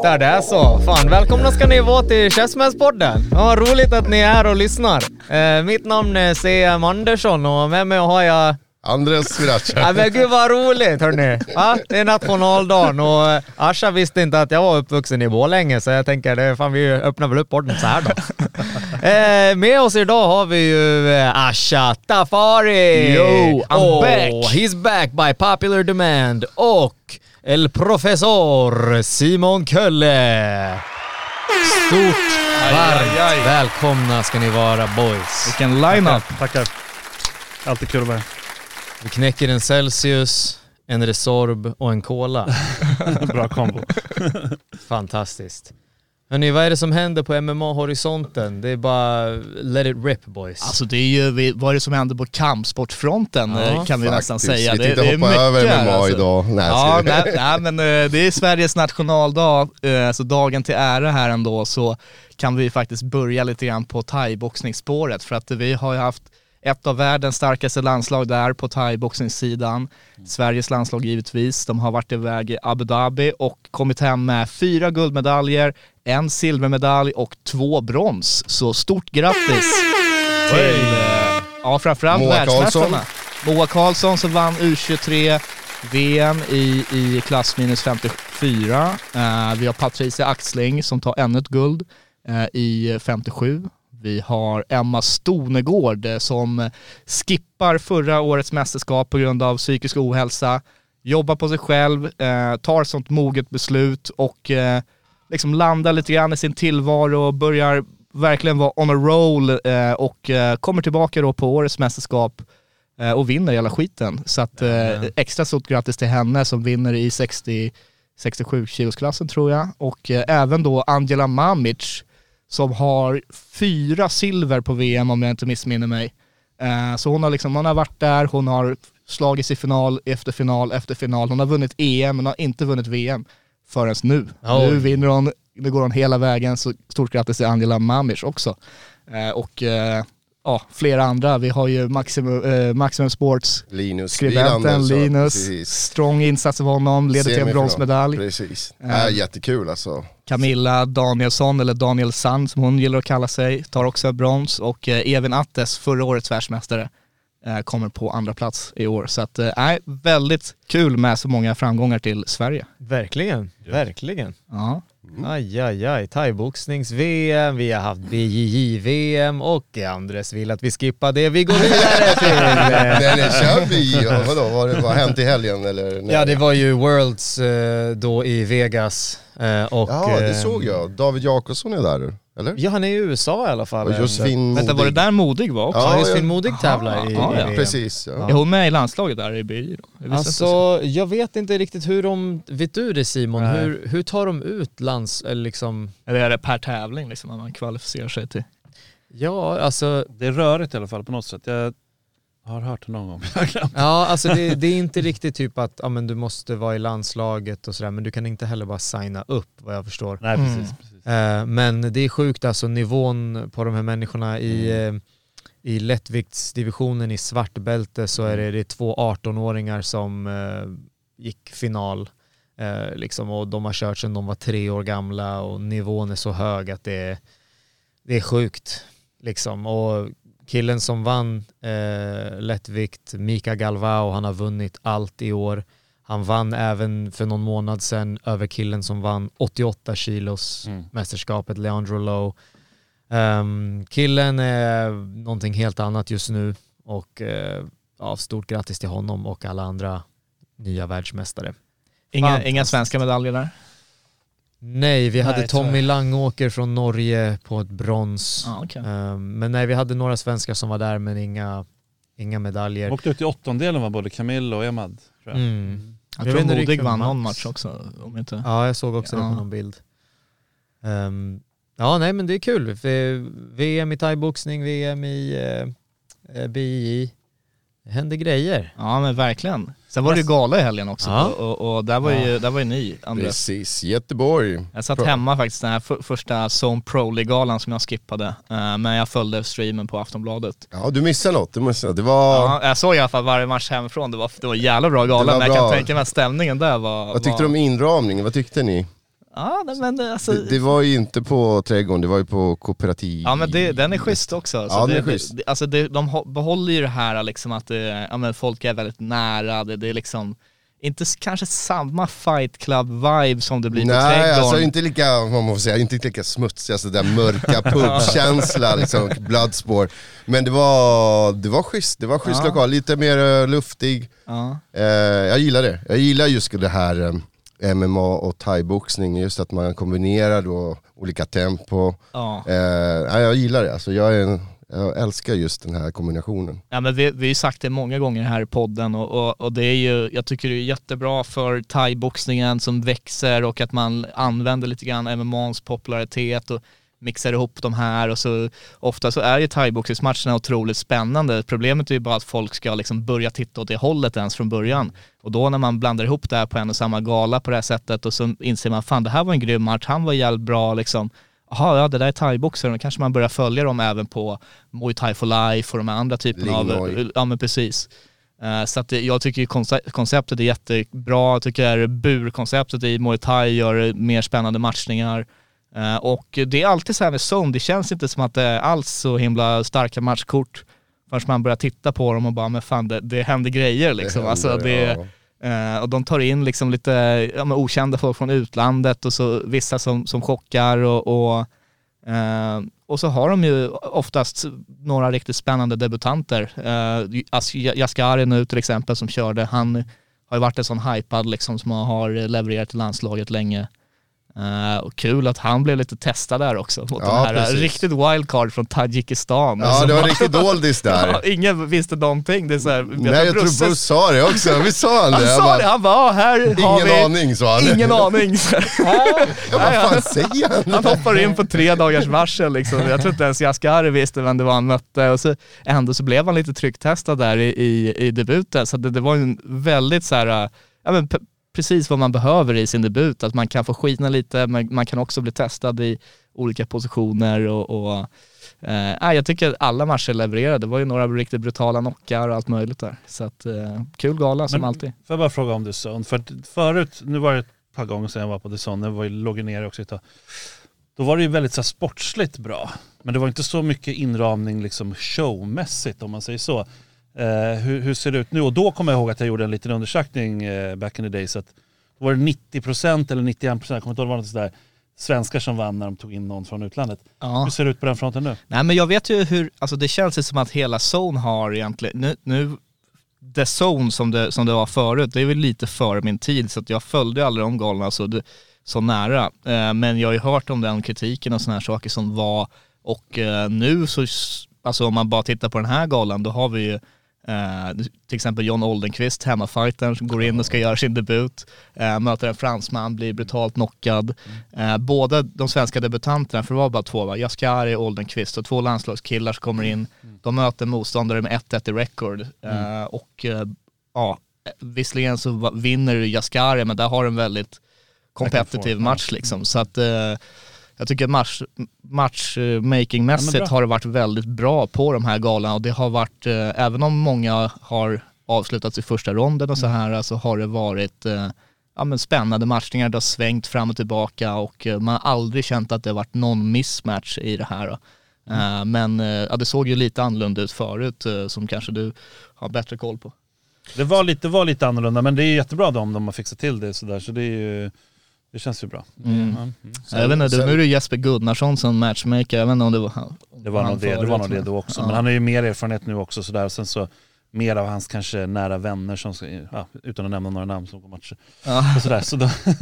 Titta, det är så. Fan, välkomna ska ni vara till Käftsmällspodden. Ja, roligt att ni är här och lyssnar. Eh, mitt namn är CM Andersson och med mig har jag... Andres Sriracha. Ja men gud vad roligt hörni. Ja, det är nationaldagen och eh, Asha visste inte att jag var uppvuxen i Borlänge så jag tänker, det, fan vi öppnar väl upp podden så här då. Eh, med oss idag har vi ju eh, Asha Tafari. Yo, I'm oh, back. He's back by popular demand. Och El Professor Simon Kölle. Stort, varmt välkomna ska ni vara boys. Vilken line-up! Tackar. Alltid kul att vara. Vi knäcker en Celsius, en Resorb och en Cola. Bra kombo. Fantastiskt. Hörni, vad är det som händer på MMA-horisonten? Det är bara let it rip boys. Alltså det är ju, vad är det som händer på kampsportfronten Ja, eh, kan vi nästan Faktiskt. säga. Vi Det, tänkte det är hoppa mycket över MMA alltså. idag. Nej, Ja, nej, nej men eh, det är Sveriges nationaldag, eh, så dagen till ära här ändå så kan vi faktiskt börja lite grann på thaiboxningsspåret för att vi har ju haft ett av världens starkaste landslag där på thaiboxningssidan. Sveriges landslag givetvis. De har varit iväg i Abu Dhabi och kommit hem med fyra guldmedaljer, en silvermedalj och två brons. Så stort grattis till, eh, ja framförallt Moa världsmästarna. Moa Karlsson som vann U23 VM i, i klass minus 54. Eh, vi har Patricia Axling som tar ännu ett guld eh, i 57. Vi har Emma Stonegård eh, som skippar förra årets mästerskap på grund av psykisk ohälsa, jobbar på sig själv, eh, tar sånt moget beslut och eh, liksom landar lite grann i sin tillvaro och börjar verkligen vara on a roll eh, och eh, kommer tillbaka då på årets mästerskap eh, och vinner hela skiten. Så att eh, extra stort grattis till henne som vinner i 60, 67 kilosklassen tror jag. Och även då Angela Mamic som har fyra silver på VM om jag inte missminner mig. Eh, så hon har liksom, hon har varit där, hon har slagits i final efter final efter final. Hon har vunnit EM men har inte vunnit VM förrän nu. Oj. Nu vinner hon, nu går hon hela vägen, så stort grattis till Angela Mamic också. Eh, och eh, ja, flera andra. Vi har ju Maximum, eh, Maximum Sports Linus skribenten Linus. precis. Strong insats av honom, leder till en bronsmedalj. Precis. Eh. Äh, jättekul alltså. Camilla Danielsson, eller Daniel Sand som hon gillar att kalla sig, tar också brons. Och eh, Evin Attes, förra årets världsmästare, kommer på andra plats i år. Så att, eh, nej, väldigt kul med så många framgångar till Sverige. Verkligen, verkligen. Ja. Aj, aj, aj. Thaiboxnings-VM, vi har haft BJJ-VM och Andres vill att vi skippar det. Vi går vidare till... Nej, nej, kör vi? Ja, Vadå, vad har hänt i helgen eller? Nej. Ja, det var ju Worlds eh, då i Vegas. eh, och, Ja, det eh, såg jag. David Jakobsson är där, eller? Ja, han är i USA i alla fall. Och Josefin Vänta, var det Modig. där Modig var också? Ja, Ja, Josefin ja. Modig tävlar i, ja, i ja. VM. Precis, ja. Är hon med i landslaget där i BJ då? Alltså, jag vet inte riktigt hur de, vet du det Simon? Nej. Hur, hur tar de ut lands, eller liksom. Eller är det per tävling liksom, man kvalificerar sig till? ja alltså, Det är rörigt i alla fall på något sätt. Jag har hört det någon gång. Ja, alltså det, det är inte riktigt typ att ja, men du måste vara i landslaget och sådär, men du kan inte heller bara signa upp vad jag förstår. Nej Mm. precis. precis. Eh, men det är sjukt alltså nivån på de här människorna i, eh, i lättviktsdivisionen i svart bälte så är det, det är två 18-åringar som eh, gick final. Eh, liksom, och de har kört sedan de var tre år gamla och nivån är så hög att det är, det är sjukt. Liksom. Och killen som vann eh, lättvikt, Mika Galvao, han har vunnit allt i år. Han vann även för någon månad sedan över killen som vann 88 kilos Mm. mästerskapet, Leandro Lowe. Ehm, killen är någonting helt annat just nu och eh, ja, stort grattis till honom och alla andra nya världsmästare. Inga, inga svenska medaljer där? Nej, vi hade Nej, Tommy. Langåker från Norge på ett brons. Ja, okej. Ehm, men nej, vi hade några svenskar som var där men inga, inga medaljer. De åkte ut i åttondelen var både Camille och Emad. Tror jag. Mm. Jag Jag tror Modig vann någon match också. Om inte. Ja, jag såg också det Ja. på någon bild. Ehm, ja, nej men det är kul. VM i thaiboxning, VM i uh, BI. Det händer grejer. Ja men verkligen. Sen var det ju gala i helgen också Ja. och, och, där, var ju, där var ju ni Andres. Precis, Göteborg. Jag satt Pro. hemma faktiskt den här för, första Zone Pro League-galan som jag skippade. Eh, men jag följde streamen på Aftonbladet. Ja, du missade något. Du missade. Det var... Ja, jag såg i alla fall varje match hemifrån. Det var, det var jävla bra gala men jag kan tänka mig att stämningen där var... Vad tyckte var... du om inramningen? Vad tyckte ni? Ja nej, men det- alltså... Det, det var ju inte på Trädgården, det var ju på kooperativ. Ja men det, den är schysst också. Så Ja, den det, är schysst. Det, alltså det, de behåller ju det här liksom att det, ja, men folk är väldigt nära, det, det är liksom inte kanske samma fight club vibe som det blir på Nej, Trädgården. alltså inte lika, vad man får säga, inte lika smutsig, alltså den mörka pubkänsla, liksom, bloodspår. Men det var, det var schysst, det var schysst Ja. lokal, lite mer eh, luftig. ja. Eh, jag gillar det. Jag gillar just det här eh, MMA och thaiboxning, just att man kombinerar då olika tempo. Ja. Eh, ja, jag gillar det, alltså jag, en, jag älskar just den här kombinationen. Ja, men vi, vi har ju sagt det många gånger här i podden och, och, och det är ju, jag tycker det är jättebra för thaiboxningen som växer och att man använder lite grann MMAns popularitet och mixar ihop de här och så ofta så är ju thaiboxningsmatcherna otroligt spännande. Problemet är ju bara att folk ska liksom börja titta åt det hållet ens från början. Och då när man blandar ihop det här på en och samma gala på det här sättet och så inser man fan det här var en grym match, han var jävligt bra liksom. Jaha, ja det där är thaiboxare, då kanske man börjar följa dem även på Muay Thai for Life och de här andra typerna av, ja men precis. Eh, Så att jag tycker konceptet är jättebra, jag tycker burkonceptet i Muay Thai gör mer spännande matchningar. Eh, Och det är alltid så här med zone, det känns inte som att det är alls så himla starka matchkort förrän man börjar titta på dem och bara, men fan det, det händer grejer liksom. händer, alltså, det, ja. Eh, och de tar in liksom lite ja, men okända folk från utlandet och så vissa som, som chockar och, och, eh, och så har de ju oftast några riktigt spännande debutanter. Uh, Jaskari nu till exempel som körde, han har ju varit en sån hypad liksom som har levererat i landslaget länge. Eh, och kul att han blev lite testad där också mot Ja, de här precis. riktigt wildcard från Tadzjikistan. Ja Alltså, det var riktigt doldis där. Ja, ingen visste någonting. Det är så här, Nej jag tror Brusses- Bruce sa det också, vi sa han det. han sa bara, det, han bara, "Ja, här har Ingen vi... aning sa han. Ingen aning. Jag bara, fan säger han? Han hoppar in på tre dagars varsel liksom. Jag tror inte ens Jaskari visste vem det var han mötte och så ändå så blev han lite trycktestad där i, i, i debuten. Så det, det var en väldigt så här, äh, ja men precis vad man behöver i sin debut. Att man kan få skina lite, men man kan också bli testad i olika positioner och, och eh, nej, jag tycker att alla matcher levererade. Det var ju några riktigt brutala knockar och allt möjligt där. Så att, eh, kul gala som Men- alltid. Får jag bara fråga om The Zone? För förut, nu var det ett par gånger sedan jag var på The Zone, jag var ju, låg ner också ett tag. Då var det ju väldigt så här, sportsligt bra. Men det var inte så mycket inramning liksom showmässigt om man säger så. Eh, hur, hur ser det ut nu? Och då kommer jag ihåg att jag gjorde en liten undersökning eh, back in the days. Att då var det 90% eller 91%, jag kommer inte ihåg, det var något sådär, svenskar som vann när de tog in någon från utlandet. Ja. Hur ser det ut på den fronten nu? Nej men jag vet ju hur, alltså det känns ju som att hela Zone har egentligen, nu, nu The Zone som det, som det var förut, det är väl lite före min tid så att jag följde aldrig de galorna så, det, så nära. Eh, men jag har ju hört om den kritiken och sådana här saker som var och eh, nu så, alltså om man bara tittar på den här galan då har vi ju Eh, till exempel John Oldenqvist, hemmafightern, som går in och ska göra sin debut. Eh, möter en fransman, blir brutalt knockad. Eh, båda de svenska debutanterna, för det var bara två va, Jaskari och Oldenqvist, och två landslagskillar som kommer in. De möter motståndare med 1-1 i record. Eh, och ja, visserligen så vinner Jaskari, men där har en väldigt competitive forth, match liksom. Så att jag tycker match, matchmakingmässigt Ja, har det varit väldigt bra på de här galorna och det har varit, eh, även om många har avslutats i första ronden och så här, så har det varit eh, ja, men spännande matchningar, det har svängt fram och tillbaka och eh, man har aldrig känt att det har varit någon mismatch i det här. Då. Eh, men eh, ja, det såg ju lite annorlunda ut förut eh, som kanske du har bättre koll på. Det var lite, var lite annorlunda men det är jättebra om de har fixat till det sådär så det är ju, det känns ju bra. Mm. Ja, mm. jag vet inte, nu är det Jesper Gunnarsson som matchmaker, jag vet inte om det var han. Det var, nog det, det var nog det då också. Men han har ju mer erfarenhet nu också sådär. Sen så mer av hans kanske nära vänner som, ska, ja, utan att nämna några namn som går matcher. Ja. Och sådär, så då, som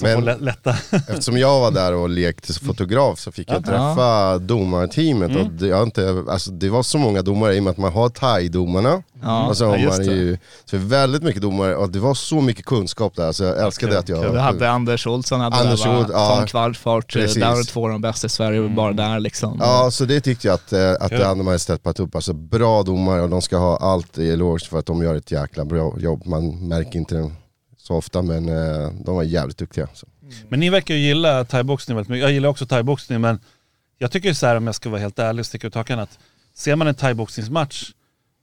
Men- får lä- lätta. Eftersom jag var där och lekte som fotograf så fick jag träffa domarteamet och det, jag inte, alltså, det var så många domare i och med att man har thai-domarna. Ja, och så ja, just det. ju, så väldigt mycket domare och det var så mycket kunskap där så jag älskade att jag... Vi hade Anders Olsson, hade Anders där? Olsson, ja. Tom Kvartfart, Precis. där var två av de bästa i Sverige bara där liksom. Ja, så det tyckte jag att, eh, att Kul. det hade man steppat upp. Alltså bra domare och de ska ha allt i eloge för att de gör ett jäkla bra jobb. Man märker inte det så ofta men eh, de var jävligt duktiga. Så. Men ni verkar ju gilla thaiboxning väldigt mycket. Jag gillar också thaiboxning men jag tycker så här om jag ska vara helt ärlig och sticka ut hakan att ser man en thaiboxningsmatch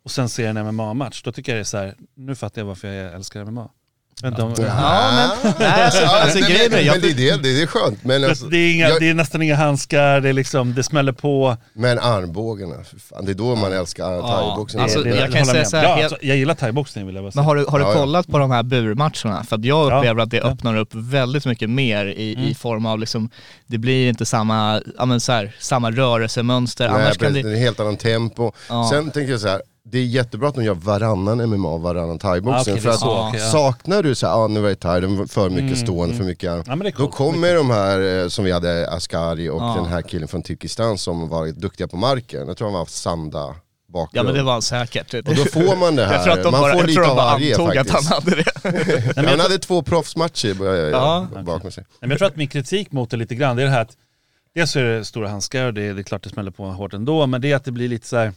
och sen ser en MMA-match, då tycker jag det är så här, nu fattar jag varför jag älskar MMA. Jag om- Ja, men, nej, alltså, alltså men, grejen är, men jag, det, är det, det är skönt. Men, alltså, det, är inga, jag, det är nästan inga handskar, det, är liksom, det smäller på. men armbågarna, fan, det är då man älskar thaiboxning. alltså, jag det kan säga så här, ja, alltså, jag gillar thaiboxning vill jag bara säga. men har du, har du Ja, ja. kollat på de här burmatcherna? För att jag Ja. upplever att det Ja. öppnar upp väldigt mycket mer i, Mm. i form av liksom, det blir inte samma, ja, men så här, samma rörelsemönster. Nej, Annars kan precis, det, det är en helt annan tempo. Ja. Sen tänker jag så här. Det är jättebra att de gör varannan MMA och varannan thaiboxning. Ah, det för att så, okej, ja. saknar du så här, ah, nu var det thai, för mycket Mm, stående, mm. för mycket. Ja, Då kommer de här eh, som vi hade, Askari och Ja. den här killen från Turkistan som var duktiga på marken. Jag tror han var Sanda bakgrund. ja men det var han säkert. Och då får man det här, jag tror att de man bara, får jag lite tror de av varje antog att faktiskt. han hade det. Ja, han hade två proffsmatcher eh, Ja. bakom sig. Nej, men jag tror att min kritik mot det lite grann, det är det här att dels är det stora handskar och det är, det är klart det smäller på hårt ändå, men det är att det blir lite så här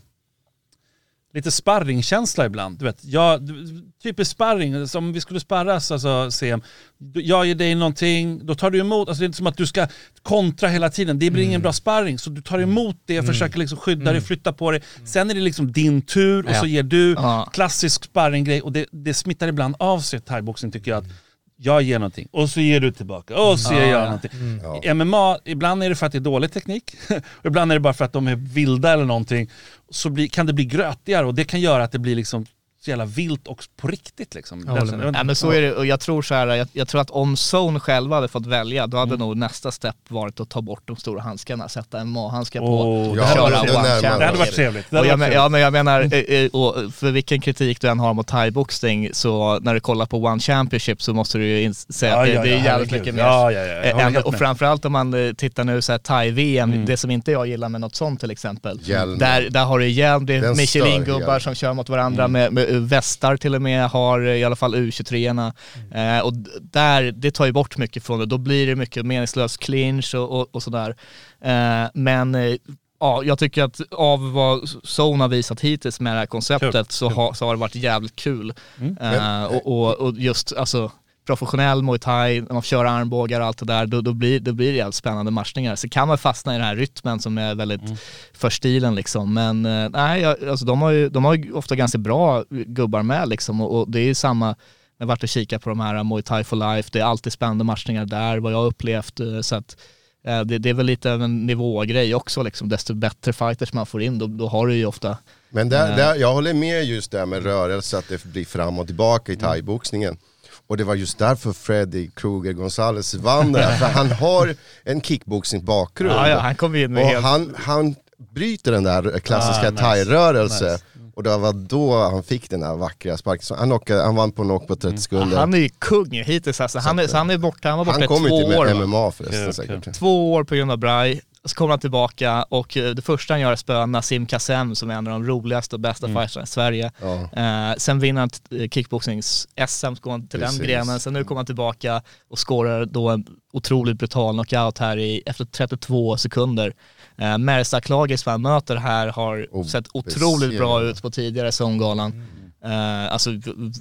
lite sparringkänsla ibland. Du vet, jag, typiskt sparring, som vi skulle sparras, alltså CM. Jag ger dig någonting, då tar du emot, alltså det är inte som att du ska kontra hela tiden, det blir ingen bra sparring. Så du tar emot det, försöker liksom skydda dig, flytta på dig. Sen är det liksom din tur och så ger du. Ja. Klassisk sparringgrej och det, det smittar ibland av sig thaiboxning tycker jag. att jag ger någonting. Och så ger du tillbaka. Och så ger jag någonting. I MMA, ibland är det för att det är dålig teknik. Och ibland är det bara för att de är vilda eller någonting. Så blir, kan det bli grötigare och det kan göra att det blir liksom så jävla vilt och på riktigt liksom. håller med. Jag vet inte. Nej men så är det, och jag tror så här, jag, jag tror att om Zone själva hade fått välja, då hade nog nästa step varit att ta bort de stora handskarna, sätta en MMA-handskar på och det Ja, köra det one champion. Det hade varit trevligt. Det Och hade jag, varit ja men jag menar, eh, eh, och för vilken kritik du än har mot thai-boxning, så när du kollar på One Championship så måste du ju säga Ja, att det, ja, det är ja, jävligt mycket mer. Ja, ja, ja, Eh, håller än- och med. framförallt om man tittar nu så här thai-VM, Mm. det som inte jag gillar med något sånt till exempel. Hjälm. Där, där har du hjälm, det är Michelin-gubbar som kör mot varandra Mm. med, med västar till och med, har i alla fall U23-erna. Eh, och där, det tar ju bort mycket från det, då blir det mycket meningslös clinch och, och, och sådär. Eh, men eh, ja, jag tycker att av vad Zone har visat hittills med det här konceptet Kul, så, kul. har, så har det varit jävligt kul. Mm. Eh, och, och, och just alltså professionell muay thai, när man kör armbågar och allt det där, då, då, blir, då blir det jävligt spännande matchningar. Så kan man fastna i den här rytmen som är väldigt Mm. för stilen liksom. Men eh, nej, alltså, de, har ju, de har ju ofta ganska bra gubbar med liksom. Och, och det är ju samma, jag varit och kikat på de här Muay Thai for Life, det är alltid spännande matchningar där, vad jag har upplevt. eh, Så att eh, det, det är väl lite av en nivågrej också liksom. Desto bättre fighters man får in, då, då har du ju ofta Men där, där, jag håller med just där med rörelse, att det blir fram och tillbaka i thaiboxningen. Och det var just därför Freddy Kruger Gonzales vann det här, för han har en kickboxing-bakgrund. Ja, ja, han kom in med och helt... han, han bryter den där klassiska Ah, nice. thai-rörelse. Nice. Och det var då han fick den där vackra sparken. Så Han, knockade, han vann på knock på 30 sekunder. Han är ju kung hittills alltså. Han är, så han är borta, han var borta Han i kom två år. med? MMA förresten Kul, säkert. Två år på grund av Braj, så kommer han tillbaka och eh, det första han gör är att spöa Nassim Kassem som är en av de roligaste och bästa Mm. fighterna i Sverige. Ja. Eh, sen vinner han eh, kickboxnings-SM, så går han till Precis. den grenen. Sen nu kommer han tillbaka och skårar då en otroligt brutal knockout här i, efter 32 sekunder. Eh, Merza Klagis som han möter här har Oh, sett otroligt bra ut på tidigare Sånggalan. Eh, alltså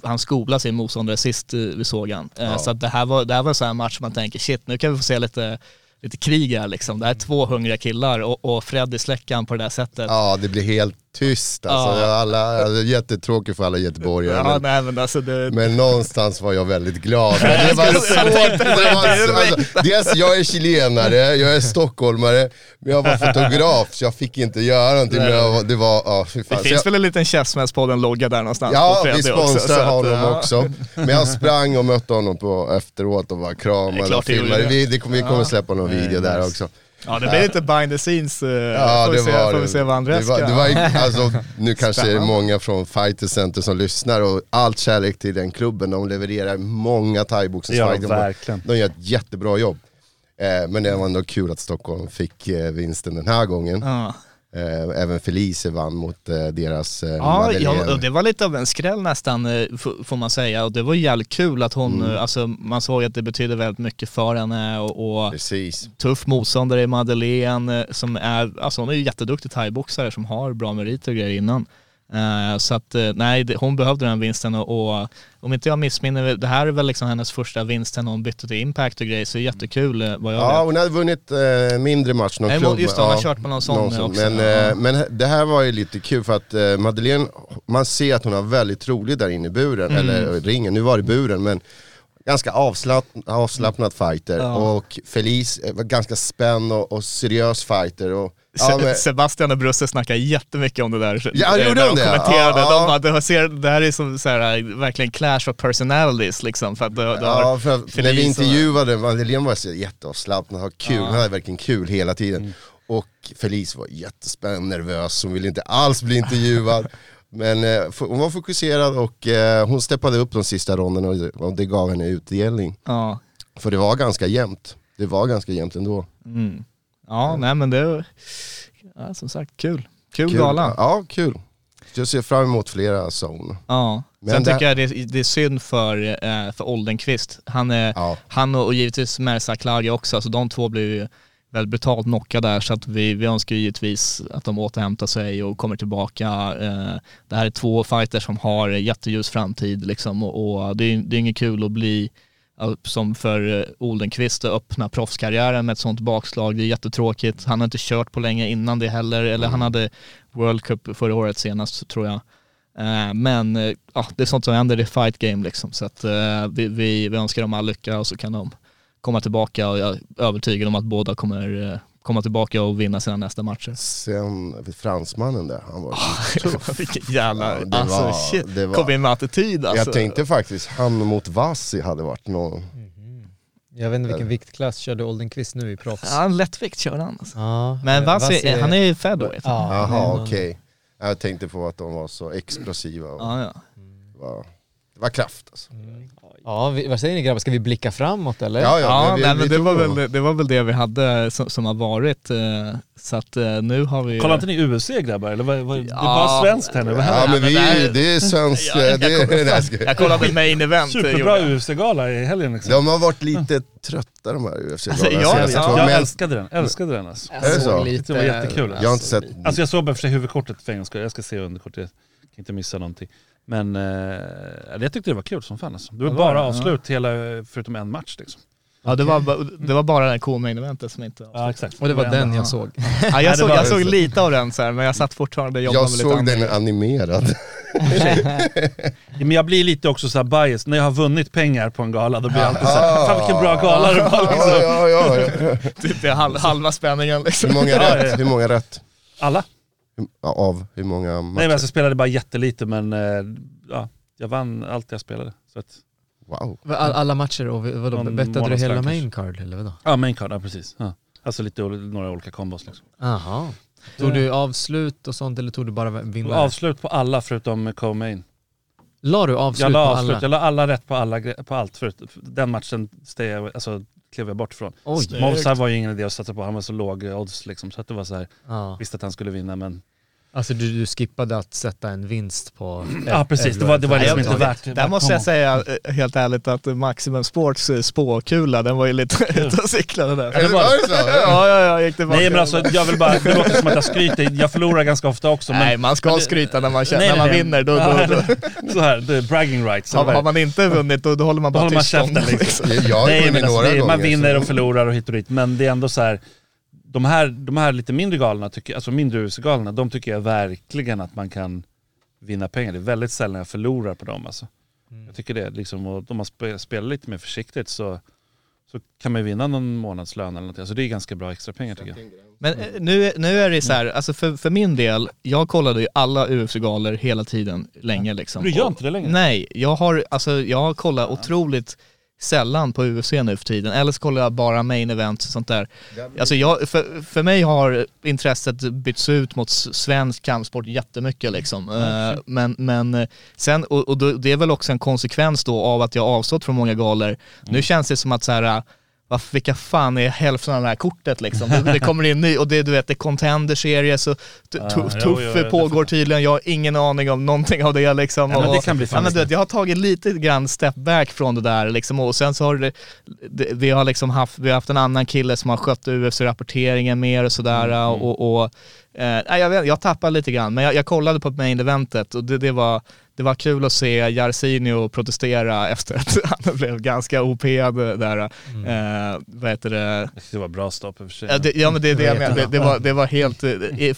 han skolade sin motståndare sist uh, vi såg han. Eh, Ja. Så det här var, det här var en sån här match man tänker shit nu kan vi få se lite, lite krig här liksom. Det här är två hungriga killar och, och Freddy släcker han på det där sättet. Ja, det blir helt tyst alltså. Ja. Alla, alltså jättetråkigt för alla göteborgare. Ja, men, nej men alltså det, men någonstans var jag väldigt glad. Men det var svårt. Det det var, alltså, dels, jag är chilenare, jag är stockholmare, men jag var fotograf så jag fick inte göra någonting. Men jag, det var, ja fy det fan. Så finns jag, väl en liten Käftsmällspodden-logga där någonstans Ja, vi sponsrar honom ja. också. Men jag sprang och mötte honom på efteråt och bara Det kramade och det filmade. det. Vi, det kommer, vi kommer släppa någon video där också. Ja det blir lite behind the scenes, uh, Ja, får, vi det se, var får vi se vad det. Andreas var, ska... det var, alltså, Nu kanske är det Spännande. många från Fighter Center som lyssnar och allt kärlek till den klubben. De levererar många Ja, thaiboxningsfighter. verkligen. de gör ett jättebra jobb. Eh, men det var ändå kul att Stockholm fick eh, vinsten den här gången. Ja. Eh, även Felice vann mot eh, deras eh, Ja, Madeleine. ja, och det var lite av en skräll nästan får man säga och det var jävligt kul att hon, Mm. alltså man såg att det betydde väldigt mycket för henne och, och Precis. tuff motståndare i Madeleine som är, alltså hon är ju jätteduktig thaiboxare som har bra meriter och grejer innan. Eh, så att eh, nej, det, hon behövde den vinsten och, och om inte jag missminner, det här är väl liksom hennes första vinst sen hon bytte till Impact och grejer så jättekul eh, vad jag Ja, vet. hon hade vunnit eh, mindre match, någon Nej, klubb. just det, hon har ja, kört på någon sån också. Men, Ja. eh, men det här var ju lite kul för att eh, Madeleine, man ser att hon har väldigt roligt där inne i buren, Mm. eller ringen, nu var det buren men ganska avslapp, avslappnad fighter Ja. och Felice var ganska spänd och, och seriös fighter. Och, ja, men, Sebastian och Brusse snackar jättemycket om det där. Ja, eh, gjorde de det? kommenterade. Ja, De här ser, det här är som så här, verkligen clash of personalities liksom. För att du, du Ja, för att när vi intervjuade, Madeleine var så jätteavslappnad, har kul, Ja. hon hade verkligen kul hela tiden. Och Felice var jättespänd, nervös, hon ville inte alls bli intervjuad. Men eh, hon var fokuserad och eh, hon steppade upp de sista ronderna och, och det gav henne utdelning. Ja, För det var ganska jämnt. Det var ganska jämnt ändå. mm. Ja nej men det, ja, som sagt kul. Kul, Kul. gala. Ja, kul. Jag ser fram emot flera zon. Ja. Men Sen det- tycker jag det, det är synd för, eh, för Oldenqvist. Han, är, Ja. han och, och givetvis Merza Klage också, så de två blir ju väldigt brutalt knockade där så att vi, vi önskar givetvis att de återhämtar sig och kommer tillbaka. Eh, det här är två fighters som har jätteljus framtid liksom och, och det, är, det är inget kul att bli som för eh, Oldenqvist att öppna proffskarriären med ett sånt bakslag. Det är jättetråkigt. Han har inte kört på länge innan det heller, eller han hade World Cup förra året senast tror jag. Eh, Men eh, ja, det är sånt som händer i fight game liksom. Så att vi, vi, vi önskar dem all lycka och så kan de komma tillbaka och jag är övertygad om att båda kommer komma tillbaka och vinna sina nästa matcher. Sen fransmannen där, han var tuff. Vilken jävla, Ja, det alltså var- shit, det var- kom in med attityd alltså. Jag tänkte faktiskt, han mot Vassi hade varit någon... Jag vet inte vilken viktklass körde Oldenqvist nu i proffs? Ja, en lättvikt kör han alltså. Ja, Men eh, Vassi, han är ju featherweight. Ja. Ja, Jaha okej. Jag tänkte på att de var så explosiva och Ja, ja. det, var, det var kraft alltså. Ja, vi, vad säger ni grabbar, ska vi blicka framåt eller? Ja, Ja, vi- nej, vi men det, var väl, det var väl det vi hade som, som har varit. eh, Så att eh, nu har vi... Kollar inte ni UFC grabbar? Eller vad, vad, det är Ja. bara svenskt här nu. Vad Ja händer? men vi, det här- det är svensk... Ja, jag, det, jag, jag kollade, skojar. jag kollade main event. eh, Superbra jag. UFC-gala i helgen liksom. De har varit lite trötta de här ufc Alltså, jag- ja, jag men älskade den, älskade den alltså. Är det så? Det var jättekul. jag har inte sett... Alltså jag såg bara för sig huvudkortet för en gångs skull. jag ska se underkortet, jag kan inte missa någonting. Men eh, jag tyckte det var kul som fan alltså. Det var Ja, det var bara det, avslut hela, förutom en match liksom. Ja, det var, det var bara den co-main eventet som inte... Ja exakt. Och det var den Ja. jag såg. Ja, jag såg, jag såg lite av den så här, men jag satt fortfarande och jobbade Jag med lite såg andra den grejer. animerad. Men jag blir lite också så här bias, när jag har vunnit pengar på en gala då blir jag alltid så här, Ah. fan vilken bra gala det var liksom. ja, ja, ja. Typ det är halv, halva spänningen liksom. Hur många rätt? Hur många rätt? Alla. Av hur många Nej matcher? men alltså, jag spelade bara jättelite men eh, ja, jag vann allt jag spelade. Så att, Wow. All, alla matcher och vadå, bettade du hela kanske. main card eller vadå? ja main card, ja precis. Ja. Alltså lite några olika kombos liksom. Jaha. Tog du avslut och sånt eller tog du bara vinnare? Avslut på alla förutom co-main. La du avslut Jag la på avslut, alla? jag la alla rätt på, alla, gre- på allt förut. Den matchen steg alltså, klev jag bort. Snyggt. Movsar var ju ingen idé att satsa på, han var så låg odds liksom. Så att det var så här, Ja. visste att han skulle vinna men... Alltså du, du skippade att sätta en vinst på... Ja precis, det var, det var Nej, liksom jag- inte värt Där måste jag säga eh, helt ärligt att Maximum Sports eh, spåkula, den var ju lite ute och cyklade där. Ja, det var det. så? Ja, ja, ja, gick tillbaka. Nej men alltså jag vill bara, det låter som att jag skryter, jag förlorar ganska ofta också men... Nej, man ska men- skryta när man, känner, Nej, när man nej, nej. vinner. Då, då, då, så här, det är bragging rights. har, har man inte vunnit då, då håller man bara tyst om det. liksom. Jag har Nej vunnit alltså, några gånger. man vinner och förlorar och hit och dit, men det är ändå så här. De här, de här lite mindre galorna, tycker, alltså mindre UFC-galorna, de tycker jag verkligen att man kan vinna pengar. Det är väldigt sällan jag förlorar på dem alltså. Jag tycker det, liksom, och om man spe- spelar lite mer försiktigt så, så kan man ju vinna någon månadslön eller något. Alltså det är ganska bra extra pengar tycker jag. Men eh, nu, nu är det så här, alltså för, för min del, jag kollade ju alla UFC-galor hela tiden, länge liksom. Du gör inte det längre? Nej, jag har, alltså, jag har kollat otroligt sällan på UFC nu för tiden, eller så kollar jag bara main event och sånt där. Alltså jag, för, för mig har intresset bytts ut mot svensk kampsport jättemycket liksom. Eh, Men, men eh, sen, och, och det är väl också en konsekvens då av att jag avstått från många galor. Nu känns det som att så här, varför, vilka fan är hälften av det här kortet liksom? Det, det kommer in ny, och det, du vet, det är contender series och t- Ah, tuff, jo, jo, pågår tydligen, jag har ingen aning om någonting av det liksom. Ja, men det kan bli ja, men du vet, Jag har tagit lite grann step back från det där liksom, och sen så har det, det, vi har liksom haft, vi har haft en annan kille som har skött UFC-rapporteringen mer och sådär Mm, och, och eh, jag, vet, jag tappade lite grann, men jag, jag kollade på main eventet och det, det var det var kul att se Jarsinho protestera efter att han blev ganska OP'ad där. Eh, vad heter det? Det var bra stopp i och för sig. Ja, det, ja men det är det jag menar, det, det, var, det var helt,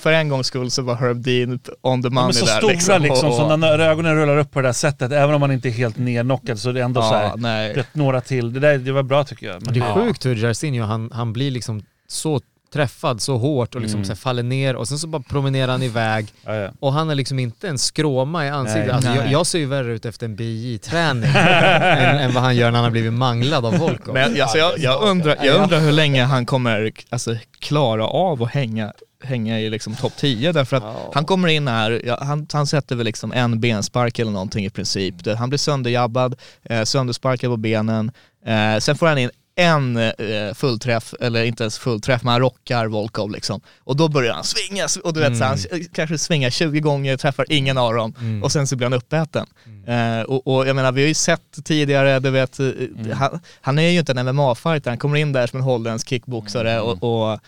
för en gångs skull så var Herb Dean on the Ja, money men så där stora liksom, och- så när ögonen rullar upp på det där sättet, även om man inte är helt nerknockad så är det ändå så Ja, här, nej. rätt några till. Det där det var bra tycker jag. Men Det är ja. sjukt hur Jarzinho, han, han blir liksom så träffad så hårt och liksom Mm. så här faller ner och sen så bara promenerar han iväg Ja, ja. och han är liksom inte en skråma i ansiktet. Nej. Alltså, jag, Nej. jag ser ju värre ut efter en BJ-träning än, än vad han gör när han har blivit manglad av Volkov. Men alltså, jag, jag, undrar, jag undrar hur länge han kommer alltså, klara av att hänga, hänga i liksom topp 10 därför att han kommer in här, ja, han, han sätter väl liksom en benspark eller någonting i princip. Han blir sönderjabbad, eh, söndersparkad på benen, eh, sen får han in en eh, fullträff, eller inte ens fullträff, men han rockar Volkov liksom. Och då börjar han svinga, och du vet så han kanske svingar 20 gånger, träffar ingen av dem och sen så blir han uppäten. Eh, och, och jag menar vi har ju sett tidigare, du vet, eh, han, han är ju inte en MMA-fighter, han kommer in där som en holländsk kickboxare och, och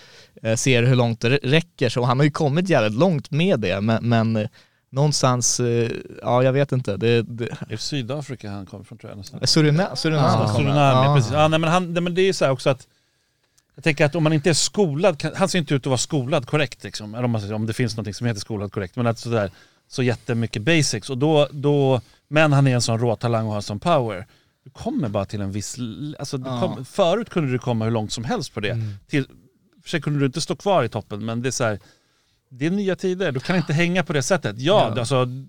eh, ser hur långt det räcker. Så han har ju kommit jävligt långt med det, men, men någonstans, eh, ja jag vet inte, det, det, är Sydafrika han kommer från tror jag nästan. Surinam, Surinam Ja, kommer. Suriname, Ja. precis. Ja, nej, men, han, nej, men det är ju så här också att jag tänker att om man inte är skolad, han ser inte ut att vara skolad korrekt liksom. Eller om, man, om det finns något som heter skolad korrekt. Men att sådär, så jättemycket basics. Och då, då, men han är en sån råtalang och har sån power. Du kommer bara till en viss... Alltså, du Ja. kom, förut kunde du komma hur långt som helst på det. Till, för sig kunde du inte stå kvar i toppen men det är så här, det är nya tider. Du kan inte hänga på det sättet. Ja, Ja. alltså du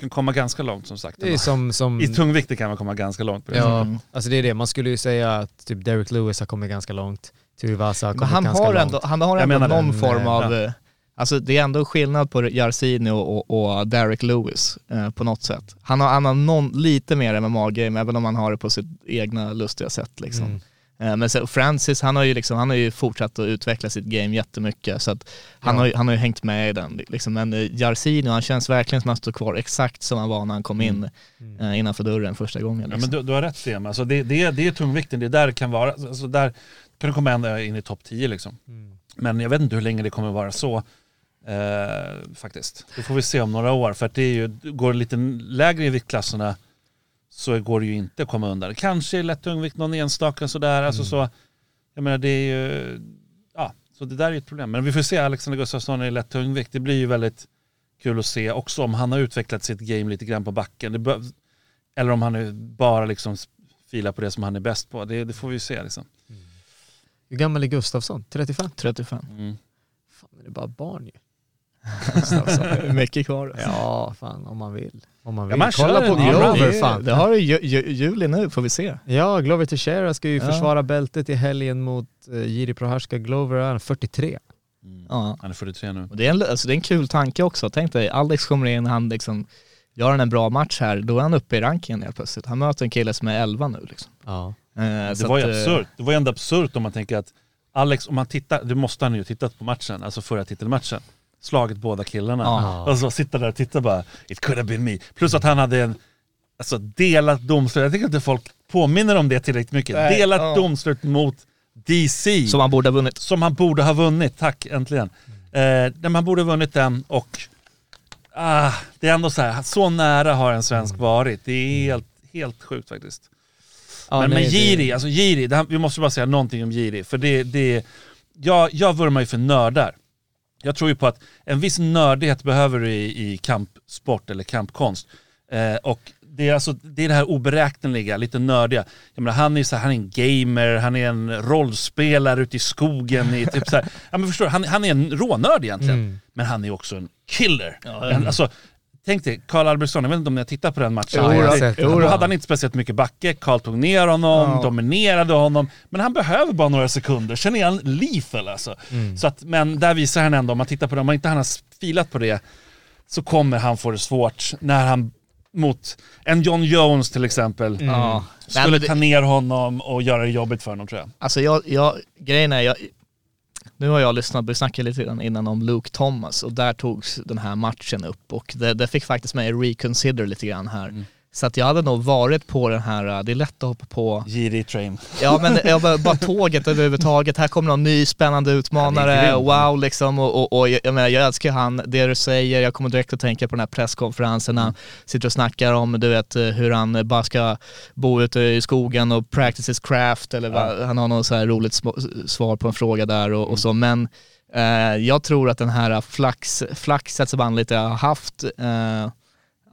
kan komma ganska långt som sagt. Det är som, som I tungvikter kan man komma ganska långt på det ja, Mm. alltså det är det. Man skulle ju säga att typ Derek Lewis har kommit ganska långt. Tuivasa har kommit han ganska har, långt. ändå, han har ändå det. någon Men, form eh, av, ja. eh, alltså det är ändå skillnad på Jarzinho och, och Derek Lewis eh, på något sätt. Han har, han har någon, lite mer MMA-game, även om han har det på sitt egna lustiga sätt liksom. Mm. Eh, Men sen Francis, han har ju liksom, han har ju fortsatt att utveckla sitt game jättemycket så att han, Ja. har, ju- han har ju hängt med i den liksom. Men eh, Jarzinho, han känns verkligen som att han står kvar exakt som han var när han kom in eh, innanför dörren första gången. Ja, Liksom. men du, du har rätt Sam. Alltså det, det, är- det är tungvikten, det är där det kan vara. Alltså där kan du komma ända in i topp 10 liksom. Men jag vet inte hur länge det kommer vara så. Eh, faktiskt. Det får vi se om några år. För att det är ju, går lite lägre i viktklasserna så går det ju inte att komma undan. Kanske lätt tungvikt någon enstaka sådär. Alltså så, jag menar det är ju, ja, så det där är ju ett problem. Men vi får se Alexander Gustafsson i lätt tungvikt. Det blir ju väldigt kul att se också om han har utvecklat sitt game lite grann på backen. Det bör, eller om han nu bara liksom filar på det som han är bäst på. Det, det får vi ju se liksom. Hur gammal är Gustafsson? 35? 35. Mm. Fan, det är bara barn ju. Mycket kvar. Ja, fan om man vill. Om man Ja, vill. man kör Kolla på Glover det, fan. det har du ju, ju, juli nu, får vi se. Ja, Glover Teixeira ska ju Ja. försvara bältet i helgen mot uh, Jiri Prohaska. Glover är 43. Ja. Han är 43 nu. Och det, är en, alltså det är en kul tanke också. Tänk dig, Alex kommer in, han liksom gör en bra match här, då är han uppe i rankingen helt plötsligt. Han möter en kille som är 11 nu liksom. Ja. Eh, Det så var ju att, eh, absurt. Det var ju ändå absurt om man tänker att Alex, om man tittar, det måste han ju tittat på matchen, alltså förra titelmatchen. Slagit båda killarna. Ja. Och så sitter där och tittar bara, it could have been me. Plus att han hade en alltså, delat domslut, jag tycker inte folk påminner om det tillräckligt mycket. Nej, delat ja. domslut mot DC. Som han borde ha vunnit. som han borde ha vunnit, tack äntligen. Eh, men han borde ha vunnit den och ah, det är ändå så här, så nära har en svensk varit. Det är helt, helt sjukt faktiskt. Ja, men nej, men det- Jiri, alltså här, vi måste bara säga någonting om Jiri. För det, det, jag, jag vurmar ju för nördar. Jag tror ju på att en viss nördighet behöver du i, i kampsport eller kampkonst. Eh, och det är, alltså, det är det här oberäkneliga, lite nördiga. Jag menar, han är så här, han är en gamer, han är en rollspelare ute i skogen. I typ så här, ja, men förstår, du, han, han är en rånörd egentligen. Mm. Men han är också en killer. En, alltså, tänk dig, Karl Albertsson, jag vet inte om ni har tittat på den matchen. Ja, jag sett det. då hade han inte speciellt mycket backe, Karl tog ner honom, Ja. dominerade honom, men han behöver bara några sekunder, sen är han lethal alltså. Så att, men där visar han ändå, om man tittar på det, om inte han har filat på det, så kommer han få det svårt när han mot en John Jones till exempel. Nej, skulle ta ner honom och göra det jobbigt för honom tror jag. Alltså jag, jag, grejen är, jag, nu har jag lyssnat, vi snackade lite grann innan om Luke Thomas och där togs den här matchen upp och det, det fick faktiskt mig att reconsider lite grann här. Mm. Så att jag hade nog varit på den här, äh, det är lätt att hoppa på, Giri train. ja men jag bara, bara tåget överhuvudtaget, här kommer någon ny spännande utmanare, Ja, wow liksom. Och, och, och jag, menar, jag älskar han, det du säger, jag kommer direkt att tänka på den här presskonferensen när han sitter och snackar om du vet hur han bara ska bo ute i skogen och practice his craft eller vad, han har något så här roligt svar på en fråga där och, och så. Men eh, jag tror att den här flax, flaxet som han lite har haft eh,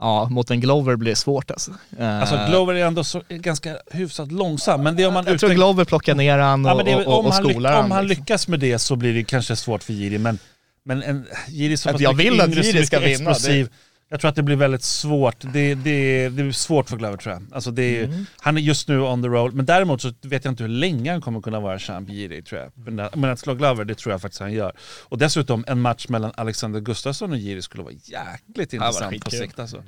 Ja, mot en Glover blir svårt alltså. Eh, Alltså Glover är ändå så, ganska hyfsat långsam, men det är om man jag tror Glover plockar ner han och, Ja, men det är, och, och, om, och han, skolar om han liksom. lyckas med det så blir det kanske svårt för Jiri, men, men en, Jiri är så Att pass jag vill att Jiri ska vinna, det- explosiv. Jag tror att det blir väldigt svårt. Det, det, det blir svårt för Glover tror jag. Alltså det är, Mm. Han är just nu on the roll, men däremot så vet jag inte hur länge han kommer kunna vara champ Jiri tror jag. Men, men att slå Glover, det tror jag faktiskt han gör. Och dessutom en match mellan Alexander Gustafsson och Jiri skulle vara jäkligt intressant på sikt alltså.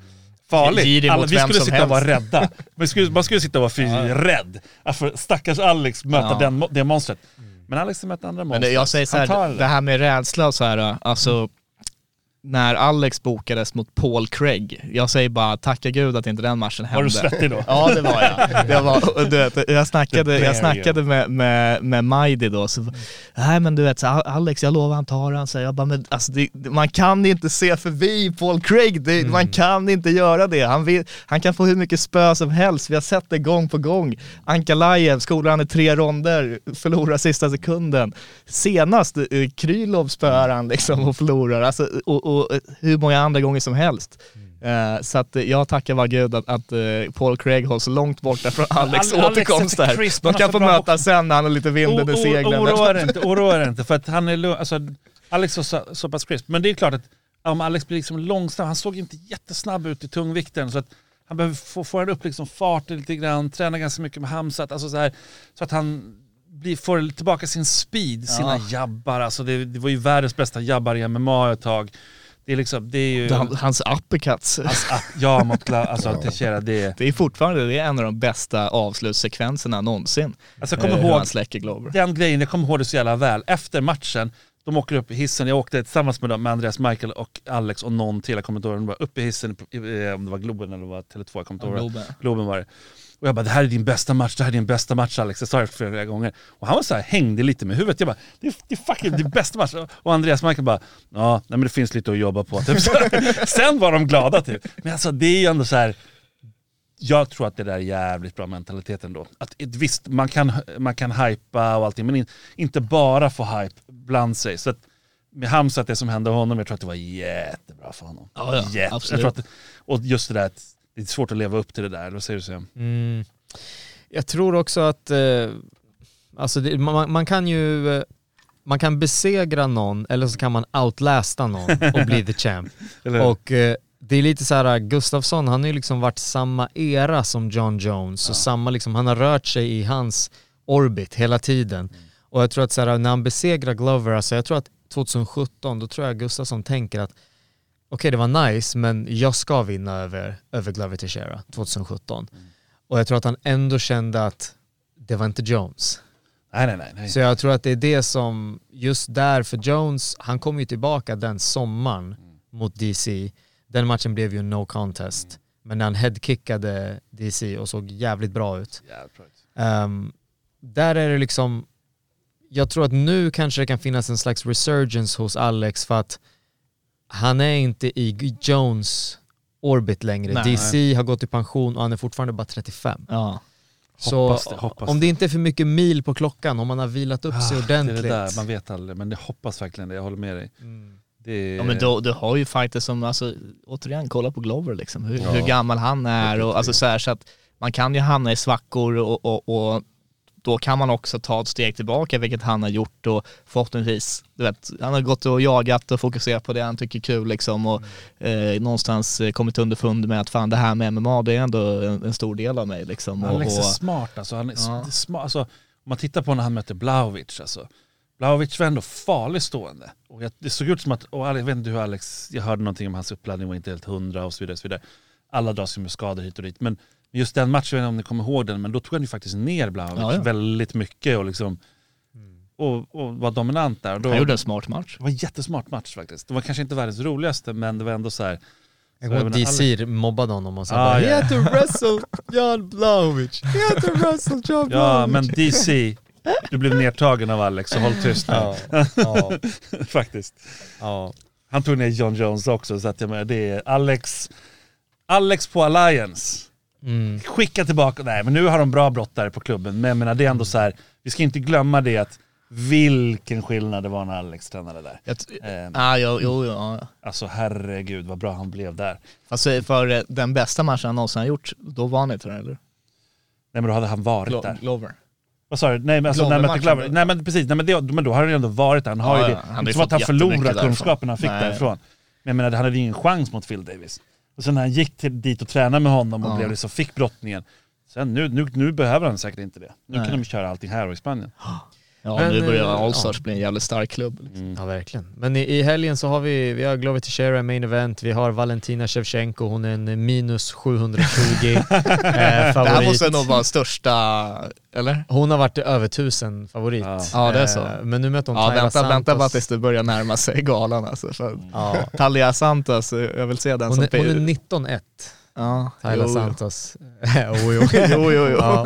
Farligt. Alla, vi skulle sitta och vara rädda. Man skulle, man skulle sitta och vara fy rädd. Att för stackars Alex möta Ja. den, det monstret. Men Alex mött andra Men monster. det, jag säger så tar här, det. det här med rädsla och så här, alltså när Alex bokades mot Paul Craig, jag säger bara tacka gud att inte den matchen hände. Var du svettig då? Ja det var jag. jag, var, du vet, jag snackade, jag snackade med, med, med Majdi då, så, nej men du vet, så, Alex jag lovar han tar han, så jag bara, men alltså det, man kan inte se förbi Paul Craig, det, Mm. man kan inte göra det. Han, vill, han kan få hur mycket spö som helst, vi har sett det gång på gång. Ankalajev skolar han i tre ronder, förlorar sista sekunden. Senast, eh, Krylov spöar han liksom och förlorar, alltså, och, och eh, hur många andra gånger som helst. Eh, så att eh, jag tackar var gud att, att Paul Craig hålls långt borta från Alex Alex återkomst är där. De han har kan så få bra mötas sen när han har lite vinden i seglen. Oroa dig inte, oroa dig inte för att han är. Alltså, Alex är så, så pass crisp. Men det är klart att om Alex blir liksom långsam, han såg inte jättesnabb ut i tungvikten så att han behöver få, få upp liksom farten lite grann, träna ganska mycket med Hamzat, alltså så, här, så att han blir, får tillbaka sin speed, sina jabbar. Alltså det, det var ju världens bästa jabbar i MMA ett tag. Det är liksom, det är ju... Han, hans uppercuts. Alltså, att- ja, mot Gla- alltså Teixeira, det är... Det är fortfarande det är en av de bästa avslutssekvenserna någonsin. Alltså jag kommer Eh, ihåg han släcker Glover. den grejen, jag kommer ihåg det så jävla väl. Efter matchen, de åker upp i hissen, jag åkte tillsammans med, dem, med Andreas Michael och Alex och någon till, jag kommer inte ihåg, de var uppe i hissen, om det var Globen eller var Tele2, jag kommer inte ihåg. Globen. Globen var det. Och jag bara, det här är din bästa match, det här är din bästa match Alex. Jag sa det flera gånger. Och han var så här, hängde lite med huvudet. Jag bara, det är, det är fucking din bästa match. Och Andreas Michael bara, ja, nej men det finns lite att jobba på. Typ. så. Sen var de glada typ. Men alltså det är ju ändå så här. Jag tror att det där är jävligt bra mentalitet ändå. Att visst, man kan, man kan hypa och allting, men in, inte bara få hype bland sig. Så att med Hamzat, det som hände honom, jag tror att det var jättebra för honom. Ja, ja, Jätte- absolut. Jag tror att, och just det där att det är svårt att leva upp till det där, vad säger du Sam? Mm. Jag tror också att eh, alltså det, man, man kan ju eh, man kan besegra någon eller så kan man outlasta någon och bli the champ. Och eh, det är lite så här, Gustafsson han har ju liksom varit samma era som John Jones och samma liksom, han har rört sig i hans orbit hela tiden. Och jag tror att så här, när han besegrar Glover, alltså jag tror att 2017, då tror jag Gustafsson tänker att okej det var nice men jag ska vinna över, över Glover Teixeira 2017. Och jag tror att han ändå kände att det var inte Jones. Nej, nej, nej. nej. Så jag tror att det är det som, just där för Jones, han kom ju tillbaka den sommaren mot DC. Den matchen blev ju no contest. Men när han headkickade DC och såg jävligt bra ut. Jävligt bra. Ehm, där är det liksom, jag tror att nu kanske det kan finnas en slags resurgence hos Alex för att han är inte i Jones orbit längre. Nej. DC har gått i pension och han är fortfarande bara 35. Ja. Så Hoppas det, hoppas om det inte är för mycket mil på klockan, om man har vilat upp sig Ah, ordentligt. Det är det där, man vet aldrig, men jag hoppas verkligen det, jag håller med dig. Mm. Det är... Ja men då, du har ju fighters som, alltså, återigen kolla på Glover liksom, hur, Ja. hur gammal han är och alltså så, här, så att man kan ju hamna i svackor och, och, och då kan man också ta ett steg tillbaka, vilket han har gjort och förhoppningsvis, du vet, han har gått och jagat och fokuserat på det han tycker är kul liksom och eh, någonstans eh, kommit underfund med att fan det här med MMA det är ändå en, en stor del av mig liksom. Alex är och, smart alltså. Han är Ja. smart. Alltså, om man tittar på när han mötte Blaovic alltså. Blaovic var ändå farligt stående. Och jag, det såg ut som att, och jag vet inte hur Alex, jag hörde någonting om hans uppladdning var inte helt hundra och så vidare. Och så vidare. Alla dras ju med skador hit och dit. Men just den matchen, jag vet inte om ni kommer ihåg den, men då tog han ju faktiskt ner Blaovic Ja, ja. väldigt mycket och liksom och, och var dominant där. Då, han gjorde en smart match. Det var en jättesmart match faktiskt. Det var kanske inte världens roligaste men det var ändå så här. Menar, DC mobbade honom och sa Ah, bara ja. “He had to wrestle Jan Blauwicz, he had to wrestle Jan Ja Blauwicz”. men DC, du blev nedtagen av Alex så håll tyst nu. Ja, ja, faktiskt. ja. Han tog ner John Jones också så att jag menar det är Alex, Alex på Alliance. Mm. Skicka tillbaka, nej men nu har de bra brottare på klubben men jag menar det är ändå så här. vi ska inte glömma det att vilken skillnad det var när Alex tränade där. Jag Eh, ah, jo, jo, ja. alltså herregud vad bra han blev där. Alltså för eh, den bästa matchen han någonsin har gjort, då var han inte där eller? Nej men då hade han varit Glo- där. Glover. Vad sa du? Nej men alltså, nej, men. Glover. nej men precis, nej, men, det, men då har han ju ändå varit där. Han har Ja, ju det. Han har inte ju som att han förlorar därifrån. kunskapen han fick Nej. därifrån. Men jag menar, han hade ju ingen chans mot Phil Davis. Och sen när han gick till, dit och tränade med honom och Ja. blev liksom, fick brottningen. Sen nu, nu, nu behöver han säkert inte det. Nu Nej. kan de köra allting här och i Spanien. Ja, Men, nu börjar eh, Allstars ja. bli en jävligt stark klubb. liksom. Ja verkligen. Men i, i helgen så har vi, vi har Glover Teixeira main event, vi har Valentina Shevchenko, hon är en minus 720 eh, Det här favorit. måste nog vara största, eller? Hon har varit över tusen favorit. Ja. Ja, det är så. Eh, Men nu möter hon Ja, Tyra vänta, vänta bara Santos. tills det börjar närma sig galan alltså. För Ja. Talia Santos, eh, jag vill se den Hon som... är, hon är 19-1, ja, Tyler jo. Santos. jo, jo. Jo, jo, jo. Ja,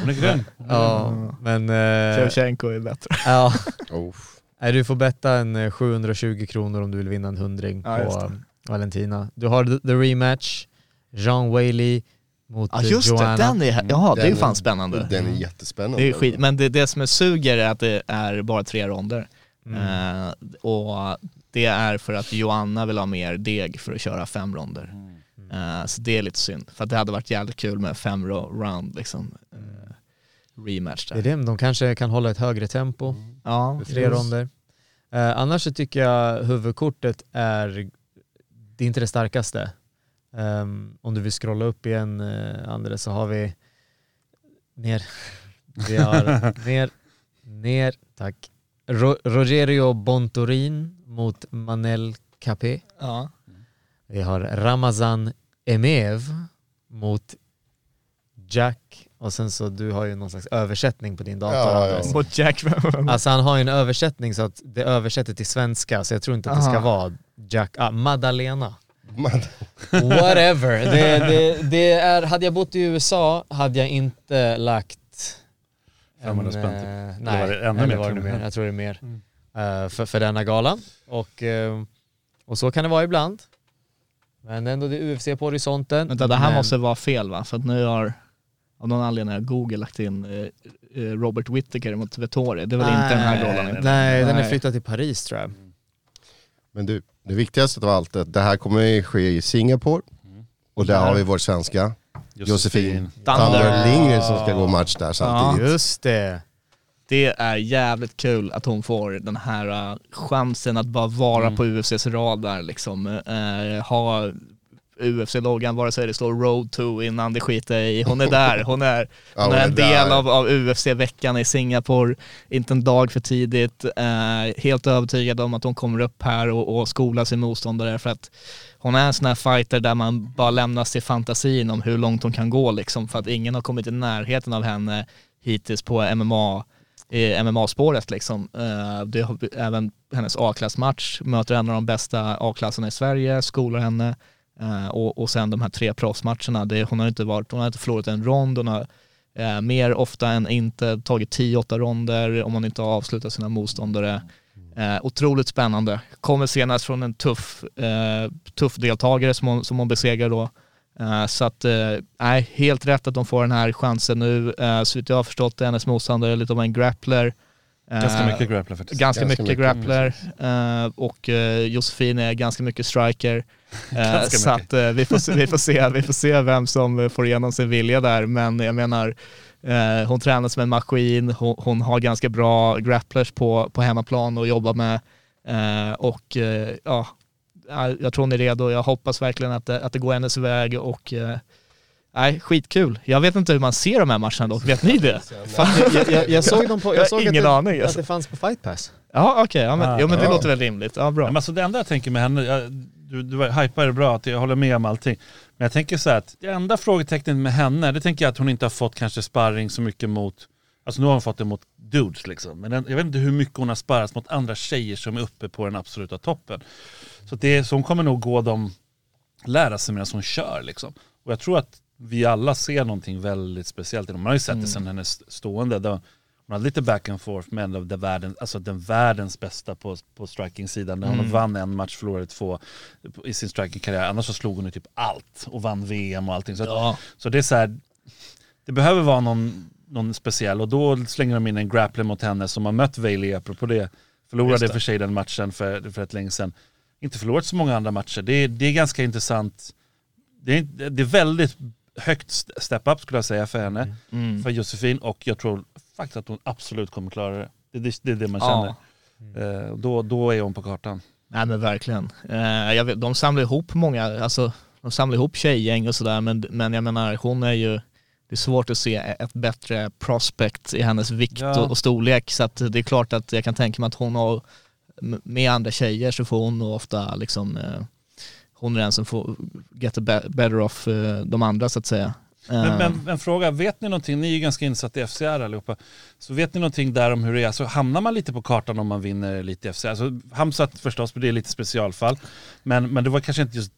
Hon är grym. ja. men... Eh, Shevchenko är bättre. ja. Oh. Nej, du får betta en eh, 720 kronor om du vill vinna en hundring Ja, på eh, Valentina. Du har the, rematch, Jean Whaley mot Ja eh, just Joanna. det, den är, ja det är ju fan spännande. Den är jättespännande. Det är skit, men det, det som är suger är att det är bara tre ronder. Mm. Eh, och det är för att Joanna vill ha mer deg för att köra fem ronder. Eh, så det är lite synd, för att det hade varit jävligt kul med fem ro- round liksom. eh, rematch Det är där. det, de kanske kan hålla ett högre tempo, Ja, tre just. ronder. Eh, annars så tycker jag huvudkortet är, det är inte det starkaste. Ehm, om du vill scrolla upp igen uh, Andres så har vi ner, vi har ner, ner, tack. Ro, Rogerio Bontorin mot Manel Capé. Ja. Vi har Ramazan Emev mot Jack och sen så du har ju någon slags översättning på din dator Ja, ja. Mot Jack Alltså han har ju en översättning så att det översätter till svenska så jag tror inte att det ska Aha. vara Jack, ah, Madalena. Man, Whatever. Det, det, det är, hade jag bott i USA hade jag inte lagt 500 spänn typ. Eller Nej, var det ännu eller mer, var det tror du? mer? Jag tror det är mer. Mm. Eh, för, för denna galan. Och, eh, och så kan det vara ibland. Men ändå det är UFC på horisonten. Vänta, det här Men- måste vara fel va? För att nu har av någon anledning har Google lagt in eh, eh, Robert Whittaker mot Vettori. Det är väl inte den här galan? Nej, nej, den är Nej. flyttad till Paris tror jag. men du, det viktigaste av allt är att det här kommer ju ske i Singapore. Och där har vi vår svenska Josefin Thunder Lindgren som ska gå match där samtidigt. Just det. Det är jävligt kul att hon får den här uh, chansen att bara vara Mm. på UFCs radar liksom. Uh, ha UFC-loggan, vare sig det står Road to innan det skiter i. Hon är där, hon är, hon är en där. del av, av UFC-veckan i Singapore, inte en dag för tidigt. Uh, helt övertygad om att hon kommer upp här och, och skolar sin motståndare för att hon är en sån här fighter där man bara lämnas till fantasin om hur långt hon kan gå liksom för att ingen har kommit i närheten av henne hittills på MMA i MMA-spåret liksom. Eh, det har även hennes A-klassmatch, möter en av de bästa A-klasserna i Sverige, skolar henne eh, och, och sen de här tre proffsmatcherna, det, hon har inte varit, hon har inte förlorat en rond, hon har eh, mer ofta än inte tagit 10-8 ronder om hon inte har avslutat sina motståndare. Eh, otroligt spännande. Kommer senast från en tuff, eh, tuff deltagare som hon, som hon besegrar då. Eh, så att, eh, nej, helt rätt att de får den här chansen nu. Uh, så vitt jag har förstått det, hennes motståndare är lite av en grappler. Eh, Ganska mycket grappler faktiskt. Ganska, Ganska mycket, mycket, grappler eh, och eh, Josefin är ganska mycket striker. Eh, Ganska så mycket. att eh, vi, får se, vi, får se, vi får se vem som eh, får igenom sin vilja där men jag menar Eh, hon tränar som en maskin, hon, hon har ganska bra grapplers på, på hemmaplan att jobba med. Eh, och eh, ja, jag tror hon är redo. Jag hoppas verkligen att det, att det går hennes väg och eh, Nej, skitkul. Jag vet inte hur man ser de här matcherna dock, vet ni det? Fan, jag, jag, jag såg dem på, Jag jag såg ingen att, aning, det, alltså. att det fanns på Fight Pass. Ja okej, ja, men, Ah, jo, men det ja. låter väl rimligt. Ja bra. Men alltså det enda jag tänker med henne, jag, du, du hypar det bra, att jag håller med om allting. Men jag tänker så här att det enda frågetecknet med henne, det tänker jag att hon inte har fått kanske sparring så mycket mot, alltså nu har hon fått det mot dudes liksom. Men den, jag vet inte hur mycket hon har sparrat mot andra tjejer som är uppe på den absoluta toppen. Så, att det, så hon kommer nog gå dem, lära sig medan hon kör liksom. Och jag tror att vi alla ser någonting väldigt speciellt i dem. Man har ju sett det sen hennes stående. Där hon hade lite back and forth med en av den världen, alltså den världens bästa på, på striking-sidan. Där hon vann en match, förlorade två i sin striking-karriär. Annars så slog hon ju typ allt och vann VM och allting. Så, att, Ja. så det är så här, det behöver vara någon, någon speciell och då slänger de in en grappler mot henne som har mött Bailey apropå det. Förlorade det. för sig den matchen för, för ett länge sedan. Inte förlorat så många andra matcher. Det är, det är ganska intressant. Det är, det är väldigt högt step-up skulle jag säga för henne, Mm. för Josefin och jag tror faktiskt att hon absolut kommer klara det. Det är det, är det man Ja. känner. Eh, då, då är hon på kartan. Nej men verkligen. Eh, jag vet, de samlar ihop många, alltså de samlar ihop tjejgäng och sådär men, men jag menar hon är ju, det är svårt att se ett bättre prospect i hennes vikt Ja. och, och storlek så att det är klart att jag kan tänka mig att hon har, med andra tjejer så får hon nog ofta liksom, eh, hon är den som får get be- better off eh, de andra så att säga. Men, Eh, men en fråga, vet ni någonting, ni är ju ganska insatta i FCR allihopa, så vet ni någonting där om hur det är, så hamnar man lite på kartan om man vinner lite i FCR? Alltså, Hamzat förstås, för det är lite specialfall, men, men det var kanske inte just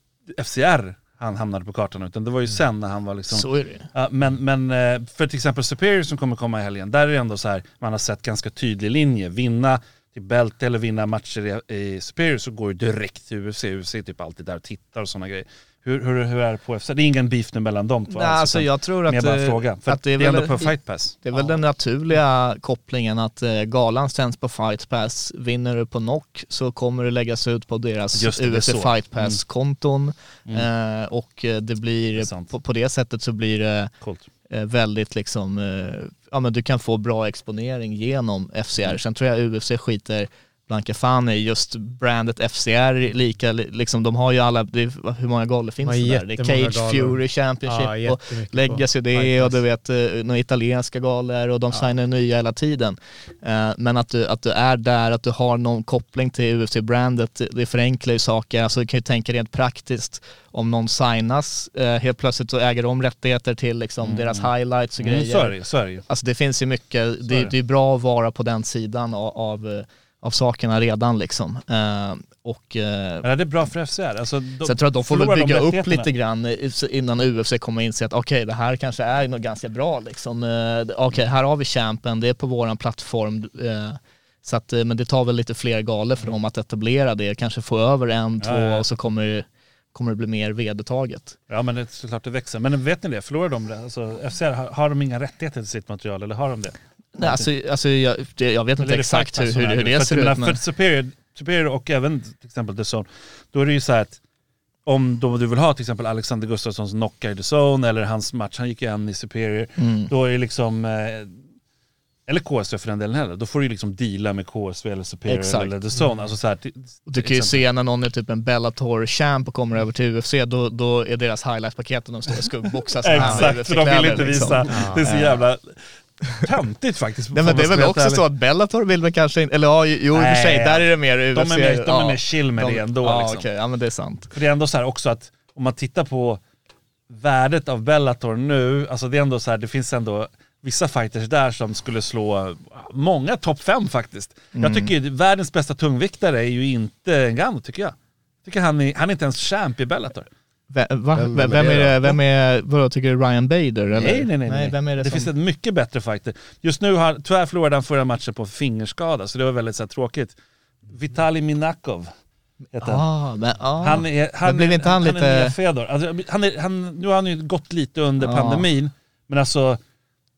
FCR han hamnade på kartan utan det var ju sen när han var liksom så är det. Ja, men, men eh, för till exempel Superior som kommer komma i helgen, där är det ändå så här, man har sett ganska tydlig linje. Vinna till bälte eller vinna matcher i, i Superior så går det direkt till UFC. UFC är typ alltid där och tittar och sådana grejer. Hur, hur, hur är det på UFC? Det är ingen beef nu mellan de två Nej, alltså utan jag tror att, bara eh, fråga. För att det är, väl- ändå på Fight Pass. Det är väl den naturliga kopplingen att eh, galan sänds på Fight Pass. Vinner du på knock så kommer det läggas ut på deras Just det, det är UFC så. Fight Pass-konton. Mm. Eh, och eh, det Det är blir, sant. på, på det sättet så blir det Coolt. Eh, väldigt liksom, eh, ja men du kan få bra exponering genom FCR. Mm. Sen tror jag UFC skiter blanka fan i just brandet FCR lika, li- liksom de har ju alla, det är, hur många galor finns det där? Det är Cage galor. Fury Championship Ja, och Legacy det och du vet eh, några italienska galor och de signar nya hela tiden. Eh, Men att du, att du är där, att du har någon koppling till UFC-brandet, det förenklar ju saker. Alltså du kan ju tänka rent praktiskt om någon signas, eh, helt plötsligt så äger de rättigheter till liksom deras highlights och Mm, grejer. så är det så är det. Alltså det finns ju mycket, det, det. det är bra att vara på den sidan av, av, av sakerna redan liksom. Eh, och eh, är det bra för FCR? Alltså, de, tror jag att de får väl bygga upp lite grann så innan UFC kommer inse att okej det här kanske är något ganska bra liksom. Eh, Okej här har vi champen, det är på våran plattform. eh, Så att, eh, men det tar väl lite fler galor för dem att etablera det, kanske få över en, två ja. och så kommer det, kommer det bli mer vedertaget. Ja men det är såklart det växer. Men vet ni det? Förlorar de det? Alltså, FCR, har, har de inga rättigheter till sitt material eller har de det? Nej, alltså, alltså jag, det, jag vet inte exakt hur, hur, hur det För ser ut. Men, För Superior, Superior och även till exempel The Zone, då är det ju så här att om då du vill ha till exempel Alexander Gustafssons knocka i The Zone eller hans match, han gick ju en i Superior, mm. då är det liksom, eh, eller KSV för den delen heller, då får du ju liksom deala med KSV eller Superior Exakt. eller The Zone. Alltså så här, till- Du kan ju exempel. se när någon är typ en Bellator-champ och kommer över till UFC, då, då är deras highlight-paket att de står och skuggboxar Exakt, för de vill inte liksom. visa. Det är så jävla töntigt faktiskt. Nej men det är väl också så att Bellator vill väl kanske inte, eller ja, jo i och för sig, där är det mer UFC. De är mer, de är mer chill med De- det ändå. Ja liksom. okej, ja men det är sant. För det är ändå så här också att om man tittar på värdet av Bellator nu, alltså det är ändå så här, det finns ändå vissa fighters där som skulle slå många topp fem faktiskt. Mm. Jag tycker ju världens bästa tungviktare är ju inte Ngannou tycker jag. Jag tycker han är, han är inte ens champ i Bellator. Ve- va? Vem- Vem, vem är det vem är, vadå tycker du Ryan Bader eller? Nej, nej, nej. nej. vem är det, det som... finns en mycket bättre fighter. Just nu har, tyvärr förlorade han förra matchen på fingerskada, så det var väldigt så här, tråkigt. Vitali Minakov heter. Ah, men, ah. Han är, han, blev inte han han lite- är. Alltså, han är, han, nu har han ju gått lite under Ja. pandemin, men alltså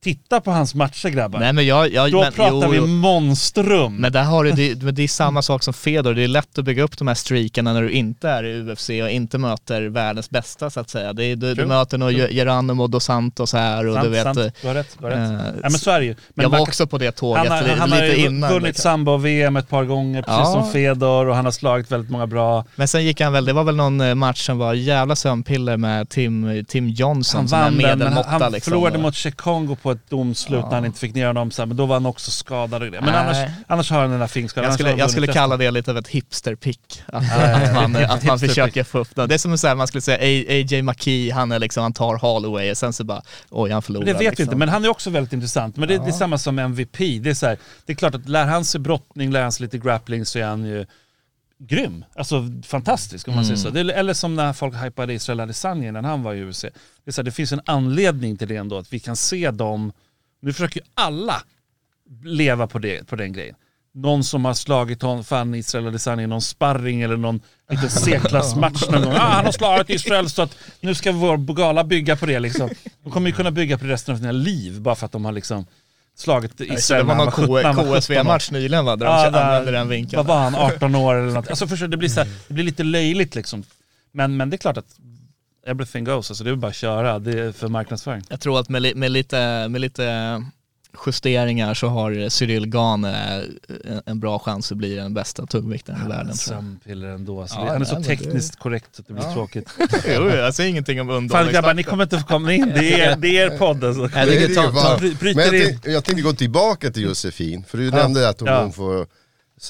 Titta på hans matcher grabbar. Nej men jag... jag Då men, pratar jo, vi monstrum. Men där har du, det, det är samma sak som Fedor, det är lätt att bygga upp de här streakarna när du inte är i UFC och inte möter världens bästa så att säga. Det är, du, du möter nog Geronimo dos Santos här och sant, du vet... sant. eh, Du har rätt. Du har rätt. eh, ja, men så är det ju. Men jag var också på det tåget han har, li- han har lite innan. vunnit liksom. sambo-VM ett par gånger, precis Ja. som Fedor och han har slagit väldigt många bra. Men sen gick han väl, det var väl någon eh, match som var jävla sömnpiller med Tim, Tim Johnson Han som är vann men medelmåtta han, han liksom. förlorade mot Chekongo på ett domslut Ja. när han inte fick ner honom, så här, men då var han också skadad och grejer. Men annars, annars har han den där finkskadan. Jag skulle, jag skulle kalla det lite av ett hipsterpick. Att, Ja, ja, ja. att man, att man försöker få upp det. Det är som så här, man skulle säga AJ McKee, han, är liksom, han tar Holloway och sen så bara, oj han förlorar. Men det vet liksom. vi inte, men han är också väldigt intressant. Men det, det är Ja. samma som MVP. Det är, så här, det är klart att lär han sig brottning, lär han sig lite grappling så är han ju grym. Alltså fantastisk om man Mm. säger så. Det är, eller som när folk hypade Israel Adesanya när han var i UFC. Det, är så här, det finns en anledning till det ändå, att vi kan se dem. Nu försöker ju alla leva på, det, på den grejen. Någon som har slagit hon, fan Israel Adesanya i någon sparring eller någon liten C-klassmatch någon gång. Ah, han har slagit Israel så att nu ska vår gala bygga på det liksom. De kommer ju kunna bygga på det resten av sina liv bara för att de har liksom slagit Ja, just det, var någon han var 17, han var 17 år. KSV-match nyligen va, där Ja, de använde den vinkeln. Vad var han, 18 år eller något? Alltså förstår, det, blir så här, det blir lite löjligt liksom. Men, men det är klart att everything goes, alltså det är bara att köra det är för marknadsföring. Jag tror att med, med, lite, med lite justeringar så har Cyril Gane en, en bra chans att bli den bästa tungviktaren i världen. Sömnpiller ändå. Alltså, Ja, han är nej, så men det- tekniskt korrekt att det blir Ja. tråkigt. Jo, jag säger ingenting om Fan underhållning. grabbar, ni kommer inte få komma in. Det är, det är er podd alltså. Jag Det är ta, ju ta, bryter Men jag, in. tänkte, jag tänkte gå tillbaka till Josefin, för du nämnde att hon, Ja. får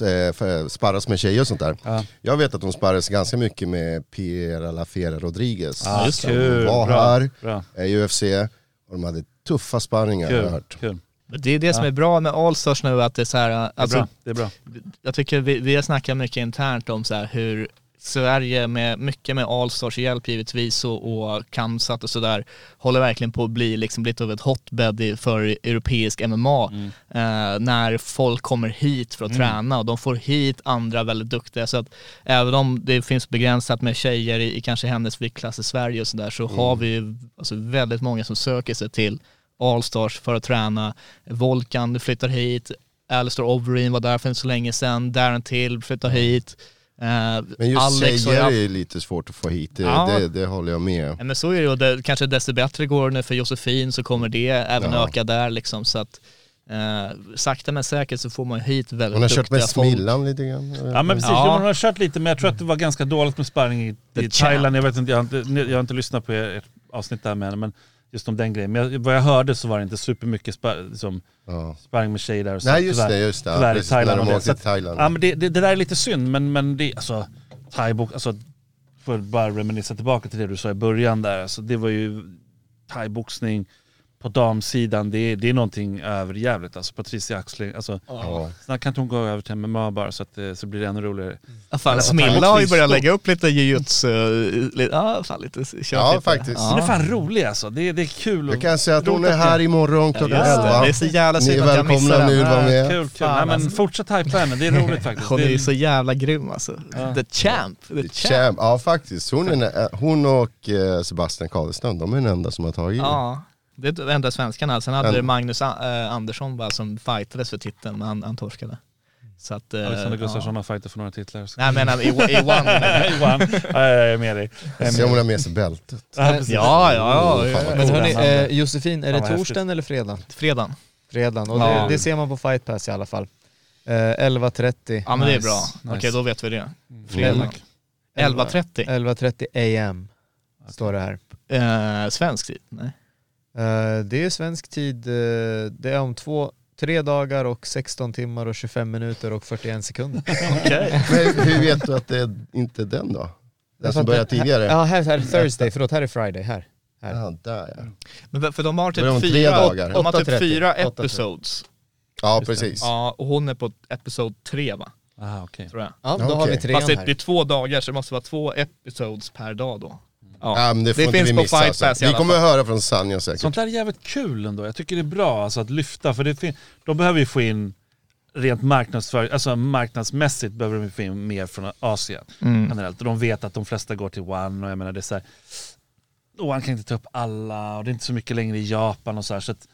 eh, sparras med tjejer och sånt där. Ja. Jag vet att hon sparras ganska mycket med Pierre Lafera Rodriguez. Ja, som kul. var Bra. här Bra. eh, i UFC och de hade tuffa sparringar har jag Kul. hört. Kul. Det är det som är bra med Allstars nu, att det är så här, Det är alltså, bra. Det är bra. jag tycker vi, vi har snackat mycket internt om så här hur Sverige med mycket med Allstars hjälp givetvis och, och Kamsat och sådär håller verkligen på att bli liksom lite av ett hotbed för europeisk MMA Mm. eh, när folk kommer hit för att träna och de får hit andra väldigt duktiga så att även om det finns begränsat med tjejer i, i kanske hennes viktklass i Sverige och sådär så har vi ju alltså väldigt många som söker sig till Allstars för att träna. Volkan flyttar hit, Alistair Overeem var där för inte så länge sedan, Darren Till flyttar hit. Eh, Men just Alex tjejer haft- är lite svårt att få hit, det, Ja. det, det håller jag med. Ja, men så är det ju, och det, kanske desto bättre går det nu för Josefin så kommer det även Ja. öka där liksom så att eh, sakta men säkert så får man hit väldigt Hon har kört med folk. Smillan lite grann. Ja men precis, Ja. Hon har kört lite men jag tror att det var ganska dåligt med sparring i, i Thailand. Jag, vet inte, jag, har inte, jag har inte lyssnat på ert avsnitt där med henne men just om den grejen. Men jag, vad jag hörde så var det inte supermycket spar, liksom, Ja. sparring med tjejer där. Och så, Nej just tyvärr. det, just det. Ja, tyvärr i precis, Thailand när de åkte till Thailand. Ja men det, det, det där är lite synd men, men det, alltså, thaibok, alltså, för att bara reminissa tillbaka till det du sa i början där, alltså, det var ju thaiboxning på damsidan, det är, det är någonting överjävligt. Alltså Patricia Axling, alltså, Ja. snart kan inte hon gå över till MMA bara så, att, så blir det ännu roligare. Ja, fan, Ja, Smilla thaiboxning har ju börjat lägga upp lite jujutsu, lite, ja fan lite, kört Ja, lite. faktiskt. Hon är fan rolig alltså, det, det är kul. Jag kan säga att hon är här imorgon Ja, klockan det. 11. det är så jävla Ni synd är att jag missar välkomna nu den. att vara Ja, med. Kul, kul. Fan, Nej, men alltså. fortsätt hypa henne, det är roligt faktiskt. Hon det är ju så jävla grym alltså. Ja. The champ, the champ. Champ. Ja faktiskt, hon, är, hon och eh, Sebastian Karlström, de är den enda som har tagit. Ja, det är det enda svenskarna. Sen hade Men- det Magnus eh, Andersson bara som fightades för titeln, men han, han torskade. Så att, eh, Alexander ja. Gustafsson har fighter för några titlar. Nej men i, i one. Johan, ja, jag är med dig. Se om hon har med sig bältet. Ja, ja, ja, Oh, ja, ja. Men hörni, eh, Josefin, är det torsdagen eller fredagen? Fredagen. Fredagen, och Ja. det, det ser man på Fight Pass i alla fall. Eh, 11.30. Ja men det är Nice, bra. nice. Okej då vet vi det. Fredag. 11.30. 11.30 AM står det här. Eh, svensk tid? Nej. Eh, det är svensk tid, eh, det är om två, tre dagar och 16 timmar och 25 minuter och 41 sekunder. Men hur vet du att det är inte den då? Den som började tidigare? Ja, här, här är Thursday, förlåt här är Friday, här. här. Ja, där ja. Men för de har de typ tre fyra, dagar. de har typ 8.30. fyra 8.30. episodes. Ja precis. Ja, och hon är på episod tre va? Ah, okej. Tror jag. Ja, då har Okej. vi trean Fast det, det är två dagar så det måste vara två episodes per dag då. Ja, men det får Det inte finns vi på missa. Fight Alltså. Pass i Vi alla kommer fall. att höra från Sanja säkert. Sånt där är jävligt kul ändå. Jag tycker det är bra alltså, att lyfta, för det fin- då behöver vi få in rent marknadsför, alltså marknadsmässigt behöver vi få in mer från Asien Mm. generellt. Och de vet att de flesta går till One och jag menar det är så här, One kan inte ta upp alla och det är inte så mycket längre i Japan och så här. Så att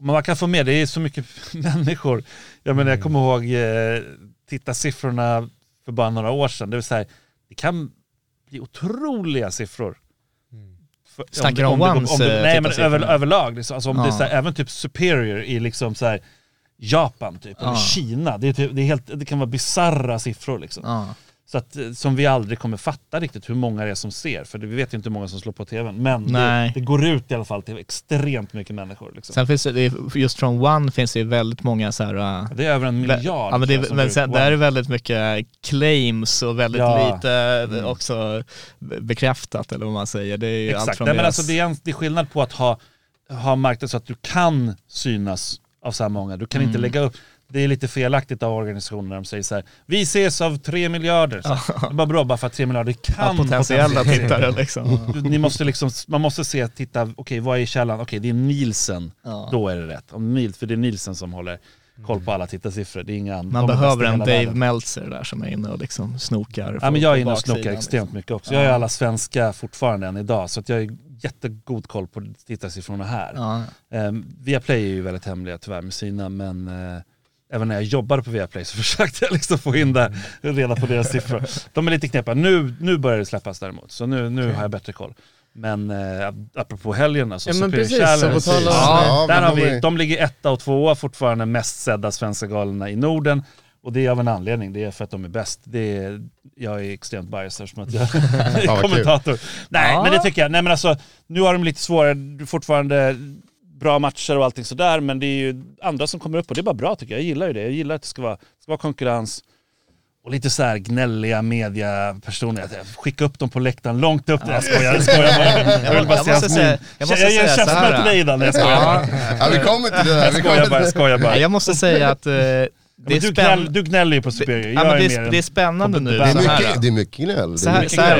man kan få med, det är så mycket människor. Jag menar jag kommer ihåg eh, tittarsiffrorna för bara några år sedan. Det vill säga, det kan bli otroliga siffror. Snackar om det- Ones, det- eh, Nej men tittarsiffror? över, överlag, liksom. alltså om det är även typ superior i liksom så här, Japan typ, eller Ja. Kina. Det, är typ, det, är helt, det kan vara bizarra siffror liksom. Ja. Så att, eh, som vi aldrig kommer fatta riktigt hur många det är som ser, för vi vet ju inte hur många som slår på tvn. Men det, det går ut i alla fall till extremt mycket människor. Liksom. Sen finns det, just från One finns det ju väldigt många så här... det är över en miljard. Ja, men, det, men sen, där är väldigt mycket claims och väldigt Ja. lite Mm. också bekräftat eller vad man säger. Det är ju allt Exakt, från Nej, men deras... alltså, det, är en, det är skillnad på att ha, ha marknad så att du kan synas av så här många. Du kan inte Mm. lägga upp, det är lite felaktigt av organisationer när de säger så här, vi ses av tre miljarder. Så här. Det är bara bra bara för att tre miljarder ja, kan potentiella potentiellt- tittare liksom. Ni måste liksom, man måste se, titta, okej vad är källan? Okej det är Nielsen, Ja. då är det rätt. Om för det är Nielsen som håller koll på alla tittarsiffror. Det är inga andra. Man är behöver en Dave världen. Meltzer där som är inne och liksom snokar. Ja, men jag är inne och snokar extremt liksom. mycket också. Ja. Jag har alla svenska fortfarande än idag, så att jag har jättegod koll på tittarsiffrorna här. Ja. Um, Viaplay är ju väldigt hemliga tyvärr med sina, men eh, även när jag jobbade på Viaplay så försökte jag liksom få in där, reda på deras siffror. De är lite knepiga. Nu, nu börjar det släppas däremot, så nu, nu har jag bättre koll. Men eh, apropå helgen alltså, Ja, men precis, Challenge, så Ja, där har vi, de ligger etta och tvåa fortfarande mest sedda svenska galorna i Norden. Och det är av en anledning, det är för att de är bäst. Det är, jag är extremt biased eftersom att jag är kommentator. Nej Ja. men det tycker jag, nej men alltså nu har de lite svårare, Det fortfarande bra matcher och allting sådär men det är ju andra som kommer upp och det är bara bra tycker jag. Jag gillar ju det, jag gillar att det ska vara, ska vara konkurrens. Och lite så här gnälliga mediapersoner, skicka upp dem på läktaren långt upp. Jag skojar, jag skojar bara. Jag vill bara Jag måste säga- min. jag måste Jag ger en käftsmäll till dig Nej, jag skojar bara. Ja, vi kommer till det där. Jag skojar bara, jag skojar bara. Jag måste säga att eh, det är du, gnäll, du gnäller ju på Superior, Ja, det, är, det är spännande nu. det, är här. mycket, det är mycket gnäll. Det Så är här, mycket så här,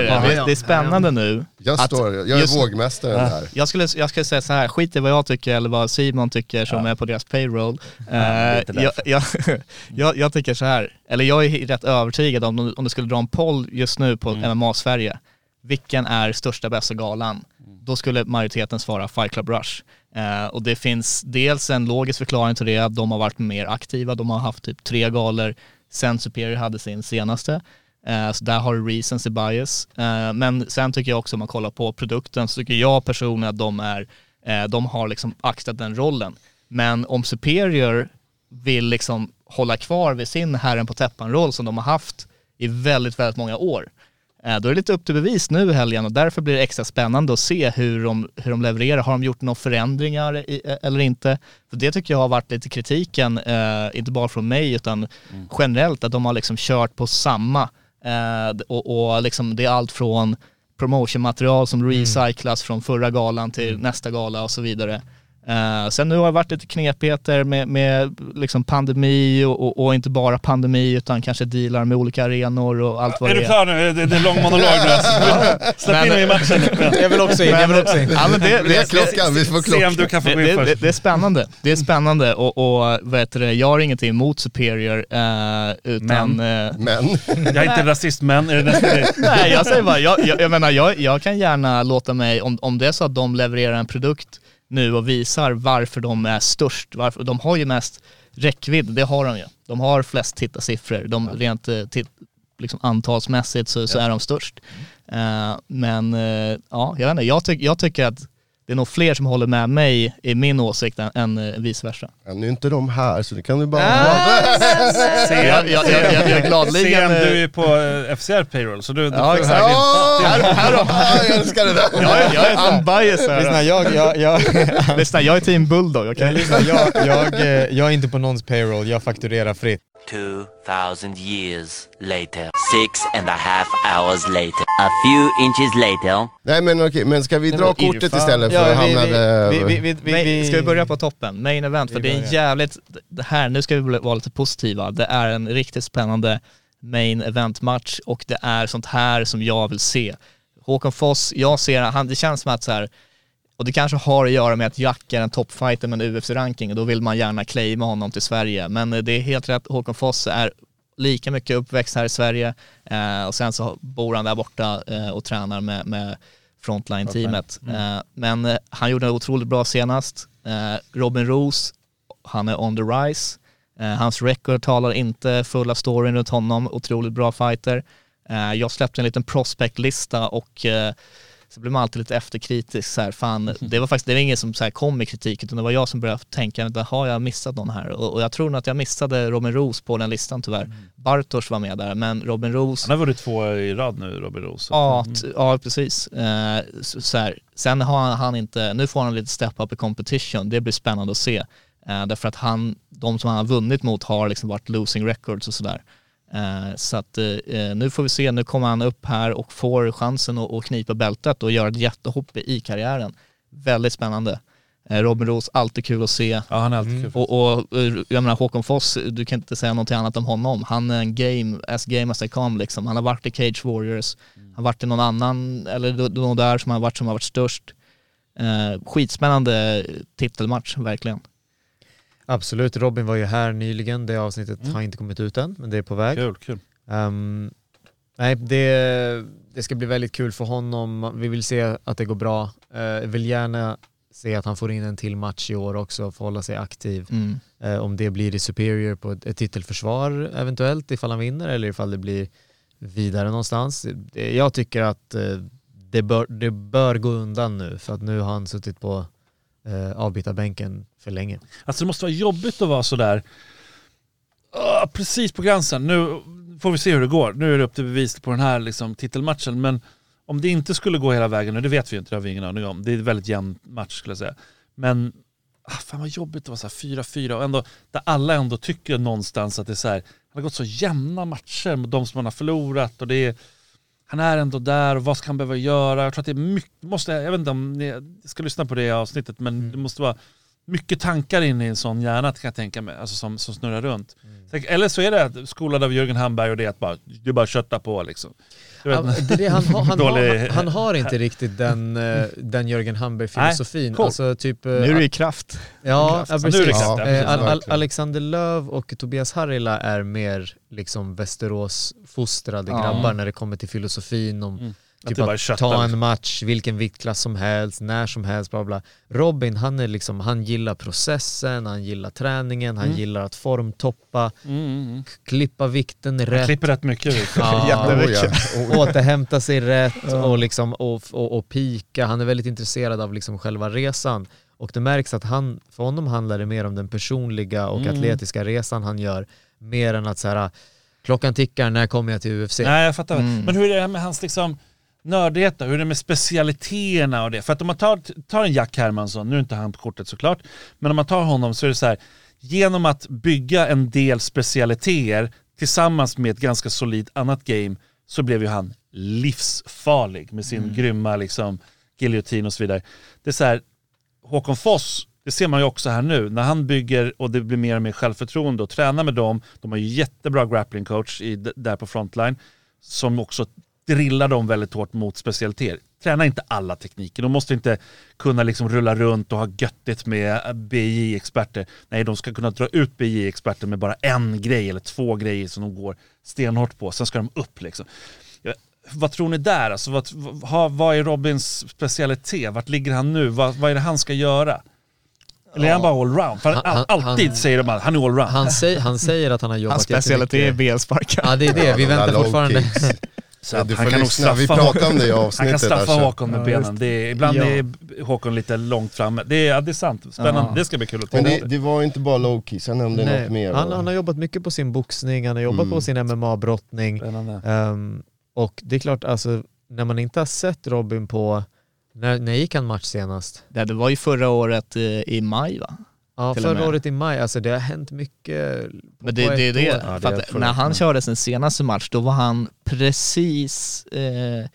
det. är spännande nu. Jag, står, jag är just- vågmästaren där. Jag skulle, jag skulle säga så här, skit i vad jag tycker eller vad Simon tycker som är på deras payroll. är Eh, jag, jag, jag, jag tycker så här, eller jag är rätt övertygad om, om du skulle dra en poll just nu på Mm. MMA Sverige, vilken är största bästa galan? Då skulle majoriteten svara Fight Club Rush. Eh, och det finns dels en logisk förklaring till det, att de har varit mer aktiva, de har haft typ tre galor sen Superior hade sin senaste. Eh, så där har du recency bias. Eh, men sen tycker jag också om man kollar på produkten så tycker jag personligen att de är, eh, de har liksom axlat den rollen. Men om Superior vill liksom hålla kvar vid sin herren på täppan-roll som de har haft i väldigt, väldigt många år. Eh, Då är det lite upp till bevis nu i helgen och därför blir det extra spännande att se hur de, hur de levererar. Har de gjort några förändringar i, eh, eller inte? För det tycker jag har varit lite kritiken, eh, inte bara från mig utan generellt, att de har liksom kört på samma. Eh, och och liksom, det är allt från promotionmaterial som recyclas från förra galan till nästa gala och så vidare. Eh, sen nu har det varit lite knepigheter med, med liksom pandemi och, och, och inte bara pandemi utan kanske dealar med olika arenor och allt vad Är det du är. klar nu? Det det är lång monolog nu. Släpp in mig i matchen. Jag vill också in, jag vill också in. Ja, men det, Det är det, klockan, vi får Se om klockan. du kan få det, gå in det, det, det är spännande. Det är spännande och, och vad heter det, jag har ingenting emot Superior eh, utan... Men. eh, Men, Jag är inte rasist men, är det nästa grej? Nej jag säger bara, jag, jag, jag menar jag, jag kan gärna låta mig, om, om det är så att de levererar en produkt nu och visar varför de är störst, varför, de har ju mest räckvidd, det har de ju. De har flest tittarsiffror, de rent eh, tit, liksom antalsmässigt så, så är de störst. Eh, men eh, ja, jag vet inte, jag, tyck, jag tycker att det är nog fler som håller med mig i min åsikt än, än eh, vice versa. ja, nu är inte de här så det kan du bara... Se, Jag, jag, jag, jag, jag är gladeligen... Sen, eh, du är ju på eh, FCR payroll så du, du Ja, får exakt. högre- Åh, här, jag älskar det där! jag, är- jag är unbiased här. Lyssna, jag, jag, jag, Lyssna, jag är team Bulldog, okej? jag, lyssna, jag, jag, eh, jag är inte på någons payroll, jag fakturerar fritt. 2,000 years later. Six and a half hours later. A few inches later. Nej men okej, men ska vi dra kortet Irfan- istället för att hamna där? vi, vi, vi, vi, Nej, vi, ska vi börja på toppen? Main event, för det är en jävligt, det här, nu ska vi vara lite positiva, det är en riktigt spännande main event match och det är sånt här som jag vill se. Håkon Foss, jag ser, han, det känns som att så här, och det kanske har att göra med att Jack är en toppfighter med en UFC-ranking och då vill man gärna claima honom till Sverige. Men eh, det är helt rätt, Håkon Foss är lika mycket uppväxt här i Sverige eh, och sen så bor han där borta eh, och tränar med, med frontline-teamet. Eh, men eh, han gjorde det otroligt bra senast. Eh, Robin Roos, han är on the rise. Hans record talar inte fulla storyn runt honom, otroligt bra fighter. Jag släppte en liten prospect-lista och så blir man alltid lite efterkritisk så här, fan, det var faktiskt, det var ingen som så här, kom med kritik utan det var jag som började tänka, har jag missat någon här? Och, och jag tror nog att jag missade Robin Roos på den listan tyvärr. Bartosz var med där, men Robin Roos Han har vunnit två i rad nu, Robin Roos. Ja, t- ja precis. Eh, så, så här. Sen har han, han inte, nu får han lite step up i competition, det blir spännande att se. Eh, därför att han, de som han har vunnit mot har liksom varit losing records och sådär. Eh, så att eh, nu får vi se, nu kommer han upp här och får chansen att, knipa bältet och göra ett jättehopp i karriären. Väldigt spännande. Eh, Robin Roos, alltid kul att se. Ja, han är alltid kul. Och, och eh, jag menar Håkon Foss, du kan inte säga någonting annat om honom. Han är en game, as game as they come liksom. Han har varit i Cage Warriors, han har varit i någon annan, eller någon där som har varit som har varit störst. Eh, skitspännande titelmatch, verkligen. Absolut, Robin var ju här nyligen, det avsnittet har inte kommit ut än, men det är på väg. Kul, kul. Ehm, nej, det, det ska bli väldigt kul för honom. Vi vill se att det går bra. Uh, vill gärna se att han får in en till match i år också, få hålla sig aktiv. Mm. Eh, om det blir i Superior på ett, ett titelförsvar eventuellt ifall han vinner eller ifall det blir vidare någonstans. Jag tycker att eh, det, bör, det bör gå undan nu för att nu har han suttit på eh, avbytarbänken för länge. Alltså det måste vara jobbigt att vara sådär, oh, precis på gränsen. Nu får vi se hur det går. Nu är det upp till bevis på den här liksom, titelmatchen. Men om det inte skulle gå hela vägen, och det vet vi ju inte, det har vi ingen aning om. Det är en väldigt jämn match skulle jag säga. Men ah, fan vad jobbigt att vara såhär 4-4 och ändå, där alla ändå tycker någonstans att det är så här, har gått så jämna matcher mot de som man har förlorat och det är, han är ändå där och vad ska han behöva göra? Jag tror att det är mycket, måste, jag vet inte om ni ska lyssna på det avsnittet men det måste vara mycket tankar in i en sån hjärna kan jag tänka mig, alltså som, som snurrar runt. Så- Eller så är det skolad av Jörgen Hamberg och det är att bara, är bara kötta på liksom. Ja, det han, har, han, Dålig- har, han har inte riktigt den, eh, den Jörgen Hamberg-filosofin. cool. Alltså typ... eh, Nu är det i kraft. Ja, ja Nu är det precis. kraft, ja, precis. Al- Al-. Alexander Löv och Tobias Harila är mer liksom Västerås-fostrade Ja. grabbar när det kommer till filosofin om Mm. Att typ att kötta, ta en match, vilken viktklass som helst, när som helst, bla bla. Robin, han är liksom, han gillar processen, han gillar träningen, han Mm. gillar att formtoppa, Mm, mm, mm. klippa vikten Han rätt, klipper rätt mycket ut. Ja, Oh, ja. Oh, återhämta sig rätt och, liksom, och, och, och pika. Han är väldigt intresserad av liksom själva resan. Och det märks att han, för honom handlar det mer om den personliga och Mm. atletiska resan han gör, mer än att så här, klockan tickar, när kommer jag till UFC? Nej jag fattar. Mm. Men hur är det med hans liksom nördighet då? Hur är det med specialiteterna och det? För att om man tar, tar en Jack Hermansson, nu är inte han på kortet såklart, men om man tar honom så är det så här, genom att bygga en del specialiteter tillsammans med ett ganska solid annat game så blev ju han livsfarlig med sin grymma liksom giljotin och så vidare. Det är så här, Håkon Foss, det ser man ju också här nu, när han bygger och det blir mer och mer självförtroende och tränar med dem, de har ju jättebra grappling coach i, där på frontline, som också drillar dem väldigt hårt mot specialiteter. Träna inte alla tekniker, de måste inte kunna liksom rulla runt och ha göttigt med BJ-experter. Nej, de ska kunna dra ut BJ-experter med bara en grej eller två grejer som de går stenhårt på, sen ska de upp liksom. Ja, Vad tror ni där? Alltså, vad, vad, vad är Robins specialitet? Vart ligger han nu? Vad, vad är det han ska göra? Eller är han bara allround? För Han- all, han- alltid han- säger de att han är allround. Han, säger, han säger att han har jobbat Hans specialitet är jättemycket. bensparkar. Ja det är det, vi väntar fortfarande. Så Ja, att han kan nog lyssna, vi straffa pratade om det i Han kan avsnittet. straffa där, Håkon med Ja, benen. Det är, ibland Ja. är Håkon lite långt framme. Det är, ja, det är sant. Spännande. Ja. Det ska bli kul att Men titta det, det var inte bara low kicks, han nämnde Nej, något mer. han, han har jobbat mycket på sin boxning, han har jobbat Mm. på sin MMA-brottning. Spännande. Ehm, och det är klart, alltså, när man inte har sett Robin på, när, när gick han match senast? Det, det var ju förra året eh, i maj va? Ja, förra året i maj, alltså det har hänt mycket på, Men det, det det. Ja, för det är när han körde sin senaste match då var han precis eh,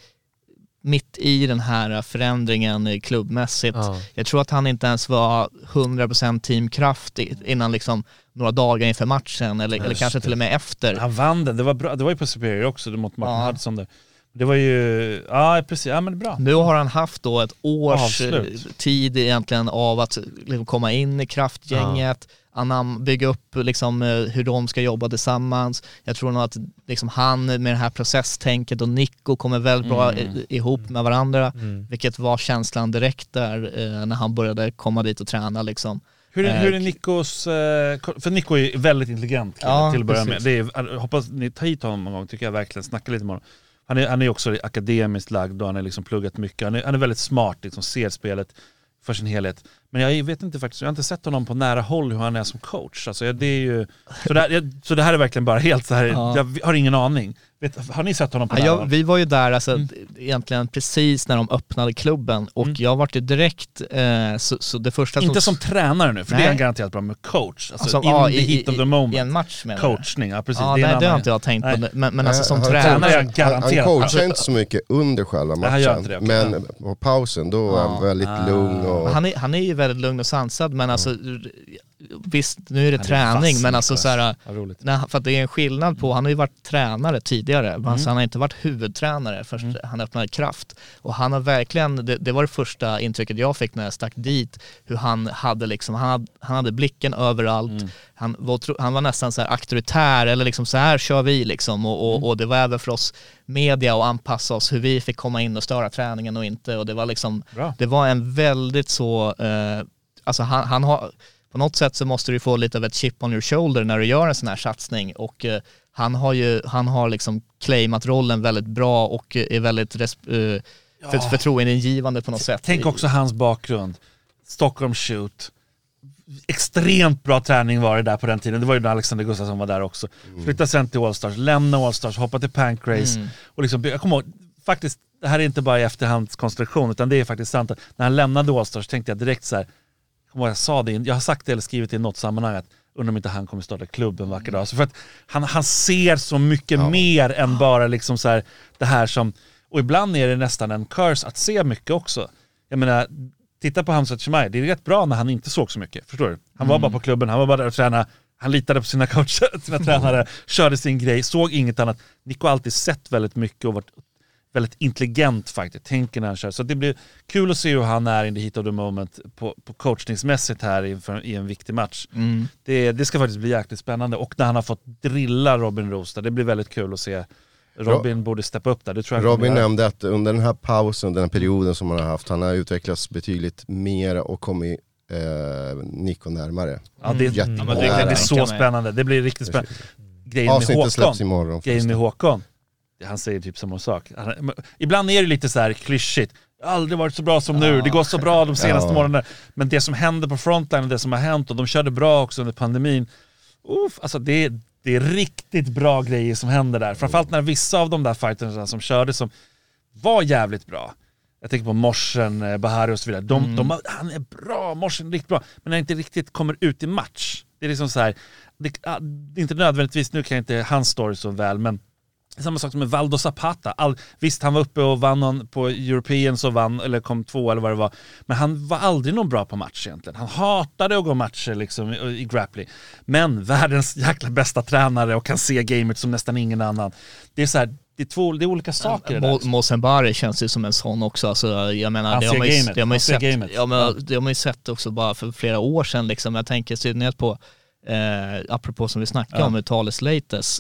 mitt i den här förändringen klubbmässigt. Ja. Jag tror att han inte ens var 100% teamkraft innan liksom några dagar inför matchen eller, eller kanske det. till och med efter. Han vann den. Det var, bra. det var ju på Superior också mot Martin Ja. Hudson där. Det var ju, ja precis, ja men bra. Nu har han haft då ett års Avslut. eh, tid egentligen av att liksom komma in i kraftgänget, anam, bygga upp liksom, eh, hur de ska jobba tillsammans. Jag tror nog att liksom, han med det här processtänket och Nico kommer väldigt bra Mm. ihop med varandra. Mm. Vilket var känslan direkt där eh, när han började komma dit och träna liksom. Hur är, hur är Eh, Nikos... eh, För Nico är väldigt intelligent Ja, till att börja med. precis. Det är, hoppas ni tar hit honom någon gång, tycker jag verkligen. Snacka lite med honom. Han är, han är också akademiskt lagd och han har liksom pluggat mycket. Han är, han är väldigt smart, liksom, ser spelet för sin helhet. Men jag vet inte faktiskt, jag har inte sett honom på nära håll hur han är som coach. Alltså, det är ju, så, det här, så det här är verkligen bara helt så här, Ja. jag har ingen aning. Vet, har ni sett honom på Ja, nära jag, håll? vi var ju där alltså, Mm. egentligen precis när de öppnade klubben och Mm. jag vart ju direkt, eh, så, så det första Inte som tränare nu, för det är Nej. han garanterat bra med coach. Alltså, Alltså, in ja, the i, heat of the moment. i en match menar? Coachning, ja precis. Ja, det nej, det har inte jag tänkt Nej. på, men, men alltså som Han- Tränare är han Han, garanterat. han coachar inte så mycket under själva Nej, matchen, det, men på pausen då är han väldigt Ah. lugn och... han är, han är ju väldigt lugn och sansad men alltså visst nu är det är träning vass, men alltså så här. Nej, för att det är en skillnad på, han har ju varit tränare tidigare, Mm. alltså han har inte varit huvudtränare först han öppnade kraft. Och han har verkligen, det, det var det första intrycket jag fick när jag stack dit, hur han hade liksom, han hade, han hade blicken överallt, Mm. han, var, han var nästan så här auktoritär, eller liksom så här kör vi liksom. Och, och, Mm. och det var även för oss media att anpassa oss hur vi fick komma in och störa träningen och inte. Och det var liksom, Bra. det var en väldigt så, eh, alltså han, han har, på något sätt så måste du få lite av ett chip on your shoulder när du gör en sån här satsning och eh, han har ju, han har liksom claimat rollen väldigt bra och eh, är väldigt res- eh, för, Ja. förtroendeingivande på något sätt. Tänk också hans bakgrund. Stockholm shoot. Extremt bra träning var det där på den tiden. Det var ju när Alexander Gustafsson var där också. Flytta sen till Allstars, lämna Allstars, hoppa till Pancrase. Mm. Och liksom, jag kommer ihåg, faktiskt, det här är inte bara i efterhandskonstruktion utan det är faktiskt sant. att När han lämnade Allstars tänkte jag direkt så här, jag sa det, jag har sagt det eller skrivit det i något sammanhang att undrar om inte han kommer starta klubb en vacker dag. Alltså för att han, han ser så mycket mer än bara liksom så här, det här som, och ibland är det nästan en curse att se mycket också. Jag menar, titta på Hamza Chimaev, det är rätt bra när han inte såg så mycket, förstår du? Han var bara på klubben, han var bara där och tränade, han litade på sina coacher, sina tränare, körde sin grej, såg inget annat. Nico har alltid sett väldigt mycket och varit väldigt intelligent faktiskt, tänker när han kör. Så det blir kul att se hur han är in the heat of the moment på, på coachningsmässigt här inför, i en viktig match. Mm. Det, det ska faktiskt bli jäkligt spännande och när han har fått drilla Robin Roos det blir väldigt kul att se. Robin borde steppa upp där, det tror jag Robin nämnde att under den här pausen, den här perioden som han har haft, han har utvecklats betydligt mer och kommit eh, Nico närmare. Ja, det, Jättebra. ja, det, det blir så spännande, det blir riktigt spännande. Grejen med Avsnittet Håkon, släpps imorgon. grejen med Håkon, han säger typ samma sak. Han, ibland är det lite så här klyschigt, aldrig varit så bra som nu, det går så bra de senaste Ja. månaderna. Men det som händer på frontline och det som har hänt, och de körde bra också under pandemin, uff, alltså det, det är riktigt bra grejer som händer där. Framförallt när vissa av de där fighterna som körde som var jävligt bra, jag tänker på Morsen, eh, Bahari och så vidare. De, de, har- han är bra, Morsen är riktigt bra. Men när han inte riktigt kommer ut i match. Det är liksom så här, det, ah, det är inte nödvändigtvis, nu kan jag inte hans story så väl, men samma sak som med Valdo Zapata. All, visst, han var uppe och vann någon på European så vann, eller kom två eller vad det var. Men han var aldrig någon bra på match egentligen. Han hatade att gå matcher liksom, i, i grappling. Men världens jäkla bästa tränare och kan se gamet som nästan ingen annan. Det är så här, det är, två, det är olika saker. Mo- Mosenbari känns ju som en sån också. Alltså, jag menar, Han ser gamet. det har man ju sett, ja, men, Ja. det har man ju sett också bara för flera år sedan. Liksom. Jag tänker i synnerhet på, eh, apropå som vi snackade Ja. om, Thales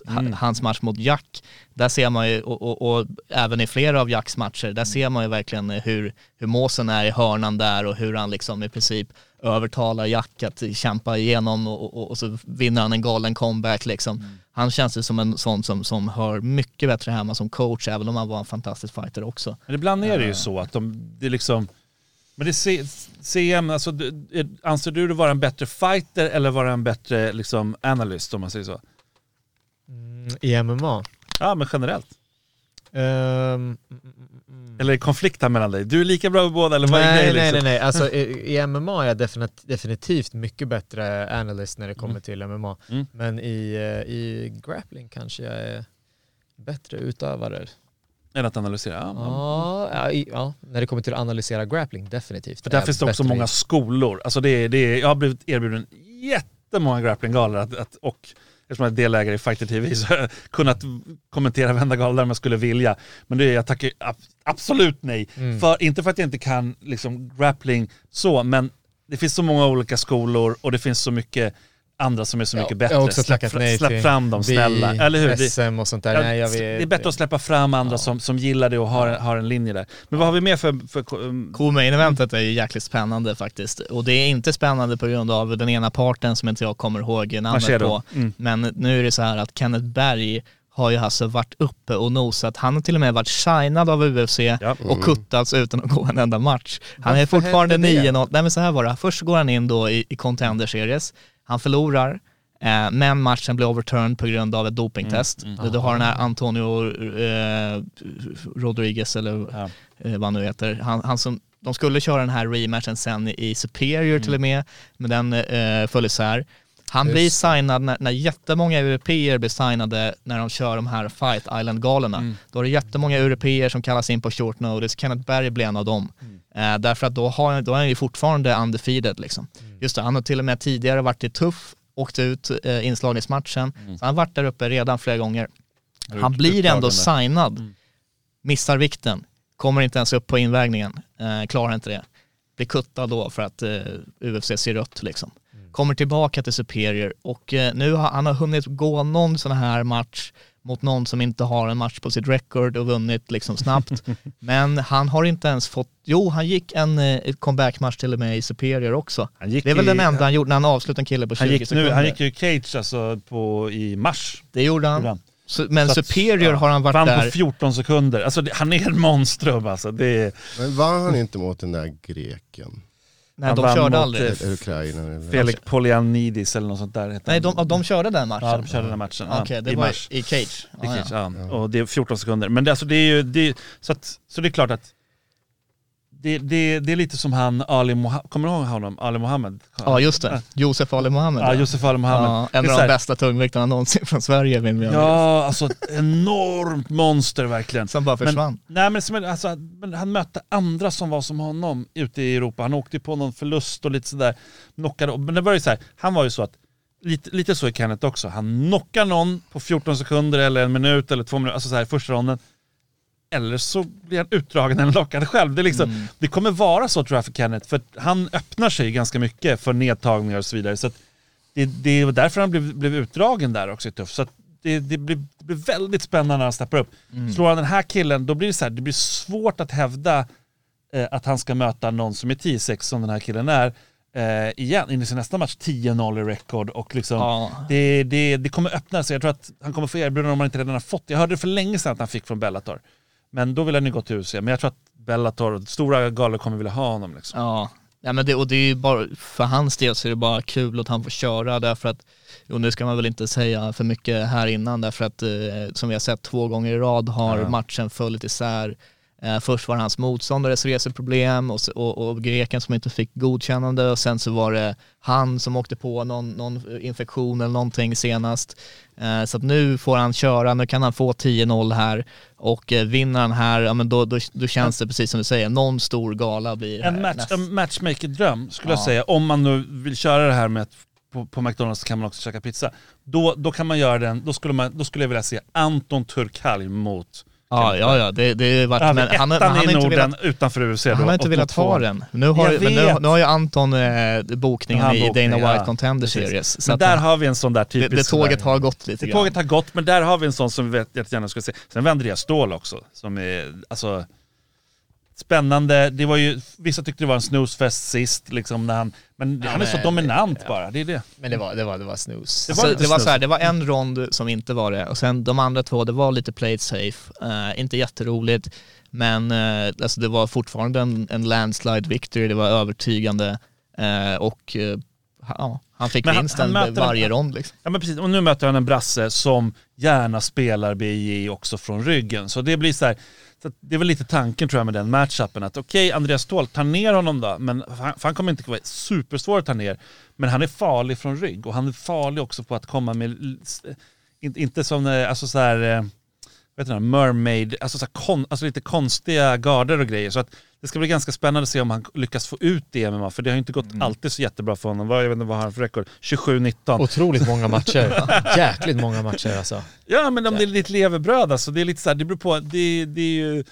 ha- Mm. hans match mot Jack. Där ser man ju, och, och, och även i flera av Jacks matcher, där ser man ju verkligen hur, hur Måsen är i hörnan där och hur han liksom i princip övertalar Jack att kämpa igenom och, och, och så vinner han en galen comeback liksom. Mm. Han känns ju som en sån som, som hör mycket bättre hemma som coach, även om han var en fantastisk fighter också. Men ibland är det ju så att de, det är liksom, men det C, CM, alltså, du- är- anser du dig vara en bättre fighter eller vara en bättre liksom, analyst om man säger så? Mm, I MMA? Ja men generellt. Mm. Eller är det konflikt här mellan dig? Du är lika bra med båda eller vad är grejen nej, liksom? nej, nej. Alltså, i, I MMA är jag definit- definitivt mycket bättre analyst när det kommer Mm. till MMA. Mm. Men i, eh, i grappling kanske jag är bättre utövare. Än att analysera? Ja, ja, i, ja, när det kommer till att analysera grappling, definitivt. För där finns det också många skolor. Alltså det är, det är, jag har blivit erbjuden jättemånga grapplinggalor att, att, och eftersom jag är delägare i Fighter TV så har jag kunnat kommentera varenda gala om jag skulle vilja. Men det är, jag tackar absolut nej. Mm. För, inte för att jag inte kan liksom, grappling så, men det finns så många olika skolor och det finns så mycket andra som är så mycket jag bättre. släpp, släpp fram dem, snälla. Vi, Eller hur? Det, SM och sånt där. ja, Nej, jag det vet. är bättre att släppa fram andra som, som gillar det och har, har en linje där. Men vad har vi mer för... för um, Co-main eventet är ju jäkligt spännande faktiskt. Och det är inte spännande på grund av den ena parten som inte jag kommer ihåg namnet på. Mm. Men nu är det så här att Kenneth Berg har ju alltså varit uppe och nosat. Han har till och med varit signad av UFC Ja. och kuttats utan att gå en enda match. Han är Varför fortfarande hände det? 9-0. Nej men så här var det. Först går han in då i, i Contender Series. Han förlorar. Eh, men matchen blir overturned på grund av ett dopingtest. Mm, Du har den här Antonio eh, Rodriguez eller Ja. eh, vad han nu heter. Han, han som, de skulle köra den här rematchen sen i Superior till och med, men den eh, föll isär. Han Just blir signad när, när jättemånga europeer blir signade när de kör de här Fight Island-galorna. Då är det jättemånga europeer som kallas in på short notice. Kenneth Berg blir en av dem. Eh, därför att då, har, då är han ju fortfarande undefeated liksom. Just det, han har till och med tidigare varit i tuff, åkt ut eh, inslagningsmatchen. Så han har varit där uppe redan flera gånger. Han blir ändå signad, missar vikten, kommer inte ens upp på invägningen, eh, klarar inte det. Blir kuttad då för att eh, UFC ser rött liksom. Kommer tillbaka till Superior och eh, nu har han har hunnit gå någon sån här match mot någon som inte har en match på sitt record och vunnit liksom snabbt. Men han har inte ens fått, jo han gick en eh, comeback-match till och med i Superior också. Han gick Det är väl i- den enda han gjorde när han avslutade en kille på 20 Han gick, sekunder. nu, han gick ju cage alltså på, i mars. Det gjorde han. Gjorde han. Så, men Så att- Superior ja, har han varit Vann där. på 14 sekunder. Alltså det, han är en monstrum alltså. Det är, Men vann han inte mot den där greken? Nej, de körde aldrig. eh? Eller? Felix Polyanidis eller något sånt där. Nej, de, de körde den matchen? Ja, de körde den matchen. Ja, Okej, det i var mars. i cage. I Ja, cage, ja. ja. Och det är 14 sekunder. Men det, alltså, det är ju, det, så, att, så det är klart att det, det, det är lite som han Ali Mohammed, kommer du ihåg honom? Ali Mohammed? ja, just det. Josef Ali Mohammed. Ja, Josef Ali Mohammed. Ja, en av de bästa tungviktarna någonsin från Sverige vill vi Ja, alltså ett enormt monster verkligen. Som bara försvann. Men, nej, men, som, alltså, men han mötte andra som var som honom ute i Europa. Han åkte på någon förlust och lite sådär. Knockade, men det var ju så här, han var ju så att, lite, lite så är Kenneth också. Han knockar någon på 14 sekunder eller en minut eller två minuter, alltså så här första ronden. Eller så blir han utdragen eller lockad själv. Det, är liksom, Mm. det kommer vara så tror jag för Kenneth, för han öppnar sig ganska mycket för nedtagningar och så vidare. Så det, det var därför han blev, blev utdragen där också i tuff. Så det, det, blir, det blir väldigt spännande när han steppar upp. Mm. Slår han den här killen, då blir det så här, det blir svårt att hävda eh, att han ska möta någon som är 10-6 som den här killen är. Eh, igen, in i sin nästa match 10-0 i record och liksom Ja. det, det, det kommer öppna sig. Jag tror att han kommer få erbjudanden om han inte redan har fått. Jag hörde det för länge sedan att han fick från Bellator. Men då vill han ju gå till UFC. Men jag tror att Bellator, stora galor kommer vilja ha honom liksom. Ja, ja men det, och det är ju bara, för hans del så är det bara kul att han får köra därför att, och nu ska man väl inte säga för mycket här innan därför att eh, som vi har sett två gånger i rad har Ja. matchen följt isär. Eh, först var det hans motståndares reseproblem och, och, och greken som inte fick godkännande och sen så var det han som åkte på någon, någon infektion eller någonting senast. Eh, så att nu får han köra, nu kan han få 10-0 här och eh, vinner han här, ja men då, då, då känns det precis som du säger, någon stor gala blir En, här match, en matchmaker-dröm skulle jag Ja. säga. Om man nu vill köra det här med att på, på McDonalds kan man också käka pizza. Då, då kan man göra den, då skulle, man, då skulle jag vilja se Anton Turkalj mot Ja, ja, ja, det, det varit, Ja, men han, han, har i Norden velat, utanför UFC då. han har inte velat ha den. Nu har, Jag men nu, nu har ju Anton eh, bokningen Han i bokning, Dana ja. White Contender Precis. Series. Så Men där det, har vi en sån där det, typisk... det tåget sån där- har gått lite Det grann. tåget har gått, men där har vi en sån som vi vet, jättegärna skulle se. Sen var Andreas Ståhl också, som är alltså, spännande. Det var ju, vissa tyckte det var en snoozefest sist, liksom, när han, men han är så men- dominant bara. Det är det. Men det var, det var, det var snus. Det var Alltså, det var så här, det var en rond som inte var det och sen de andra två, det var lite played safe. Eh, inte jätteroligt, men eh, alltså, det var fortfarande en, en landslide victory, det var övertygande eh, och ja, han fick Men vinsten han varje en- rond. Liksom. Ja men precis, och nu möter han en brasse som gärna spelar BJ också från ryggen. Så det blir så här, så det är väl lite tanken tror jag med den matchupen att okej, Andreas Ståhl, ta ner honom då, men han, för han kommer inte vara supersvår att ta ner, men han är farlig från rygg och han är farlig också på att komma med, inte, inte som, eh, alltså så här, eh, vet du, mermaid, alltså, så kon, alltså lite konstiga garder och grejer. Så att det ska bli ganska spännande att se om han lyckas få ut det i MMA, för det har ju inte gått alltid så jättebra för honom. Jag vet inte vad har han för rekord? 27-19. Otroligt många matcher. Jäkligt många matcher alltså. Ja men om det är ditt levebröd alltså, det är lite så här, det beror på, det, det är ju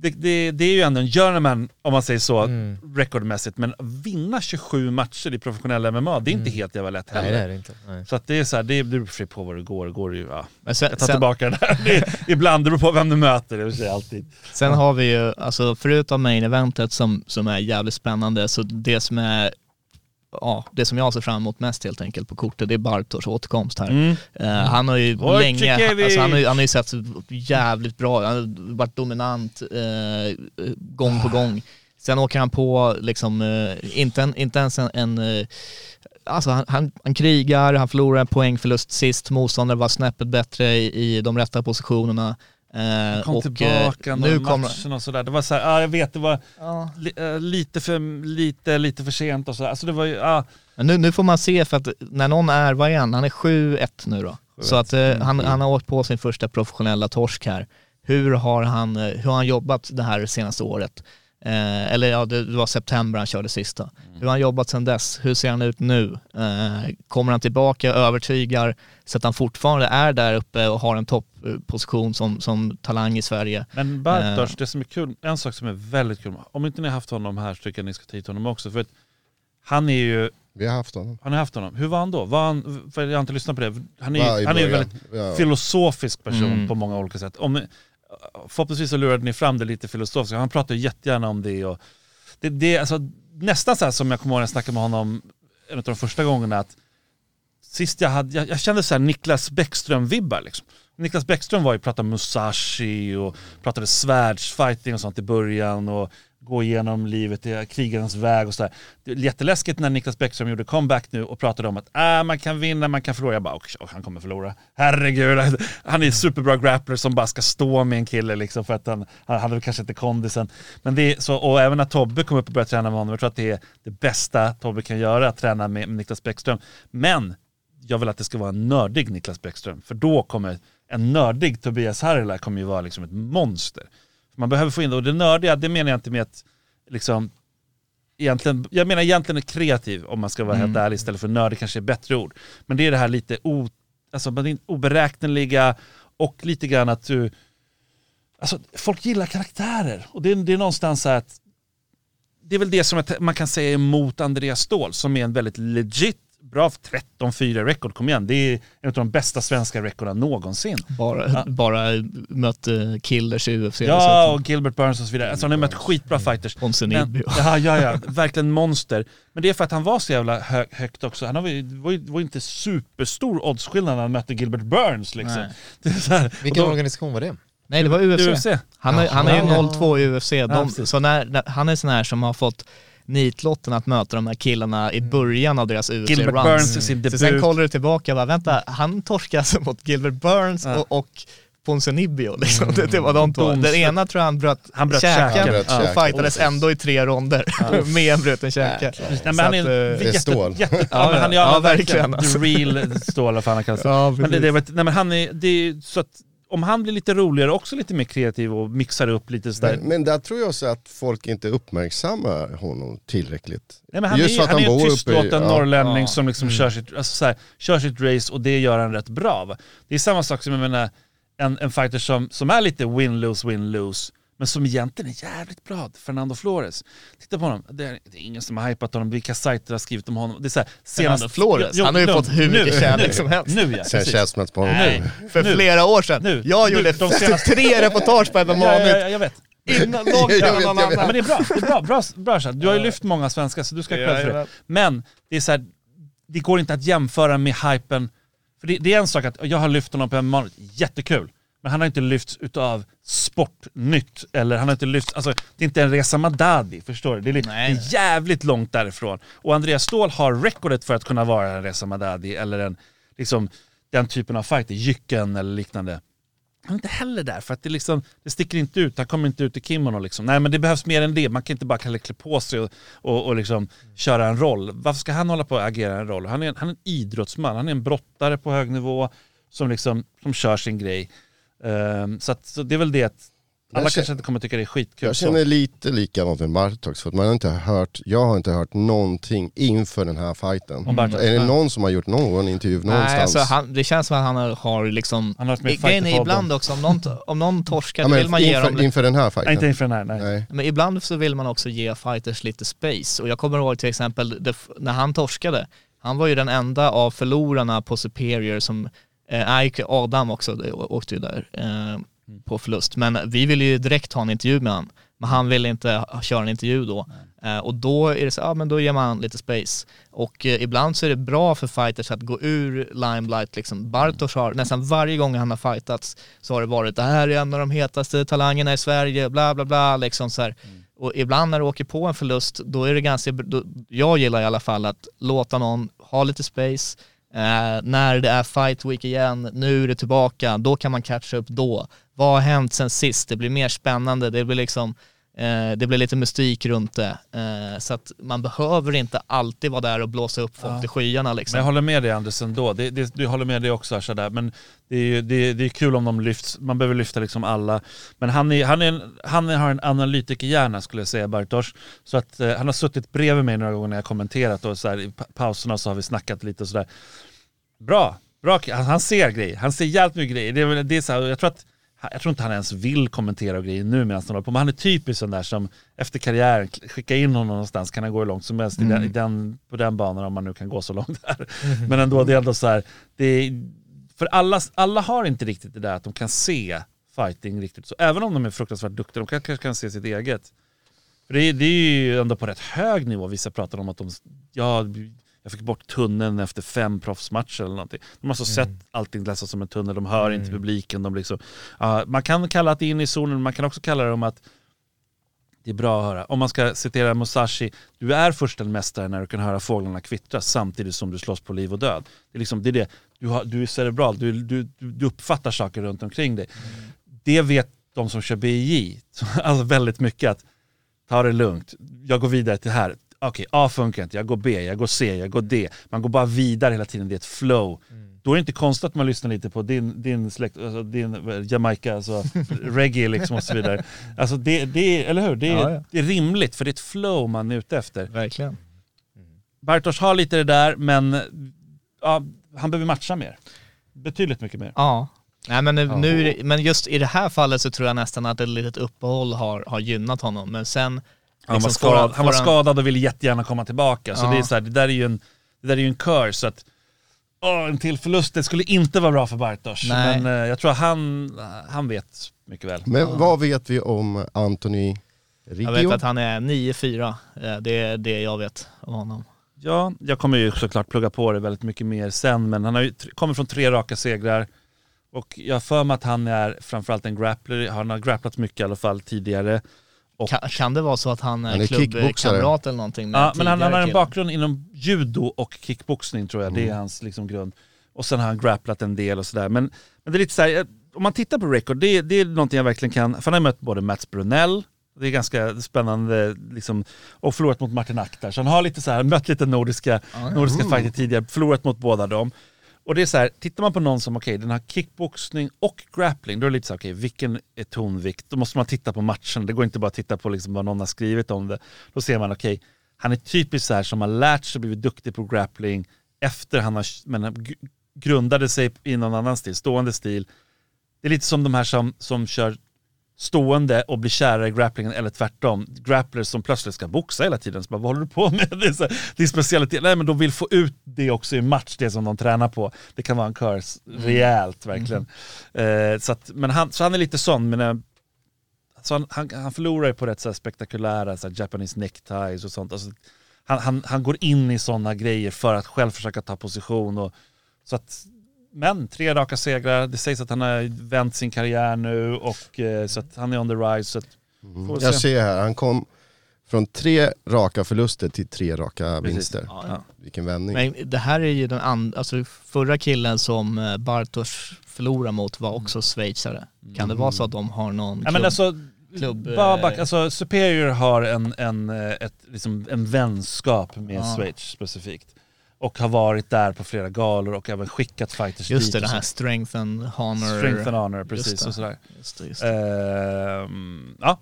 det, det, det är ju ändå en journeyman, om man säger så, Mm. rekordmässigt. Men vinna 27 matcher i professionell MMA, det är inte helt jävla lätt heller. Nej det är det inte. Nej. Så att det är så här, det beror för på vad det går. går det ju, ja. Men sen, Jag tar sen, tillbaka det där. Det ibland, det beror på vem du möter, det vill säga alltid. sen har vi ju, alltså förutom main eventet som, som är jävligt spännande, så det som är Ja, det som jag ser fram emot mest helt enkelt på kortet, det är Bartosz återkomst här. Mm. Eh, han har ju Wojciech länge, alltså han, har, han har ju sett jävligt bra, han har varit dominant eh, gång på gång. Sen åker han på liksom, eh, inte, en, inte ens en, en Alltså han, han, han krigar, han förlorar en poängförlust sist, motståndaren var snäppet bättre i, i de rätta positionerna. Eh, Kom och, tillbaka eh, några nu kommer... och sådär. Det var så här, ja, jag vet, det var Ja. li, eh, lite, för, lite, lite för sent och sådär. Alltså det var ju, ja. Men nu, nu får man se för att när någon är, vad är han? Han är 7-1 nu då. Så att eh, han, han har åkt på sin första professionella torsk här. Hur har han, hur har han jobbat det här senaste året? Eh, eller ja, det, det var september han körde sista. Hur har han jobbat sedan dess? Hur ser han ut nu? Eh, kommer han tillbaka, övertygar så att han fortfarande är där uppe och har en toppposition som, som talang i Sverige? Men Bartosz, Eh. det som är kul, en sak som är väldigt kul, om inte ni har haft honom här så tycker jag ni ska ta hit honom också. För att han är ju, Vi har haft honom. har ni haft honom? Hur var han då? Var han, för jag har inte lyssnat på det. Han är ju han är ju en väldigt Ja. filosofisk person Mm. på många olika sätt. Om, förhoppningsvis så lurade ni fram det lite filosofiskt. Han pratar ju jättegärna om det. Och det, det alltså, nästan så här som jag kommer ihåg när jag snackade med honom en av de första gångerna. Att sist jag hade, jag, jag kände så här Niklas Bäckström-vibbar liksom. Niklas Bäckström var ju, pratade Musashi och pratade svärdsfighting och sånt i början och gå igenom livet, i krigarens väg och sådär. Det är jätteläskigt när Niklas Bäckström gjorde comeback nu och pratade om att äh, man kan vinna, man kan förlora. Jag bara, och han kommer förlora. Herregud, han är en superbra grappler som bara ska stå med en kille liksom för att han, han hade väl kanske inte kondisen. Men det är så, och även när Tobbe kom upp och började träna med honom, jag tror att det är det bästa Tobbe kan göra, att träna med, med Niklas Bäckström. Men jag vill att det ska vara en nördig Niklas Bäckström, för då kommer en nördig Tobias Harila kommer ju vara liksom ett monster. Man behöver få in det, och det nördiga, det menar jag inte med att liksom, egentligen, jag menar egentligen kreativ om man ska vara helt ärlig istället för nördig kanske är bättre ord. Men det är det här lite o, alltså, oberäkneliga och lite grann att du, alltså folk gillar karaktärer. Och det är, det är någonstans så att det är väl det som man kan säga emot Andreas Ståhl som är en väldigt legit, bra 13-4 rekord, kom igen, det är en av de bästa svenska rekorden någonsin. Bara, Ja. bara mött killers i UFC. Ja, och Gilbert Burns och så vidare. Alltså han har mött skitbra fighters. Ponce Men, Nibio. ja, ja, ja, verkligen monster. Men det är för att han var så jävla hö högt också. Han har, var ju var inte superstor oddsskillnad när han mötte Gilbert Burns liksom. Nej. Det är så här, Vilken då, organisation var det? Nej det var UFC. UFC. Han är, han är ju Jaha. 0-2 i UFC. De, precis. så när, när, han är sån här som har fått nitlotten att möta de här killarna i början av deras UFC-runs. Gilbert Burns i sin Så debut. sen kollar du tillbaka och bara, vänta, han torskade alltså mot Gilbert Burns Ja. och, och Ponce Nibio. Liksom. Det, det var de två. Den ena tror jag han bröt, Han bröt käken, käken. Han bröt och käken. fightades ändå i tre ronder med en bruten käke. Nej, men Så han är eh, Det är jätte, stål. jätte, ja, Ja, men han är ja, verkligen, verkligen alltså. real stål, vad fan han kallas. Ja, men det, det, nej, men han är, det är så att om han blir lite roligare, också lite mer kreativ och mixar upp lite sådär. Men, men där tror jag också att folk inte uppmärksammar honom tillräckligt. Nej, men han Just är, att han han är en bor uppe i- tystlåten ja. norrlänning Ja. som liksom kör, sitt, alltså så här, kör sitt race och det gör han rätt bra. Va? Det är samma sak som jag menar, en, en fighter som, som är lite win-lose, win-lose, men som egentligen är jävligt bra, Fernando Flores. Titta på honom, det är, det är ingen som har hypat honom, vilka sajter har skrivit om honom. Det är så här, Fernando Flores, Jo, han har ju fått hur mycket Nu, kärlek nu, som helst. Nu ja, Sen precis. käftsmäll på honom. Nej. För Nu. flera år sedan. Nu. Jag Nu, gjorde de senaste- tre reportage på Ja, MMA ja, nytt ja, jag vet. innan långt Jag innan någon annan. Men det är bra, det är bra, bra, bra Chad. Du har ju lyft många svenska så du ska ha cred för det. Men det är så här, det går inte att jämföra med hypen. För det, det är en sak att jag har lyft honom på MMA, jättekul. Men han har inte lyfts utav Sportnytt, eller han har inte lyfts, alltså det är inte en Reza Madadi, förstår du? Det är, li- Nej, det är jävligt långt därifrån. Och Andreas Ståhl har recordet för att kunna vara en Reza Madadi, eller en, liksom, den typen av fighter, Jycken eller liknande. Han är inte heller där, för att det, liksom, det sticker inte ut. Han kommer inte ut i kimono. Liksom. Nej men det behövs mer än det. Man kan inte bara klä på sig och, och, och liksom köra en roll. Varför ska han hålla på att agera en roll? Han är, han är en idrottsman, han är en brottare på hög nivå som, liksom, som kör sin grej. Ehm, så, att, så det är väl det att Alla kanske inte kommer tycka det är skitkul. Jag så. känner lite likadant med Bartox, för att man har inte hört, jag har inte hört någonting inför den här fighten. Bartox, Är det någon som har gjort någon intervju Nej, någonstans? alltså han, det känns som att han har, liksom... Han har Grejen är ibland också, om någon, om någon torskar, ja, men vill man ge dem inför, inför den här Nej, fighten? inte inför den här, nej. Nej. Men ibland så vill man också ge fighters lite space. Och jag kommer ihåg till exempel det, när han torskade, han var ju den enda av förlorarna på Superior som, eh, Adam också det åkte ju där eh, på förlust. Men vi ville ju direkt ha en intervju med han. Men han ville inte köra en intervju då. Eh, och då är det så, ja men då ger man lite space. Och eh, ibland så är det bra för fighters att gå ur limelight liksom. Bartosz har, nästan varje gång han har fightats så har det varit det här är en av de hetaste talangerna i Sverige, bla bla bla liksom så här. Och ibland när du åker på en förlust, då är det ganska, då, jag gillar i alla fall att låta någon ha lite space, eh, när det är fight week igen, nu är det tillbaka, då kan man catcha upp då. Vad har hänt sen sist? Det blir mer spännande, det blir liksom det blir lite mystik runt det. Eh, så att man behöver inte alltid vara där och blåsa upp folk Ja. till skyarna Men liksom. jag håller med dig Anders ändå. Det, det, du håller med dig också Asha där. Men det är, ju, det, det är kul om de lyfts. Man behöver lyfta liksom alla. Men han, är, han, är en, han har en analytikerhjärna skulle jag säga Bartosz. Så att eh, han har suttit bredvid mig några gånger när jag kommenterat och så här, i pa- pauserna så har vi snackat lite och sådär. Bra, bra. Han, han ser grejer. Han ser jävligt mycket grejer. Det det är så här, jag tror att jag tror inte han ens vill kommentera grejer nu medan han håller på, men han är typisk sån där som efter karriären, skicka in honom någonstans kan han gå hur långt som helst i den, i den, på den banan om man nu kan gå så långt där. Men ändå, det är ändå så här, det är, för alla, alla har inte riktigt det där att de kan se fighting riktigt så, även om de är fruktansvärt duktiga, de kanske kan se sitt eget. För det, är- det är ju ändå på rätt hög nivå, vissa pratar om att de, ja, jag fick bort tunneln efter fem proffsmatcher eller någonting. De har alltså sett allting läsas som en tunnel, de hör inte publiken. De liksom, ja, man kan kalla det in i zonen, men man kan också kalla det om att det är bra att höra. Om man ska citera Musashi, du är först en mästare när du kan höra fåglarna kvittra samtidigt som du slåss på liv och död. Det är, liksom, det är det. Du, har, du är cerebral, du, du, du uppfattar saker runt omkring dig. Det vet de som kör BJ, alltså väldigt mycket att ta det lugnt, jag går vidare till här. Okej, A funkar inte, jag går B, jag går C, jag går D. Man går bara vidare hela tiden, det är ett flow. Då är det inte konstigt att man lyssnar lite på din, din släkt, alltså din eh, Jamaica, alltså reggae liksom och så vidare. Alltså det, det eller hur? Det är, Ja, ja. det är rimligt för det är ett flow man är ute efter. Verkligen. Bartosz har lite det där men ja, han behöver matcha mer. Betydligt mycket mer. Ja. Nej, men, nu, nu, men just i det här fallet så tror jag nästan att ett litet uppehåll har, har gynnat honom. Men sen... Han var, liksom får skadad, han var skadad och ville jättegärna komma tillbaka. Så Ja. det, är så här, det där är ju en, det där är ju en curse. Så att, åh, en till förlust, det skulle inte vara bra för Bartosz. Nej. Men eh, jag tror att han, han vet mycket väl. Men vad vet vi om Anthony Jag Riggio? vet att han är 9-4. Eh, Det är det jag vet om honom. Ja, jag kommer ju såklart plugga på det väldigt mycket mer sen, men han har ju kommer från tre raka segrar. Och jag har för mig att han är framförallt en grappler, han har grapplat mycket i alla fall tidigare. Och, Kan, kan det vara så att han är, Han är klubbkamrat eller någonting med ja, men han, han har en bakgrund inom judo och kickboxning tror jag, det är hans liksom grund. Och sen har han grapplat en del och sådär. Men, men det är lite så här, eh, om man tittar på record, det, det är någonting jag verkligen kan, för han har mött både Mats Brunell, det är ganska spännande, liksom, och förlorat mot Martin Akhtar. Så han har lite så här, mött lite nordiska, nordiska fighter tidigare, förlorat mot båda dem. Och det är så här, tittar man på någon som, okej, den har kickboxning och grappling, då är det lite så här, okej, vilken är tonvikt? Då måste man titta på matchen, det går inte bara att titta på liksom vad någon har skrivit om det. Då ser man, okej, han är typiskt så här som har lärt sig och blivit duktig på grappling efter han har, men grundade sig i någon annan stil, stående stil. Det är lite som de här som, som kör stående och blir kära i grapplingen eller tvärtom. Grapplers som plötsligt ska boxa hela tiden. Så bara, vad håller du på med? Det är, så, det är specialitet. Nej men de vill få ut det också i match, det som de tränar på. Det kan vara en curse, rejält verkligen. Eh, så, att, men han, så han är lite sån, men eh, så han, han, han förlorar ju på rätt så här, spektakulära så här, Japanese neckties och sånt. Alltså, han, han, han går in i sådana grejer för att själv försöka ta position. Och, så att, men tre raka segrar, det sägs att han har vänt sin karriär nu och eh, så att han är on the rise. Så att, vi Jag se. ser här, han kom från tre raka förluster till tre raka Precis. vinster. Ja. Vilken vändning. Men det här är ju den andra, alltså förra killen som eh, Bartosz förlorade mot var också schweizare. Kan det vara så att de har någon Ja, men alltså, klubb, eh, bara back, alltså, Superior har en, en, ett, liksom, en vänskap med Ja. Schweiz specifikt. Och har varit där på flera galor och även skickat fighters Just dit det, den här strength and honor. Strength and honor, Just precis. det. Och sådär. Just det, just det. Ehm, ja,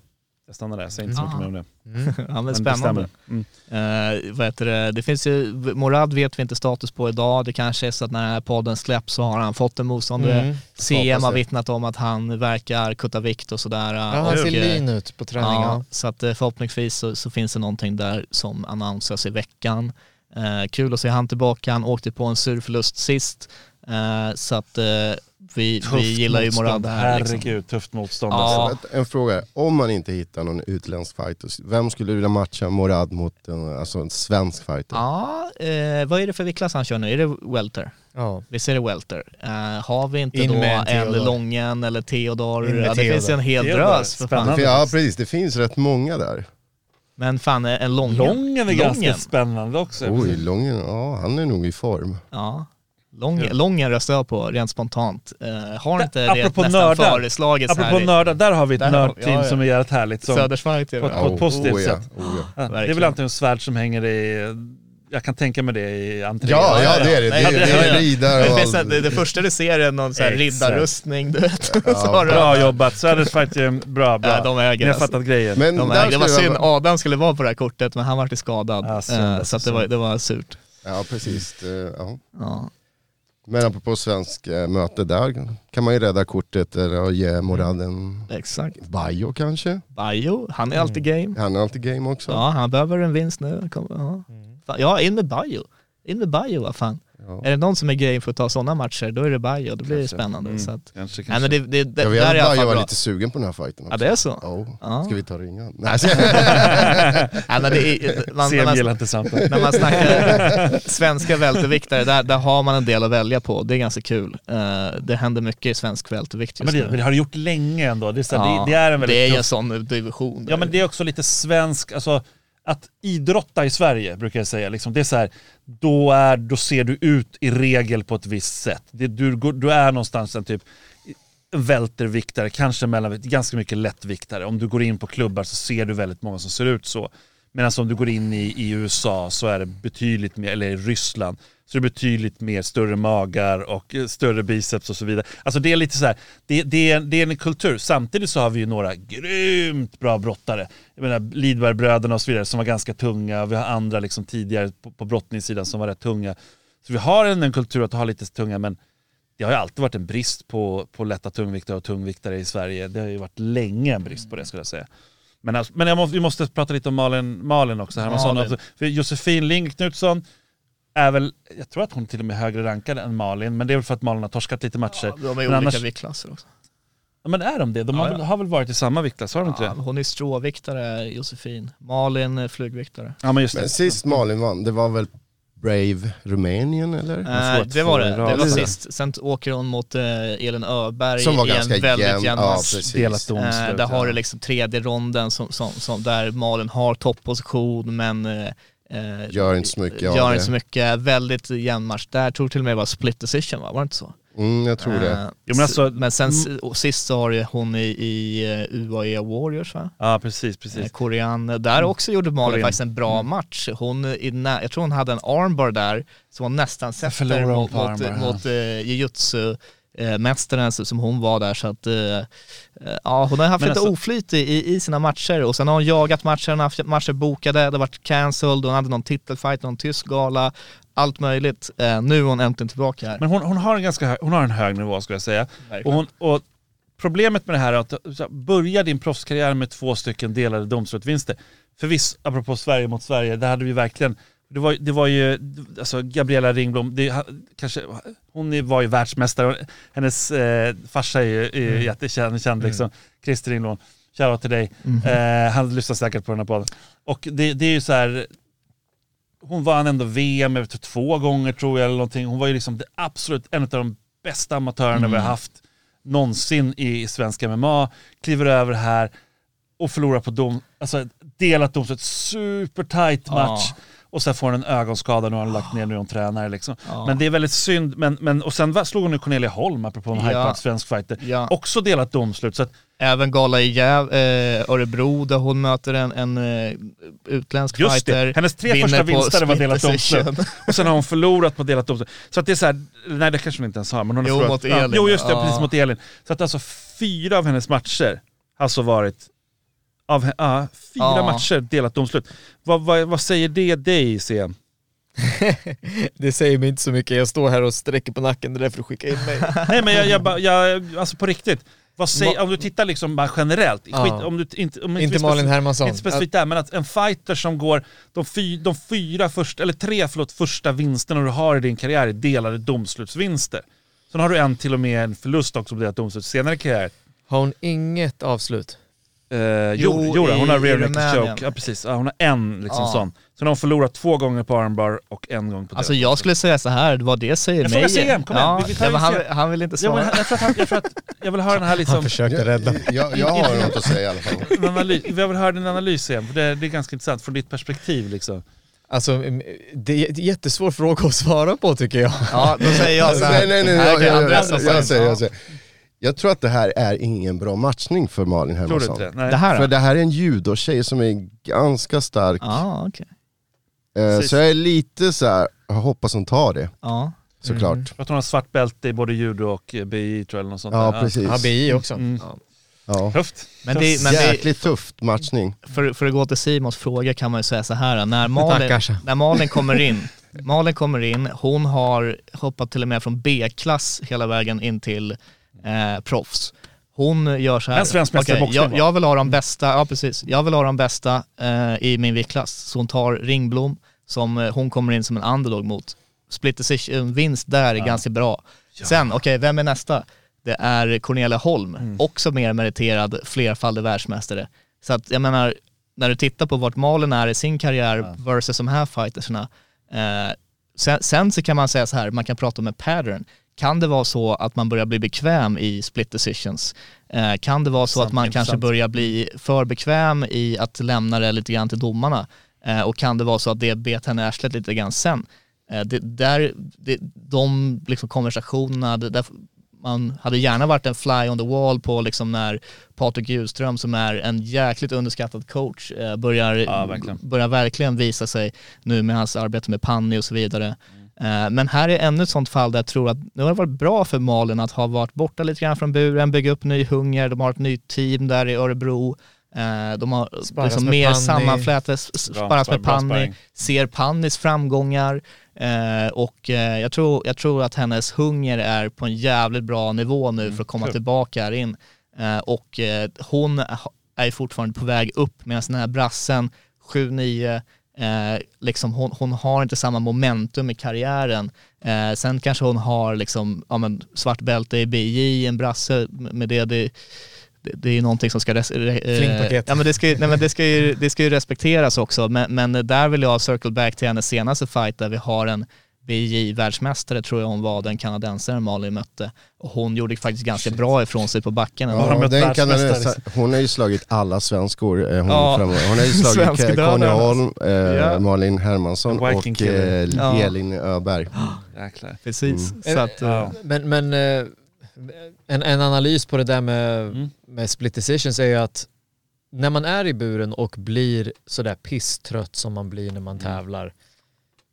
jag stannar där. Säg inte så mycket mer om det. ja, men det spännande. stämmer. Mm. Eh, vad heter det? det finns ju, Morad vet vi inte status på idag. Det kanske är så att när den här podden släpps så har han fått en motståndare. Mm. CM har det. vittnat om att han verkar kutta vikt och sådär. Ja, han ser eh, lean ut på träningen. Ja, så att eh, förhoppningsvis så, så finns det någonting där som annonsas i veckan. Eh, kul att se han tillbaka, han åkte på en sur förlust sist. Eh, så att eh, vi, vi gillar ju. Morad här. Liksom. Herregud, tufft motstånd. Ja. Alltså. En fråga, om man inte hittar någon utländsk fighter, vem skulle du vilja matcha Morad mot en, alltså en svensk fighter? Ja, eh, vad är det för viktklass han kör nu? Är det welter? Ja. Visst är det welter? Eh, har vi inte In då en Theodor. Lången eller Theodor? Ja, det finns Theodor. en hel Theodor, drös. För fan. spännande. Ja precis, det finns rätt många där. Men fan, en Lången. Lången är ganska Lången. spännande också. Oj, Lången, ja han är nog i form. Ja. Lång, Lången röstar jag på rent spontant. Eh, har inte det apropå nästan nördar. föreslagits Apropå här i nördar, där har vi ett nördteam ja, ja. som är jävligt härligt. Som, Södersmark på, TV. på ett positivt oh, ja, sätt. oh, ja. Ja, det är väl antingen Svärd som hänger i, jag kan tänka mig det i entrén. Ja, ja det är det. Det det det- är ridare och Det, det, det första du ser är någon så här riddarrustning, du vet. Så har du- Bra jobbat, Söders fight är bra, bra. Ja, de äger Ni har alltså. fattat grejen. Men De äger, det var synd, vara- Adam skulle vara på det här kortet men han vart skadad. Ja, synd, Eh, alltså, så att det, var, det var surt. Ja precis. Det, ja. Ja. Men apropå svensk eh, möte, där kan man ju rädda kortet eller ge Morad en Exakt. Bajo kanske. Bajo, han är alltid game. Han är alltid game också. Ja, han behöver en vinst nu. Ja. Fan, ja, in med Bajo. In med Bajo, vad fan. Ja. Är det någon som är game för att ta sådana matcher, då är det Bajo. Det blir Kanske. spännande. Mm. Så att, Kanske, nej, kanske. men det, det, det, Jag där är att fall var lite sugen på den här fighten också. Ja, det är så? Oh. Ja. Ska vi ta och ringa honom? Nej, Nej, men det är, man, CM gillar inte samtal. när man snackar svenska välterviktare, där, där har man en del att välja på. Det är ganska kul. Eh, det händer mycket i svensk vältervikt Ja, just men det, men nu. det har det gjort länge ändå. Det är, så, här, Ja, det, det är en väldigt det är en sån division. Ja men det är också lite svensk, alltså att idrotta i Sverige brukar jag säga, liksom, det är så här, då, är, då ser du ut i regel på ett visst sätt. Det, du, du är någonstans en typ välterviktare, kanske mellanvikt, ganska mycket lättviktare. Om du går in på klubbar så ser du väldigt många som ser ut så. Medan om du går in i, i USA så är det betydligt mer, eller i Ryssland, så är det betydligt mer större magar och eh, större biceps och så vidare. Alltså det är lite så här, det, det, är, det är en kultur. Samtidigt så har vi ju några grymt bra brottare. Jag menar Lidbergbröderna och så vidare som var ganska tunga. Vi har andra liksom tidigare på, på brottningssidan som var rätt tunga. Så vi har en, en kultur att ha lite tunga men det har ju alltid varit en brist på, på lätta tungviktare och tungviktare i Sverige. Det har ju varit länge en brist på det skulle jag säga. Men, alltså, men jag måste, vi måste prata lite om Malin, Malin också. Hermansson. Malin. Alltså, för Josefin Lind Knutsson är väl, jag tror att hon till och med är högre rankad än Malin, men det är väl för att Malin har torskat lite matcher. De är men olika annars- viktklasser också. Ja, men är de det? De har, Ja, väl, ja. har väl varit i samma viktklass, har de inte Ja, det? hon är stråviktare, Josefin. Malin är flugviktare. Ja men just Men det. sist Malin vann, det var väl Brave Rumänien eller? Eh, fått det var det, det var Ja. sist. Sen åker hon mot eh, Elin Öberg Som var i en väldigt jämn. jämn Ja. Delat domslut. Eh, där har ja. du liksom tredje ronden som, som, som, där Malin har topposition men eh, eh, Gör inte så mycket gör det. inte så mycket. Väldigt jämn match. Där tror till och med det var split decision va? Var det inte så? Mm, jag tror det. Eh, Jo, men alltså- men sen och sist så har ju hon i, i eh, UAE Warriors va? Ja precis, Eh, precis. Korean. Där också gjorde Malin faktiskt en bra match. Hon, i nä- jag tror hon hade en armbar där som hon nästan sätter mot, mot, ja. mot uh, jujutsu eh, som hon var där så att eh, eh, ja hon har haft Men lite alltså- oflyt i, i sina matcher och sen har hon jagat matcher, hon har haft matcher bokade, det har varit cancelled, hon hade någon titelfight, någon tysk gala, allt möjligt. Eh, nu är hon äntligen tillbaka här. Men hon, hon, har en ganska hög, hon har en hög nivå skulle jag säga. Och, hon, och problemet med det här är att börja din proffskarriär med två stycken delade domslutvinster. För visst, apropå Sverige mot Sverige, det hade vi verkligen det var, det var ju, alltså Gabriella Ringblom, det, kanske, hon var ju världsmästare, hennes eh, farsa är ju är jättekänd, känd, liksom. Christer Ringblom, shoutout till dig. Eh, han lyssnar säkert på den här podden. Och det, det är ju så här, hon vann ändå VM vet, inte, två gånger tror jag eller någonting. Hon var ju liksom det absolut en av de bästa amatörerna vi har haft någonsin i svensk MMA. Kliver över här och förlorar på dom, alltså delat domslut, supertight match. Och sen får hon en ögonskada nu har hon lagt ner nu hon tränar liksom. Ja. Men det är väldigt synd, men, men, och sen slog hon nu Cornelia Holm, apropå en Ja. hypad svensk fighter. Ja. Också delat domslut. Så att, Även gala i Jäv, eh, Örebro där hon möter en, en eh, utländsk just fighter. det, hennes tre första vinster var delat domslut. Och sen har hon förlorat på delat domslut. Så att det är så här, nej det kanske hon inte ens har, men hon har Jo, förlorat. mot Ja, Elin. jo just det, Ja. precis mot Elin. Så att alltså fyra av hennes matcher har alltså varit av, ja, fyra Ja. matcher delat domslut. Vad, vad, vad säger det dig CM? Det säger mig inte så mycket, jag står här och sträcker på nacken, det är därför du skickar in mig. Nej men jag, jag, jag, alltså på riktigt. Vad säger, om du tittar liksom bara generellt, Ja. skit, om du inte, om Inte vi Malin Hermansson. Inte specifikt där, men att en fighter som går de, fy, de fyra första, eller tre förlåt, första vinsterna du har i din karriär är delade domslutsvinster. Sen har du en till och med en förlust också på delat domslut senare i karriär. Har hon inget avslut? Eh, jo, Jo, hon har rear naked choke. Ja, precis. Ja, hon har en liksom Ja. sån. Sen har hon förlorat två gånger på armbar och en gång på Alltså jag skulle säga så här, vad det säger Jag mig. frågar CM, kom igen, ja, vi- vi ja, men han, CM. han vill inte Ja, men svara. jag, tror han, jag, tror att, jag vill höra den här liksom, försökte rädda. Jag, jag har något att säga i alla fall. analys, jag vill höra din analys igen, för det, det är ganska intressant från ditt perspektiv liksom. Alltså, mm, det är en jättesvår fråga att svara på tycker jag. Ja, då säger jag så här. Nej nej nej, Här jag, kan jag, Andreas jag, säga. jag, säger, jag säger. Jag tror att det här är ingen bra matchning för Malin Tror du Hermansson. inte det? Nej. Det här För då? det här är en judotjej som är ganska stark. Ja, okej. Eh, precis. så jag är lite så här, jag hoppas hon tar det Ja. såklart. Jag tror att hon har svart bälte i både judo och eh, BI tror jag eller något sånt Ja där. precis. Ja, BI också. Mm. Ja. Ja. Tufft. Men, det, men det, Jäkligt tufft matchning. för, för att gå till Simons fråga kan man ju säga så här, när Malin, när Malin kommer in, Malin kommer in, hon har hoppat till och med från B-klass hela vägen in till eh, proffs. Hon gör så här, En svensk mästare jag, jag vill ha de bästa, ja precis, jag vill ha de bästa eh, i min viktklass. Så hon tar Ringblom, som eh, hon kommer in som en underdog mot. Split decision, vinst där är ganska bra. Sen, okej, vem är nästa? Det är Cornelia Holm, Mm. också mer meriterad, flerfaldig världsmästare. Så att jag menar, när du tittar på vart Malin är i sin karriär versus de här fightersna, eh, sen, sen så kan man säga så här, man kan prata om en pattern. Kan det vara så att man börjar bli bekväm i split decisions? Eh, kan det vara så Sant, att man kanske börjar bli för bekväm i att lämna det lite grann till domarna? Eh, och kan det vara så att det bet henne i arslet lite grann sen? Eh, det, där, det, de liksom konversationerna, det, där, man hade gärna varit en fly on the wall på liksom när Patrik Hjulström som är en jäkligt underskattad coach börjar, Ja, verkligen. börjar verkligen visa sig nu med hans arbete med Panni och så vidare. Eh, Men här är ännu ett sånt fall där jag tror att det har varit bra för Malin att ha varit borta lite grann från buren, bygga upp ny hunger, de har ett nytt team där i Örebro. Eh, De har Sparras liksom med mer Panni. sammanflätat, sparras med Panni, ser Pannis framgångar eh, och eh, jag, tror, jag tror att hennes hunger är på en jävligt bra nivå nu för att komma kul. tillbaka här in. Eh, och eh, hon är fortfarande på väg upp medan den här brassen, 7-9, eh, liksom hon, hon har inte samma momentum i karriären. Eh, sen kanske hon har liksom, ja, men, svart bälte i BJ, en brasse med det, det det, är ju någonting som ska... Res, eh, ja, men det, ska, ju- nej, men det, ska ju, det ska ju respekteras också, men, men där vill jag circle back till hennes senaste fight där vi har en BJ-världsmästare tror jag hon var, den kanadensaren Malin mötte. Och hon gjorde faktiskt ganska bra ifrån sig på backen. Ja, mött den kanadensaren- hon har ju slagit alla svenskor. eh, Hon, Ja. hon har ju slagit Svenskdödaren, Conny Holm, eh, Ja. Malin Hermansson och eh, Ja. Elin Öberg. Jäklar. Precis. Mm. Så att, eh, Ja. Men, men eh, en, en analys på det där med, Mm. med split decisions är ju att när man är i buren och blir sådär pisstrött som man blir när man Mm. tävlar,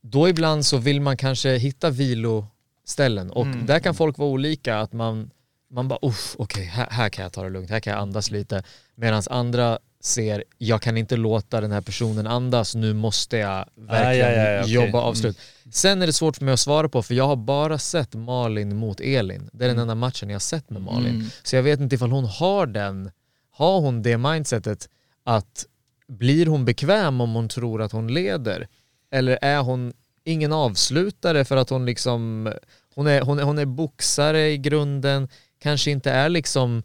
då ibland så vill man kanske hitta viloställen och Mm. där kan folk vara olika, att man, man bara uff, okej, här, här kan jag ta det lugnt, här kan jag andas lite, medan andra ser, jag kan inte låta den här personen andas, nu måste jag verkligen ja, ja, okej. jobba avslut. Sen är det svårt för mig att svara på för jag har bara sett Malin mot Elin. Det är den enda matchen jag har sett med Malin. Mm. Så jag vet inte ifall hon har den, har hon det mindsetet att blir hon bekväm om hon tror att hon leder? Eller är hon ingen avslutare för att hon liksom, hon är, hon är, hon är boxare i grunden, kanske inte är liksom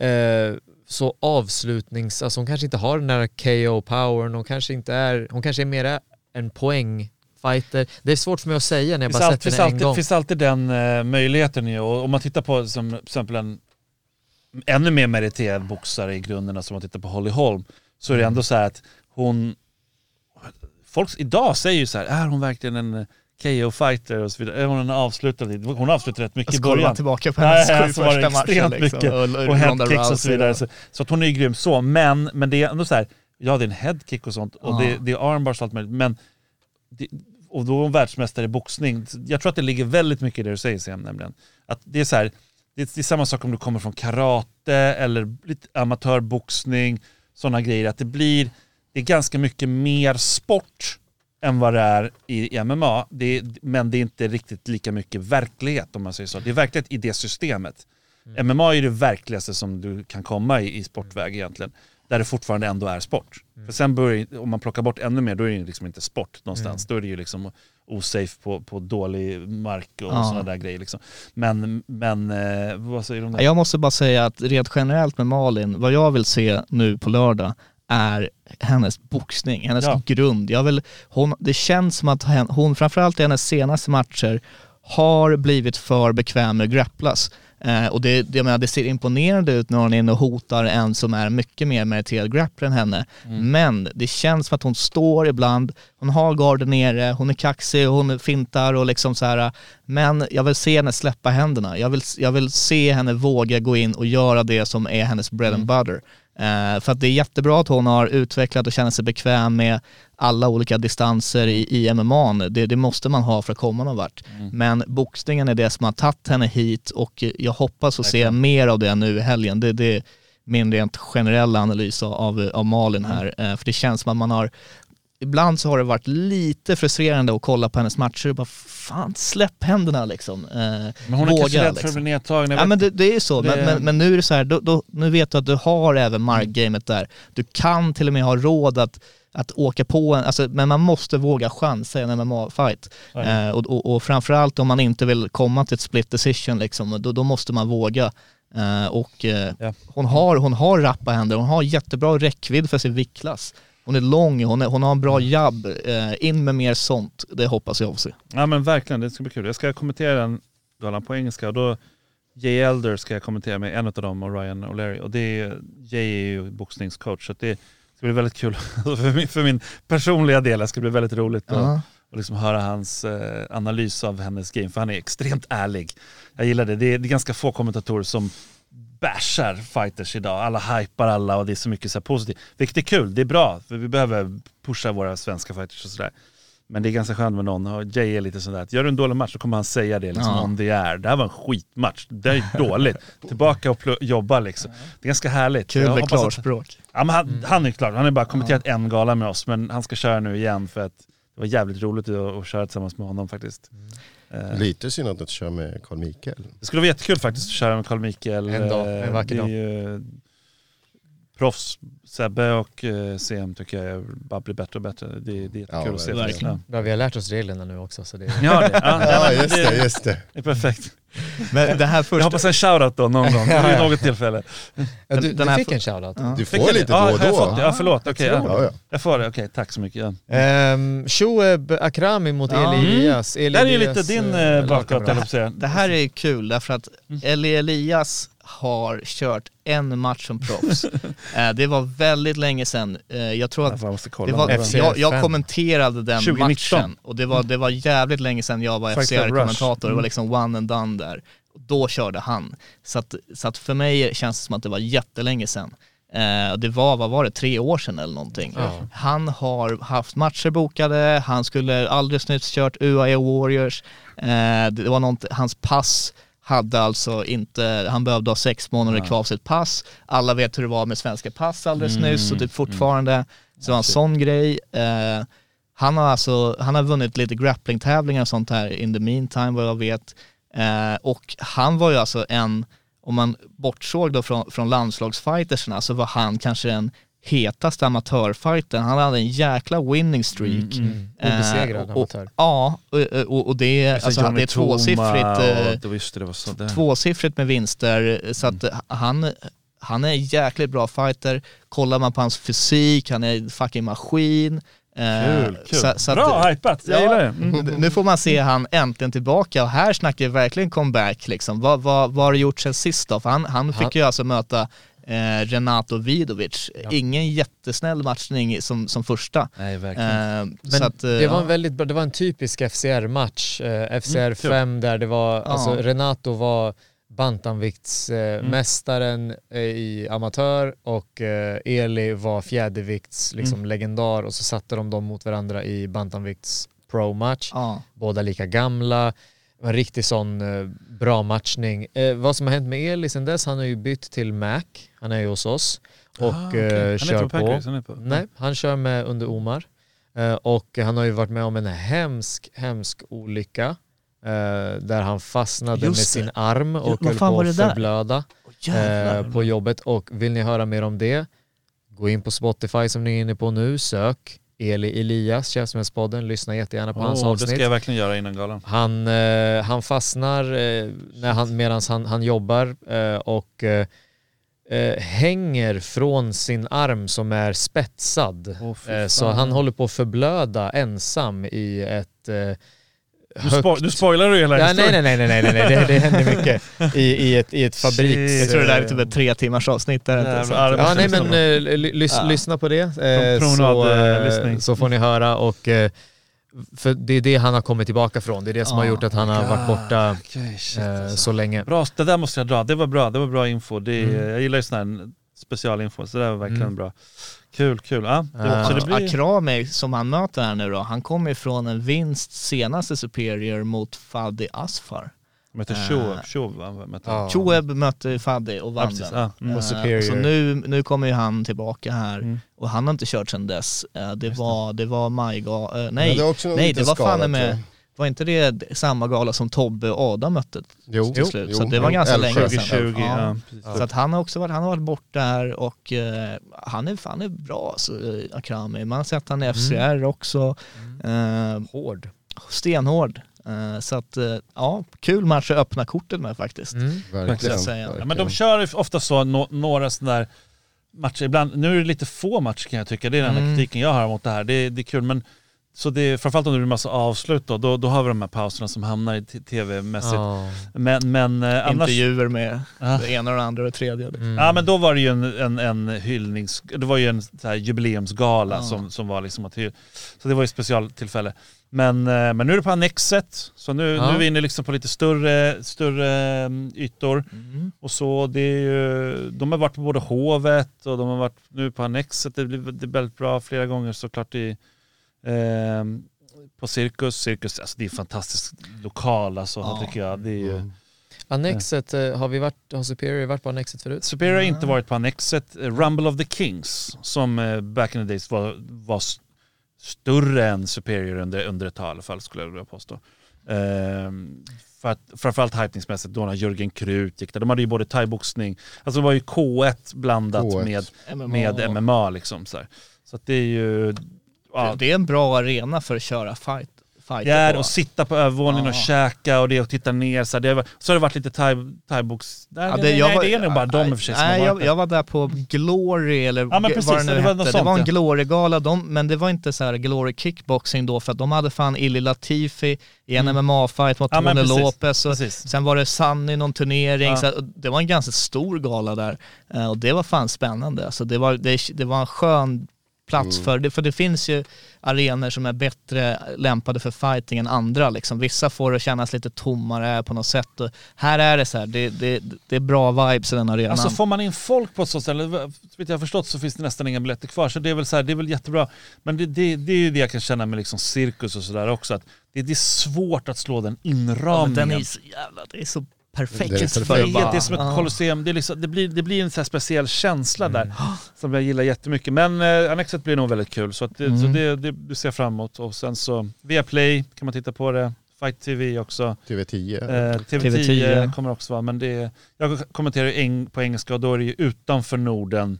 eh, så avslutnings, alltså hon kanske inte har den där KO-powern, hon kanske inte är, hon kanske är mer en poängfighter. Det är svårt för mig att säga när jag bara alltid, sett henne en alltid, gång. finns alltid den eh, möjligheten ju. Och om man tittar på som till exempel en ännu mer meriterad boxare i grunden, som man tittar på Holly Holm, så är det ändå så här att hon folk idag säger ju så här, är hon verkligen en KO-fighter och så vidare? Hon en avslutad? Hon avslutade rätt mycket i kollar man början. tillbaka på hennes sju alltså första matcher liksom, mycket. och- headkicks och så vidare. Så, så att hon är ju grym så, men, men det är ändå så här, ja det är en headkick och sånt och Ja. det, det är armbars och allt möjligt, men det, och då är hon världsmästare i boxning. Jag tror att det ligger väldigt mycket i det du säger Sam, nämligen. Att det är så här, det är, det är samma sak om du kommer från karate eller lite amatörboxning, sådana grejer, att det blir, det är ganska mycket mer sport än vad det är i, MMA, det är, men det är inte riktigt lika mycket verklighet om man säger så. Det är verklighet i det systemet. MMA är det verkligaste som du kan komma i, i sportväg egentligen. Där det fortfarande ändå är sport. För sen börjar, om man plockar bort ännu mer, då är det liksom inte sport någonstans. Då är det ju liksom osafe på, på dålig mark och Ja. sådana där grejer. Liksom. Men, men eh, vad säger du om det? Jag måste bara säga att rent generellt med Malin, vad jag vill se nu på lördag är hennes boxning, hennes Ja. grund. Jag vill, hon, det känns som att hon, framförallt i hennes senaste matcher, har blivit för bekväm med att grapplas. Eh, och det, det, jag menar, det ser imponerande ut när hon är inne och hotar en som är mycket mer meriterad grappler än henne. Men det känns som att hon står ibland, hon har garden nere, hon är kaxig, hon fintar och liksom så här. Men jag vill se henne släppa händerna. Jag vill, jag vill se henne våga gå in och göra det som är hennes bread and butter. Eh, för att det är jättebra att hon har utvecklat och känner sig bekväm med alla olika distanser i, i MMA. Det, det måste man ha för att komma någon vart. Men boxningen är det som har tagit henne hit och jag hoppas att se mer av det nu i helgen. Det, det är min rent generella analys av, av Malin här. Eh, för det känns som att man har Ibland så har det varit lite frustrerande att kolla på hennes matcher och bara fan släpp händerna liksom. Eh, men hon är kanske rädd för att liksom. bli nedtagen. Ja men det, det är så, Det- Men, men, men nu är det så här, då, då, nu vet du att du har även markgamet där. Du kan till och med ha råd att, att åka på en, alltså, men man måste våga chansa i en MMA-fight. Eh, och, och, och framförallt om man inte vill komma till ett split decision liksom, då, då måste man våga. Eh, och eh, Ja. hon, har, hon har rappa händer, hon har jättebra räckvidd för sin viktklass. Hon är lång, hon, är, hon har en bra jabb. Eh, in med mer sånt, det hoppas jag se. Ja men verkligen, det ska bli kul. Jag ska kommentera den galan på engelska och då Jay Elder ska jag kommentera med en av dem och Ryan O'Leary. Och det är, Jay är ju boxningscoach så det ska bli väldigt kul för min, för min personliga del. Det ska bli väldigt roligt att Ja. och liksom höra hans eh, analys av hennes game. För han är extremt ärlig. Jag gillar det. Det är, det är ganska få kommentatorer som bashar fighters idag. Alla hypar alla och det är så mycket så positivt. Vilket är kul, det är bra. För vi behöver pusha våra svenska fighters och sådär. Men det är ganska skönt med någon, och Jay är lite sådär att gör du en dålig match så kommer han säga det liksom Ja. on the air. Det här var en skitmatch, det är dåligt. Tillbaka och jobba liksom. Det är ganska härligt. Kul med hoppas att- klarspråk. Ja, men han, han är klar, han har bara kommenterat en gala med oss men han ska köra nu igen för att det var jävligt roligt att, att köra tillsammans med honom faktiskt. Eh, Lite synd att du inte kör med Carl Mikael. det skulle vara jättekul faktiskt att köra med Carl Mikael. En dag, en Eh, vacker dag. ju proffs, Sebbe och eh, CM tycker jag bara blir bättre och bättre. Det, det är jättekul Ja, att se. verkligen. Ja. Vi har lärt oss reglerna nu också så det är... Ja, det, ja, just det, just det. det är perfekt. Men det här Jag första... hoppas en shoutout då någon gång, vid något tillfälle. Ja, du, Den du här fick för- en shoutout. Ja. Du Fick får jag det? lite då och jag då. Ja, förlåt. Okej, ja. Ja, ja. Jag får det. Okej, tack så mycket. Ja. Ehm, Shoeb Akrami mot Ja. Eli Elias. Eli Det här är ju Elias, lite din eh, eh, bakgrund, jag. Det här är kul därför att Eli Elias har kört en match som proffs. Eh, det var väldigt länge sedan. Eh, jag tror att måste det var, jag, jag kommenterade den 2019. matchen och det var, det var jävligt länge sedan jag var FCR-kommentator. Det var Rush. liksom one and done där. Då körde han. Så att, så att för mig känns det som att det var jättelänge sedan. Eh, det var, vad var det, tre år sedan eller någonting. Ja. Han har haft matcher bokade, han skulle alldeles nyss kört UAE Warriors. Det var något, hans pass hade alltså inte, han behövde ha sex månader Ja. kvar av sitt pass. Alla vet hur det var med svenska pass alldeles Mm, nyss och typ fortfarande. Så det var en sån grej. Eh, han har alltså, han har vunnit lite grappling-tävlingar och sånt här in the meantime vad jag vet. Eh, och han var ju alltså en, om man bortsåg då från, från landslagsfightersna så var han kanske den hetaste amatörfightern. Han hade en jäkla winning streak. Mm, Eh, Obesegrad och- amatör. Ja, och, och, och det, alltså, Johnny det är tvåsiffrigt. Eh, och- det det, var så. Det. tvåsiffrigt med vinster, så att han, han är en jäkligt bra fighter. Kollar man på hans fysik, han är en fucking maskin. Eh, Kul, kul. så- så att- Bra hypat, jag Ja. gillar det. Mm. Nu får man se han äntligen tillbaka och här snackar vi verkligen comeback liksom. Vad, vad, vad har du gjort sen sist då? För han, han fick Han- ju alltså möta eh, Renato Vidovic. Ingen jättesnäll matchning som, som första. Nej, verkligen. Eh, Men så att, eh, det var ja. en väldigt bra, det var en typisk FCR-match. Eh, FCR Mm, kul. 5 där det var, alltså Ja. Renato var bantamviktsmästaren eh, i amatör och eh, Eli var fjädervikts liksom, Mm. legendar och så satte de dem mot varandra i bantamvikts pro-match. ja. Båda lika gamla. Det var En riktig sån eh, bra matchning. Eh, vad som har hänt med Eli sen dess, han har ju bytt till Mac. Han är ju hos oss och Ah, okej. eh, kör på. Packers, han på. Nej, han kör med under Omar. Eh, och han har ju varit med om en hemsk, hemsk olycka. eh, där han fastnade med sin arm och vad höll på att förblöda eh, på jobbet. Och vill ni höra mer om det, gå in på Spotify som ni är inne på nu, sök Eli Elias, Käftsmällspodden, lyssna jättegärna på hans Åh, det avsnitt. ska jag verkligen göra innan galan. Han, eh, han fastnar eh, när han, medan han, han jobbar eh, och eh, eh, hänger från sin arm som är spetsad. Eh, så han håller på att förblöda ensam i ett Du, spo- du spoilar ju hela Ja, nej, historien. nej, nej, nej, nej, nej, det, det händer mycket i, i, ett, i ett fabriks... Jag tror det där är typ ett tre timmars avsnitt. Där inte, ja. Ja, nej lyssna men på. eh, ly- lys, Ja. lyssna på det eh, så, eh, promenadlyssning. så får ni höra och eh, för det är det han har kommit tillbaka från. Det är det som har Ja. gjort att han har varit borta Okej, shit, eh, alltså. så länge. Bra, det där måste jag dra. Det var bra, det var bra info. Det Mm. Jag gillar ju sån här specialinfo, så det där var verkligen Mm. bra. Kul, kul. Ja, det, Ja. så det blir... Akrami som han möter här nu då, han kommer ju från en vinst senaste Superior mot Fadi Asfar. Möter Eh, Shoeb? Möter. Ja. Shoeb mötte Fadi och Ja, vann precis. den. Ja. Mm. Och Superior. Så nu, nu kommer ju han tillbaka här Mm. och han har inte kört sedan dess. Eh, Det Just var, det var majga, nej, nej det var fan med, var inte det samma gala som Tobbe och Adam mötte Jo, till slut? så det var ganska länge sedan. 2020, Ja. ja. Så att han har också varit, han har varit borta här och eh, han, är, han är bra alltså, eh, Akrami. Man har sett han i FCR också. Eh, Hård. stenhård. Eh, så att eh, ja, kul match att öppna kortet med faktiskt. Mm. Verkligen. Säga. Ja, men de kör ju ofta så, nå- några sådana där matcher. Ibland, nu är det lite få matcher kan jag tycka. Det är den enda Mm. kritiken jag har mot det här. Det, är- det är kul men så det, framförallt om det blir massa avslut då, då, då har vi de här pauserna som hamnar i tv-mässigt. Ja. Men, men eh, annars... Intervjuer med Ja. det ena och det andra och det tredje. Mm. Ja men då var det ju en, en, en hyllnings... Det var ju en så här jubileumsgala Ja. som, som var liksom att Så det var ju ett specialtillfälle. Men, eh, men nu är det på Annexet, så nu, Ja. nu är vi inne liksom på lite större, större mm, ytor. Mm. Och så det är ju, de har varit på både Hovet och de har varit nu på Annexet. Det blir det är väldigt bra flera gånger såklart i, eh, på Cirkus. Cirkus, alltså det är fantastiskt lokal alltså Ja. tycker jag. Det är ju, Annexet, eh, har vi varit, har Superior varit på Annexet förut? Superior har inte varit på Annexet. Rumble of the Kings, som eh, back in the days var, var större än Superior under, under ett tag i alla fall skulle jag vilja påstå. Ehm, för att, framförallt hypningsmässigt då när Jörgen Krut gick där. De hade ju både thaiboxning, alltså det var ju K1 blandat K1. med, MMA. med MMA liksom. Så, här. så att det är ju... Ja, Det är en bra arena för att köra fight. fighter Ja, och sitta på övervåningen och Ja. käka och det och titta ner. Så, det så har det varit lite thai- thaibox... Nej, Ja, nej, nej, jag var- det är nog bara de i och för sig som Nej, har jag, varit där. jag var där på Glory eller Ja, precis, vad det nu det var hette. något Det sånt, var en ja. Glory-gala, de, men det var inte så här Glory kickboxing då för att de hade fan Illy Latifi i en Mm. MMA-fight mot Ja, Tony precis, Lopez och precis. sen var det Sunny i någon turnering. Ja. Så det var en ganska stor gala där Eh, och det var fan spännande. Så det, var, det, det var en skön plats Mm. för det, för det finns ju arenor som är bättre lämpade för fighting än andra. Liksom. Vissa får det kännas lite tommare på något sätt. Och här är det så här, det, det, det är bra vibes i den arenan. Alltså får man in folk på ett sånt ställe, så vitt jag har förstått så finns det nästan inga biljetter kvar. Så det är väl, så här, det är väl jättebra. Men det, det, det är ju det jag kan känna med liksom cirkus och sådär också. Att det, det är svårt att slå den ja, men inramningen. den är så jävla, det är så perfekt. Det är för perfekt. att bara- det är som ett kolosseum, det, liksom, det, blir, det blir en så här speciell känsla Mm. där som jag gillar jättemycket. Men eh, Annexet blir nog väldigt kul så, att det, Mm. så det, det, det ser jag fram emot. Och sen så via Play kan man titta på det, Fight TV också. TV10. Eh, TV10, TV10. kommer också vara, men det, jag kommenterar eng, på engelska och då är det ju utanför Norden.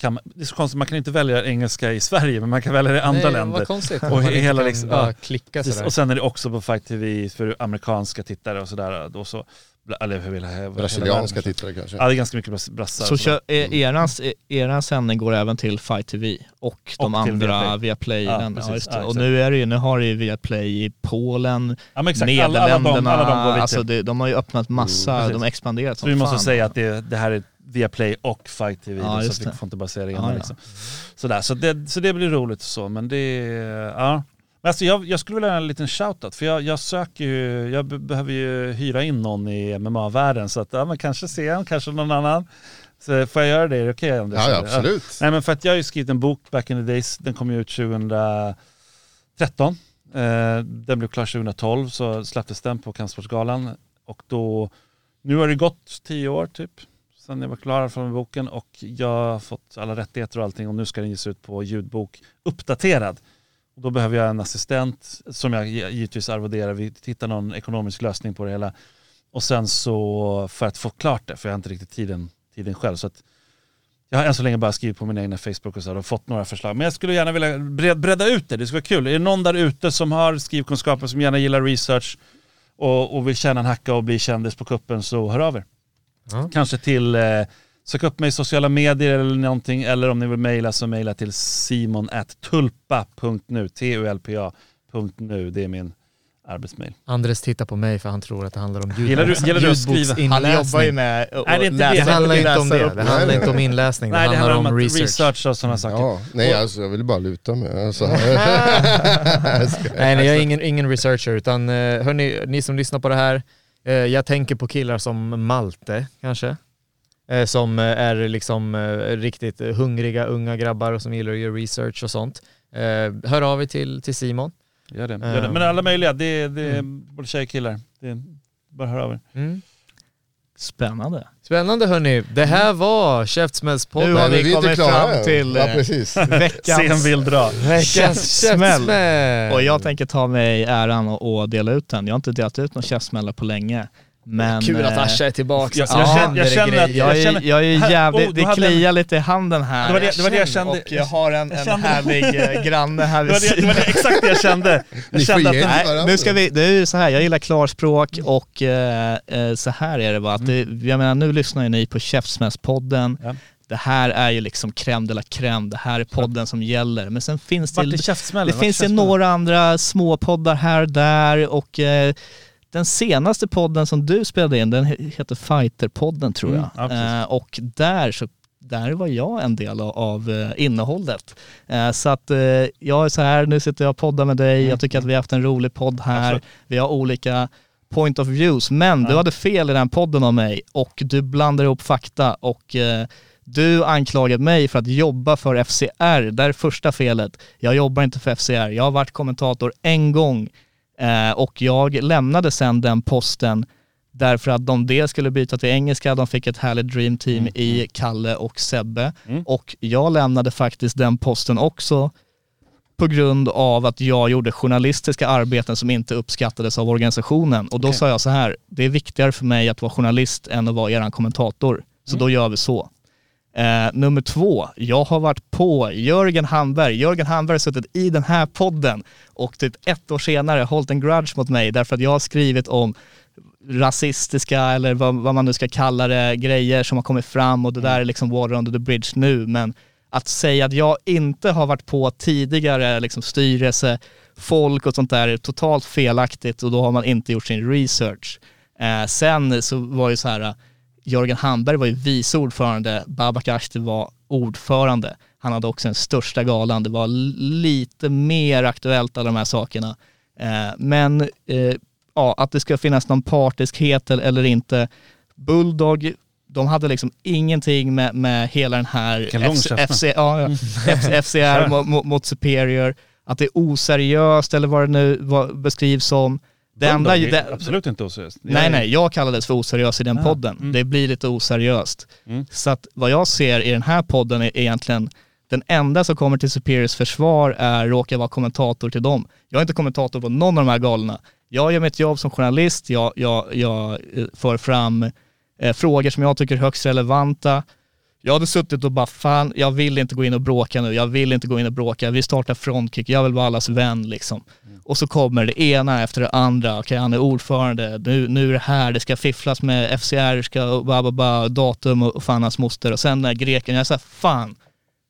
Kan man, det är så konstigt, man kan inte välja engelska i Sverige men man kan välja det i andra Nej, länder. Vad konstigt. Och hela liksom- ja, klicka sådär. och sen är det också på Fight TV för amerikanska tittare och sådär. Och så. Eller hur vill jag, hela Brasilianska tittare kanske. Ja det är ganska mycket brass- brassar. Så kö, eh, erans, eh, eran sändning går även till Fight TV och de Och andra Viaplay. Viaplay. Ja, Ja, ja, och nu är det ju, nu har det ju Viaplay i Polen, ja, men exakt. Alla, alla, Nederländerna, de, alla de alltså det, de har ju öppnat massa, Mm, de har expanderat Så vi måste fan. säga att det, det här är Viaplay och Fight TV, Ja, så vi får inte bara säga det Ja, ena. ja. Liksom. Sådär, så, det, så det blir roligt och så, men det... Ja. Men alltså jag, jag skulle vilja ha en liten shoutout, för jag, jag söker ju, jag be- behöver ju hyra in någon i MMA-världen, så att ja, men kanske se en, kanske någon annan. Så får jag göra det? Är det okej Anders? Ja, ja, absolut. Nej men för att jag har ju skrivit en bok back in the days, den kom ju ut 2013. Eh, den blev klar 2012 så släpptes den på Kampsportsgalan och då, nu har det gått tio år typ sen jag var klar från boken och jag har fått alla rättigheter och allting och nu ska den ges ut på ljudbok uppdaterad. Och då behöver jag en assistent som jag givetvis arvoderar, vi hittar någon ekonomisk lösning på det hela. Och sen så för att få klart det, för jag har inte riktigt tiden, tiden själv. Så att jag har än så länge bara skrivit på min egna Facebook och så och fått några förslag. Men jag skulle gärna vilja bred, bredda ut det, det skulle vara kul. Är det någon där ute som har skrivkunskaper, som gärna gillar research och, och vill tjäna en hacka och bli kändis på kuppen så hör av er. Ja. Kanske till, eh, sök upp mig i sociala medier eller någonting, eller om ni vill mejla så mejla till simon tulpa.nu, det är min arbetsmail. Andres tittar på mig för han tror att det handlar om ljud, Gillar du- gillar du att skriva? Han jobbar ju med och Nej, det läsa- det. Det handlar inte om det. Det handlar inte om inläsning. Det Nej det handlar om, om att research. research och sådana saker. Ja, nej alltså jag ville bara luta mig. Alltså. Nej, nej, jag är ingen, ingen researcher, utan eh, hörni, ni som lyssnar på det här, eh, jag tänker på killar som Malte kanske. Eh, som eh, är liksom eh, riktigt hungriga unga grabbar och som gillar att göra research och sånt. Hör av er till, till Simon. Gör det. Gör det. Men alla möjliga, det, det är både tjejer och killar. Det är, bara hör av er. Mm. Spännande. Spännande hörni. Det här var Käftsmällspodden. Nu har vi vi kommit fram till Ja precis. veckans... Sen vill dra. Veckans käftsmäll. käftsmäll. Och jag tänker ta mig äran och, och dela ut den. Jag har inte delat ut någon käftsmällar på länge. Men, Kul att eh, Asha är tillbaka. Jag- så jag känner- händer jag känner att- grejer. jag, är, jag är jävligt, oh, det hade en- kliar lite i handen här. Det var det- det var det jag kände. Och jag har en, Jag en härlig eh, granne här Det vid var, det, det var sidan. det, exakt det jag kände. Jag kände att. Nej, nu ska vi, det är ju så här, jag gillar klarspråk och eh, eh, så här är det bara. Att det, jag menar, nu lyssnar ju ni på Käftsmällspodden. Ja. Det här är ju liksom crème de la crème. Det här är podden som gäller. Men sen finns det, det finns ju några andra småpoddar här och där och eh, den senaste podden som du spelade in, den he- heter Fighterpodden tror jag. Mm, ja, precis. eh, och där så där var jag en del av, av eh, innehållet. Eh, så att eh, jag är så här, nu sitter jag och poddar med dig, jag tycker att vi har haft en rolig podd här. Mm. Absolut. Vi har olika point of views, men du Ja. hade fel i den podden om mig och du blandar ihop fakta och eh, du anklagade mig för att jobba för FCR. Det är första felet. Jag jobbar inte för FCR. Jag har varit kommentator en gång eh, och jag lämnade sen den posten därför att de dels skulle byta till engelska, de fick ett härligt dream team Mm, i Kalle och Sebbe. Mm. Och jag lämnade faktiskt den posten också på grund av att jag gjorde journalistiska arbeten som inte uppskattades av organisationen. Och då Okej. sa jag så här, det är viktigare för mig att vara journalist än att vara eran kommentator. Så Mm. då gör vi så. Eh, nummer två, jag har varit på Jörgen Hamberg. Jörgen Hamberg har suttit i den här podden och typ ett år senare hållit en grudge mot mig därför att jag har skrivit om rasistiska eller vad, vad man nu ska kalla det, grejer som har kommit fram och det där är liksom water under the bridge nu. Men att säga att jag inte har varit på tidigare liksom styrelse, folk och sånt där är totalt felaktigt och då har man inte gjort sin research. Eh, sen så var ju så här, Jörgen Hamberg var ju vice ordförande, Babak Ashti var ordförande. Han hade också den största galan, det var lite mer aktuellt alla de här sakerna. Eh, men eh, ja, att det ska finnas någon partiskhet eller, inte. Bulldog, de hade liksom ingenting med, med hela den här FC, ja, F- FCR mo- mo- mot Superior, att det är oseriöst eller vad det nu vad beskrivs som. Det enda, är det, absolut inte oseriöst. Nej är- nej, jag kallades för oseriös i den Ah, podden. mm. Det blir lite oseriöst. Mm. Så att vad jag ser i den här podden är egentligen den enda som kommer till Superiors försvar är råkar vara kommentator till dem. Jag är inte kommentator på någon av de här galorna. Jag gör mitt jobb som journalist, jag, jag, jag eh, för fram eh, frågor som jag tycker är högst relevanta. Jag hade suttit och bara fan, jag vill inte gå in och bråka nu, jag vill inte gå in och bråka, vi startar frontkick, jag vill vara allas vän liksom. Och så kommer det ena efter det andra, okej han är ordförande, nu, nu är det här, det ska fifflas med FCR, ska ba, ba, ba, datum och, och fan hans moster. Och sen när greken, jag sa fan,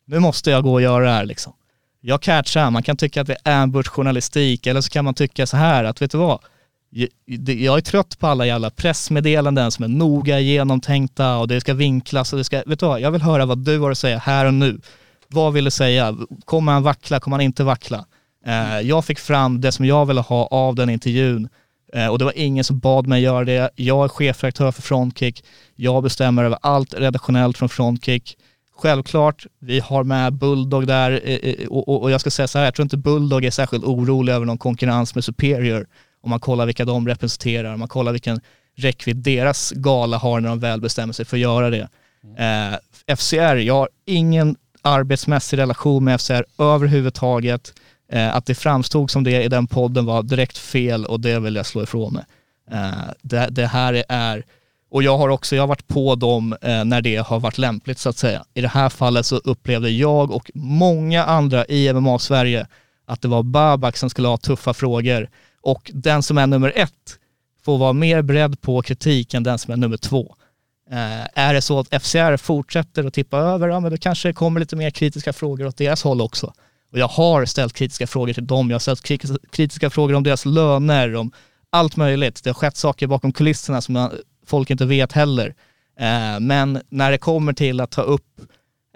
nu måste jag gå och göra det här liksom. Jag catchar, man kan tycka att det är ambush-journalistik eller så kan man tycka så här att vet du vad, jag- är trött på alla jävla pressmeddelanden som är noga genomtänkta och det ska vinklas och det ska, vet du vad, jag vill höra vad du har att säga här och nu. Vad vill du säga? Kommer han vackla? Kommer han inte vackla? Eh, jag fick fram det som jag ville ha av den intervjun eh, och det var ingen som bad mig göra det. Jag är chefredaktör för Frontkick. Jag bestämmer över allt redaktionellt från Frontkick. Självklart, vi har med Bulldog där eh, eh och, och, och jag ska säga så här, jag tror inte Bulldog är särskilt orolig över någon konkurrens med Superior. Om man kollar vilka de representerar, om man kollar vilken räckvidd deras gala har när de väl bestämmer sig för att göra det. Eh, FCR, jag har ingen arbetsmässig relation med FCR överhuvudtaget. Eh, att det framstod som det i den podden var direkt fel och det vill jag slå ifrån mig. Eh, det, det här är, och jag har också, jag har varit på dem eh, när det har varit lämpligt så att säga. I det här fallet så upplevde jag och många andra i MMA-Sverige att det var Babak som skulle ha tuffa frågor och den som är nummer ett får vara mer beredd på kritik än den som är nummer två. Eh, är det så att FCR fortsätter att tippa över, ja men då kanske det kommer lite mer kritiska frågor åt deras håll också. Och jag har ställt kritiska frågor till dem, jag har ställt kritiska frågor om deras löner, om allt möjligt. Det har skett saker bakom kulisserna som jag- folk inte vet heller. Eh, men när det kommer till att ta upp,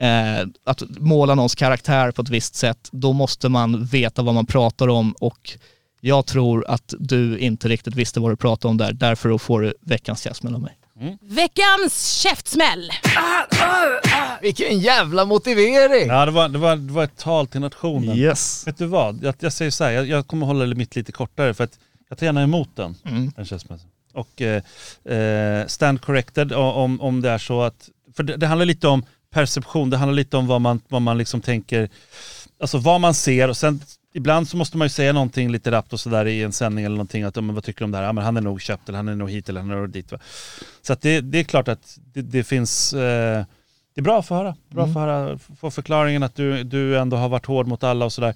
eh, att måla någons karaktär på ett visst sätt, då måste man veta vad man pratar om och jag tror att du inte riktigt visste vad du pratade om där, därför får du veckans käftsmäll av mig. Veckans käftsmäll! Vilken jävla motivering! Ja, det var, det, var, det var ett tal till nationen. Yes. Vet du vad? Jag, jag säger så här, jag, jag kommer hålla mitt lite kortare för att jag tar gärna emot den. Mm. den käftsmällen. Och eh, eh, stand corrected om, om det är så att, för det, det handlar lite om perception, det handlar lite om vad man, vad man liksom tänker, alltså vad man ser och sen ibland så måste man ju säga någonting lite rappt och sådär i en sändning eller någonting, att men vad tycker du om det här? Ja, men han är nog köpt eller han är nog hit eller han är nog dit. Va? Så det, det är klart att det, det finns, eh, det är bra att få höra. Bra att få höra, få förklaringen att du, du ändå har varit hård mot alla och sådär.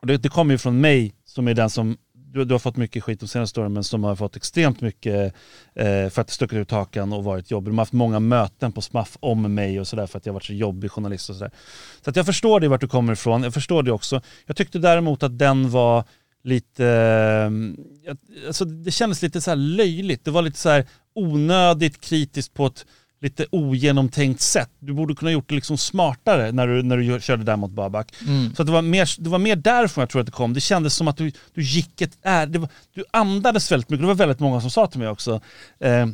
Och det, det kommer ju från mig som är den som, du, du har fått mycket skit de senaste åren men som har fått extremt mycket eh, för att det stuckit ut hakan och varit jobbig. De har haft många möten på SMAF om mig och sådär för att jag har varit så jobbig journalist och sådär. Så att jag förstår det vart du kommer ifrån, jag förstår det också. Jag tyckte däremot att den var lite, eh, alltså det kändes lite så här löjligt. Det var lite så här onödigt kritiskt på ett lite ogenomtänkt sätt. Du borde kunna gjort det liksom smartare när du, när du körde där mot Babak. Mm. Så det, var mer, det var mer därifrån jag tror att det kom. Det kändes som att du, du gick ett är, var, Du andades väldigt mycket, det var väldigt många som sa till mig också. Eh,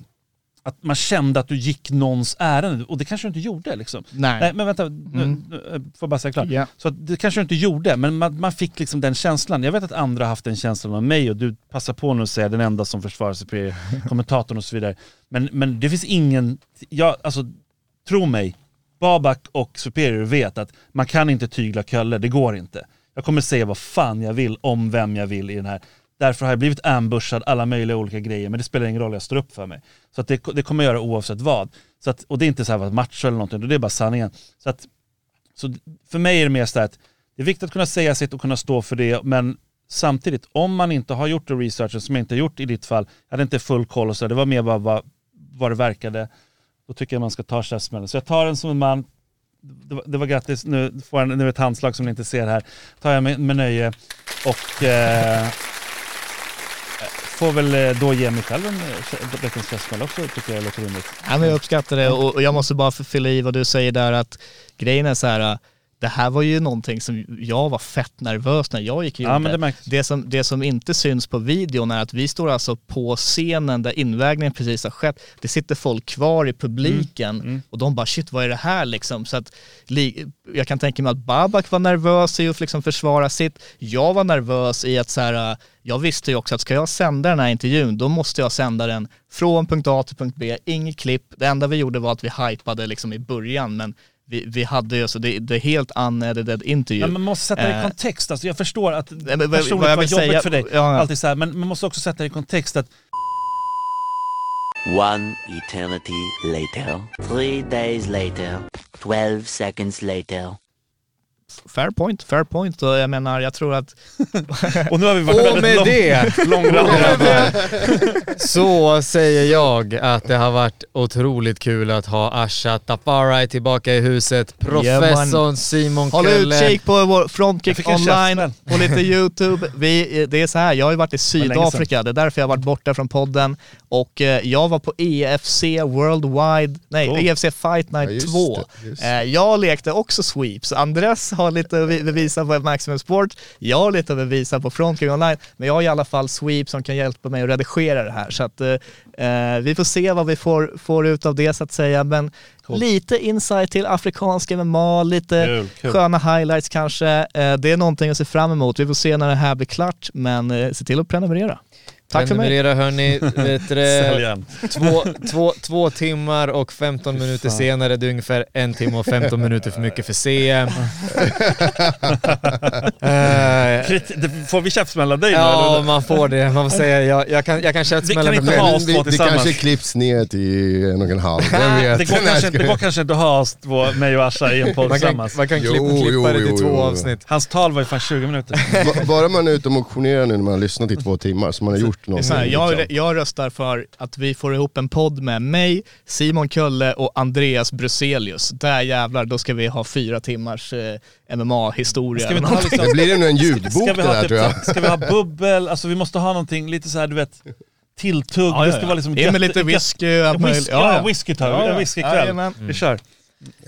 att man kände att du gick någons ärende och det kanske du inte gjorde. Liksom. Nej. Nej men vänta, nu, Mm. eh, får bara säga klart. Ja. Så det kanske du inte gjorde, men man, man fick liksom den känslan. Jag vet att andra har haft den känslan av mig och du passar på nu att säga den enda som försvarar sig på kommentatorn och så vidare. Men, men det finns ingen, jag, alltså tro mig, Babak och Superior vet att man kan inte tygla Kölle, det går inte. Jag kommer säga vad fan jag vill om vem jag vill i den här. Därför har jag blivit ambushad alla möjliga olika grejer, men det spelar ingen roll, jag står upp för mig. Så att det, det kommer jag göra oavsett vad. Så att, och det är inte så här macho eller någonting, det är bara sanningen. Så, att, så för mig är det mer så att det är viktigt att kunna säga sitt och kunna stå för det, men samtidigt, om man inte har gjort det researchen som jag inte har gjort i ditt fall, jag hade inte full koll och så, det var mer bara vad, vad det verkade, då tycker jag man ska ta käftsmällen. Så jag tar den som en man, det var, det var grattis, nu får jag nu ett handslag som ni inte ser här, tar jag med, med nöje och eh, får väl eh, då ge mig själv en eh, veckans käftsmäll också, tycker jag låter rimligt. Ja, men jag uppskattar det och jag måste bara fylla i vad du säger där att grejen är så här, det här var ju någonting som jag var fett nervös när jag gick och Ja, gjorde. det det, som, det som inte syns på videon är att vi står alltså på scenen där invägningen precis har skett. Det sitter folk kvar i publiken Mm. och de bara shit vad är det här liksom? Så att, jag kan tänka mig att Babak var nervös i att liksom försvara sitt. Jag var nervös i att så här, jag visste ju också att ska jag sända den här intervjun då måste jag sända den från punkt A till punkt B, inget klipp. Det enda vi gjorde var att vi hypade liksom i början men vi, vi hade ju så det, det är helt unedited intervju. Ja, men man måste sätta det i Eh, kontext. Alltså, jag förstår att men personligt vad jag var jobbigt säga- för dig, ja, ja. alltid så här, men man måste också sätta det i kontext att One eternity later. Three days later. Twelve seconds later. Fair point, fair point. Och jag menar, jag tror att... Och nu har vi varit Och med lång, det långrandiga. så säger jag att det har varit otroligt kul att ha Asha Taparai tillbaka i huset. Professorn Simon Håll Kölle. utkik på vår Frontkick online, på lite YouTube. Vi, det är så här, jag har ju varit i Sydafrika, det är därför jag har varit borta från podden. Och eh, jag var på EFC Worldwide, nej Oh. EFC Fight Ja, Night just 2. det, just Eh, jag lekte också sweeps. Andres har lite att vi- bevisa på Maximum Sport, jag har lite att bevisa på Frontkick online, men jag har i alla fall sweeps som kan hjälpa mig att redigera det här. Så att eh, eh, vi får se vad vi får, får ut av det så att säga. Men lite insight till afrikansk MMA, lite Kul, kul. sköna highlights kanske. Eh, det är någonting att se fram emot. Vi får se när det här blir klart, men eh, se till att prenumerera. Tack för mig. Prenumerera hörni, vet du det? Två, två, två timmar och 15 minuter senare, det är ungefär en timme och 15 minuter för mycket för CM. Det- Får vi käftsmäll av dig nu ja, eller? man får det. Man får säga, jag, jag kan, jag kan käftsmälla Vi kan med inte mig. det, det tillsammans. kanske klipps ner till en och en halv, vem vet? Det går, kanske, det går kanske inte att ha oss två, mig och Asha i en podd tillsammans. man kan Jo, klippa, klippa jo, det till jo, två jo. avsnitt. Hans tal var ju fan 20 minuter. Ba- Bara man är ute och motionerar nu när man har lyssnat i två timmar, så man har gjort Det är någonting. så här, jag, liksom. jag röstar för att vi får ihop en podd med mig, Simon Kölle och Andreas Bruselius. Där jävlar, då ska vi ha fyra timmars eh, MMA-historia. Ska vi någonting. Det liksom, blir nog en ljudbok ska det vi ha, där typ, tror jag. ska vi ha bubbel, alltså vi måste ha någonting lite så här, du vet, tilltugg. Ja, det ja, ska ja. vara liksom med gött- lite whisky Ja, whisky, ja, whisky tar vi. Ja, ja. Whiskykväll. Vi kör.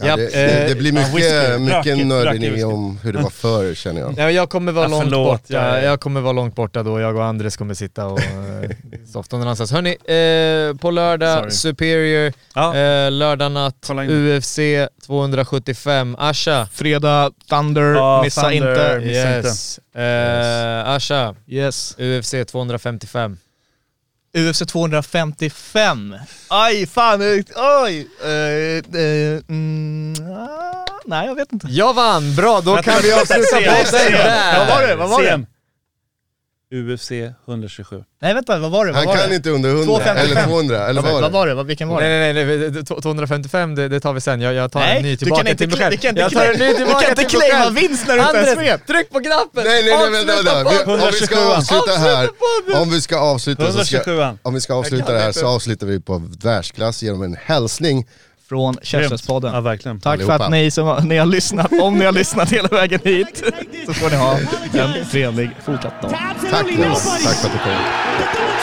Ja, det, eh, det, det blir mycket, mycket nörderi om hur det var förr känner jag. Ja, jag kommer vara Ja, långt borta. ja, ja. Jag kommer vara långt borta då. Jag och Andres kommer sitta och eh, softa någon annanstans. Hörni, eh, på lördag, Sorry. Superior, Ja. eh, lördag natt. UFC 275. Asha. Fredag, Thunder, Ja, missa Thunder. inte. Missa Yes. Eh, Asha, Yes. UFC 255. UFC 255. Aj, fan, oj! Uh, uh, mm, ah, nej, jag vet inte. Jag vann! Bra, då kan vi avsluta podden där. Vad var det? Vad var det? UFC 127. Nej, vänta, vad var det? Vad Han var kan det? inte under 100 255. eller 200, eller vad var Vad det? var det? Vad- Vilken var det? Nej, nej, nej, nej, 255 det, det tar vi sen. Jag, jag tar Nej, en ny du tillbaka kan inte till mig själv. du kan inte jag tar en ny cla- du tillbaka kan inte claima vinst när du inte ens vet. tryck på knappen! Nej, nej, nej, vänta, vänta. Vi-! Om vi ska 127. avsluta här, om vi ska avsluta så ska, 127. om vi ska avsluta det här så avslutar vi på världsklass genom en hälsning. Från Ja, Käftsmällspodden. verkligen. Tack för Allihopa. att ni som har, ni har lyssnat, om ni har lyssnat hela vägen hit, så får ni ha en trevlig fortsatt dag. Tack tack för att du kom.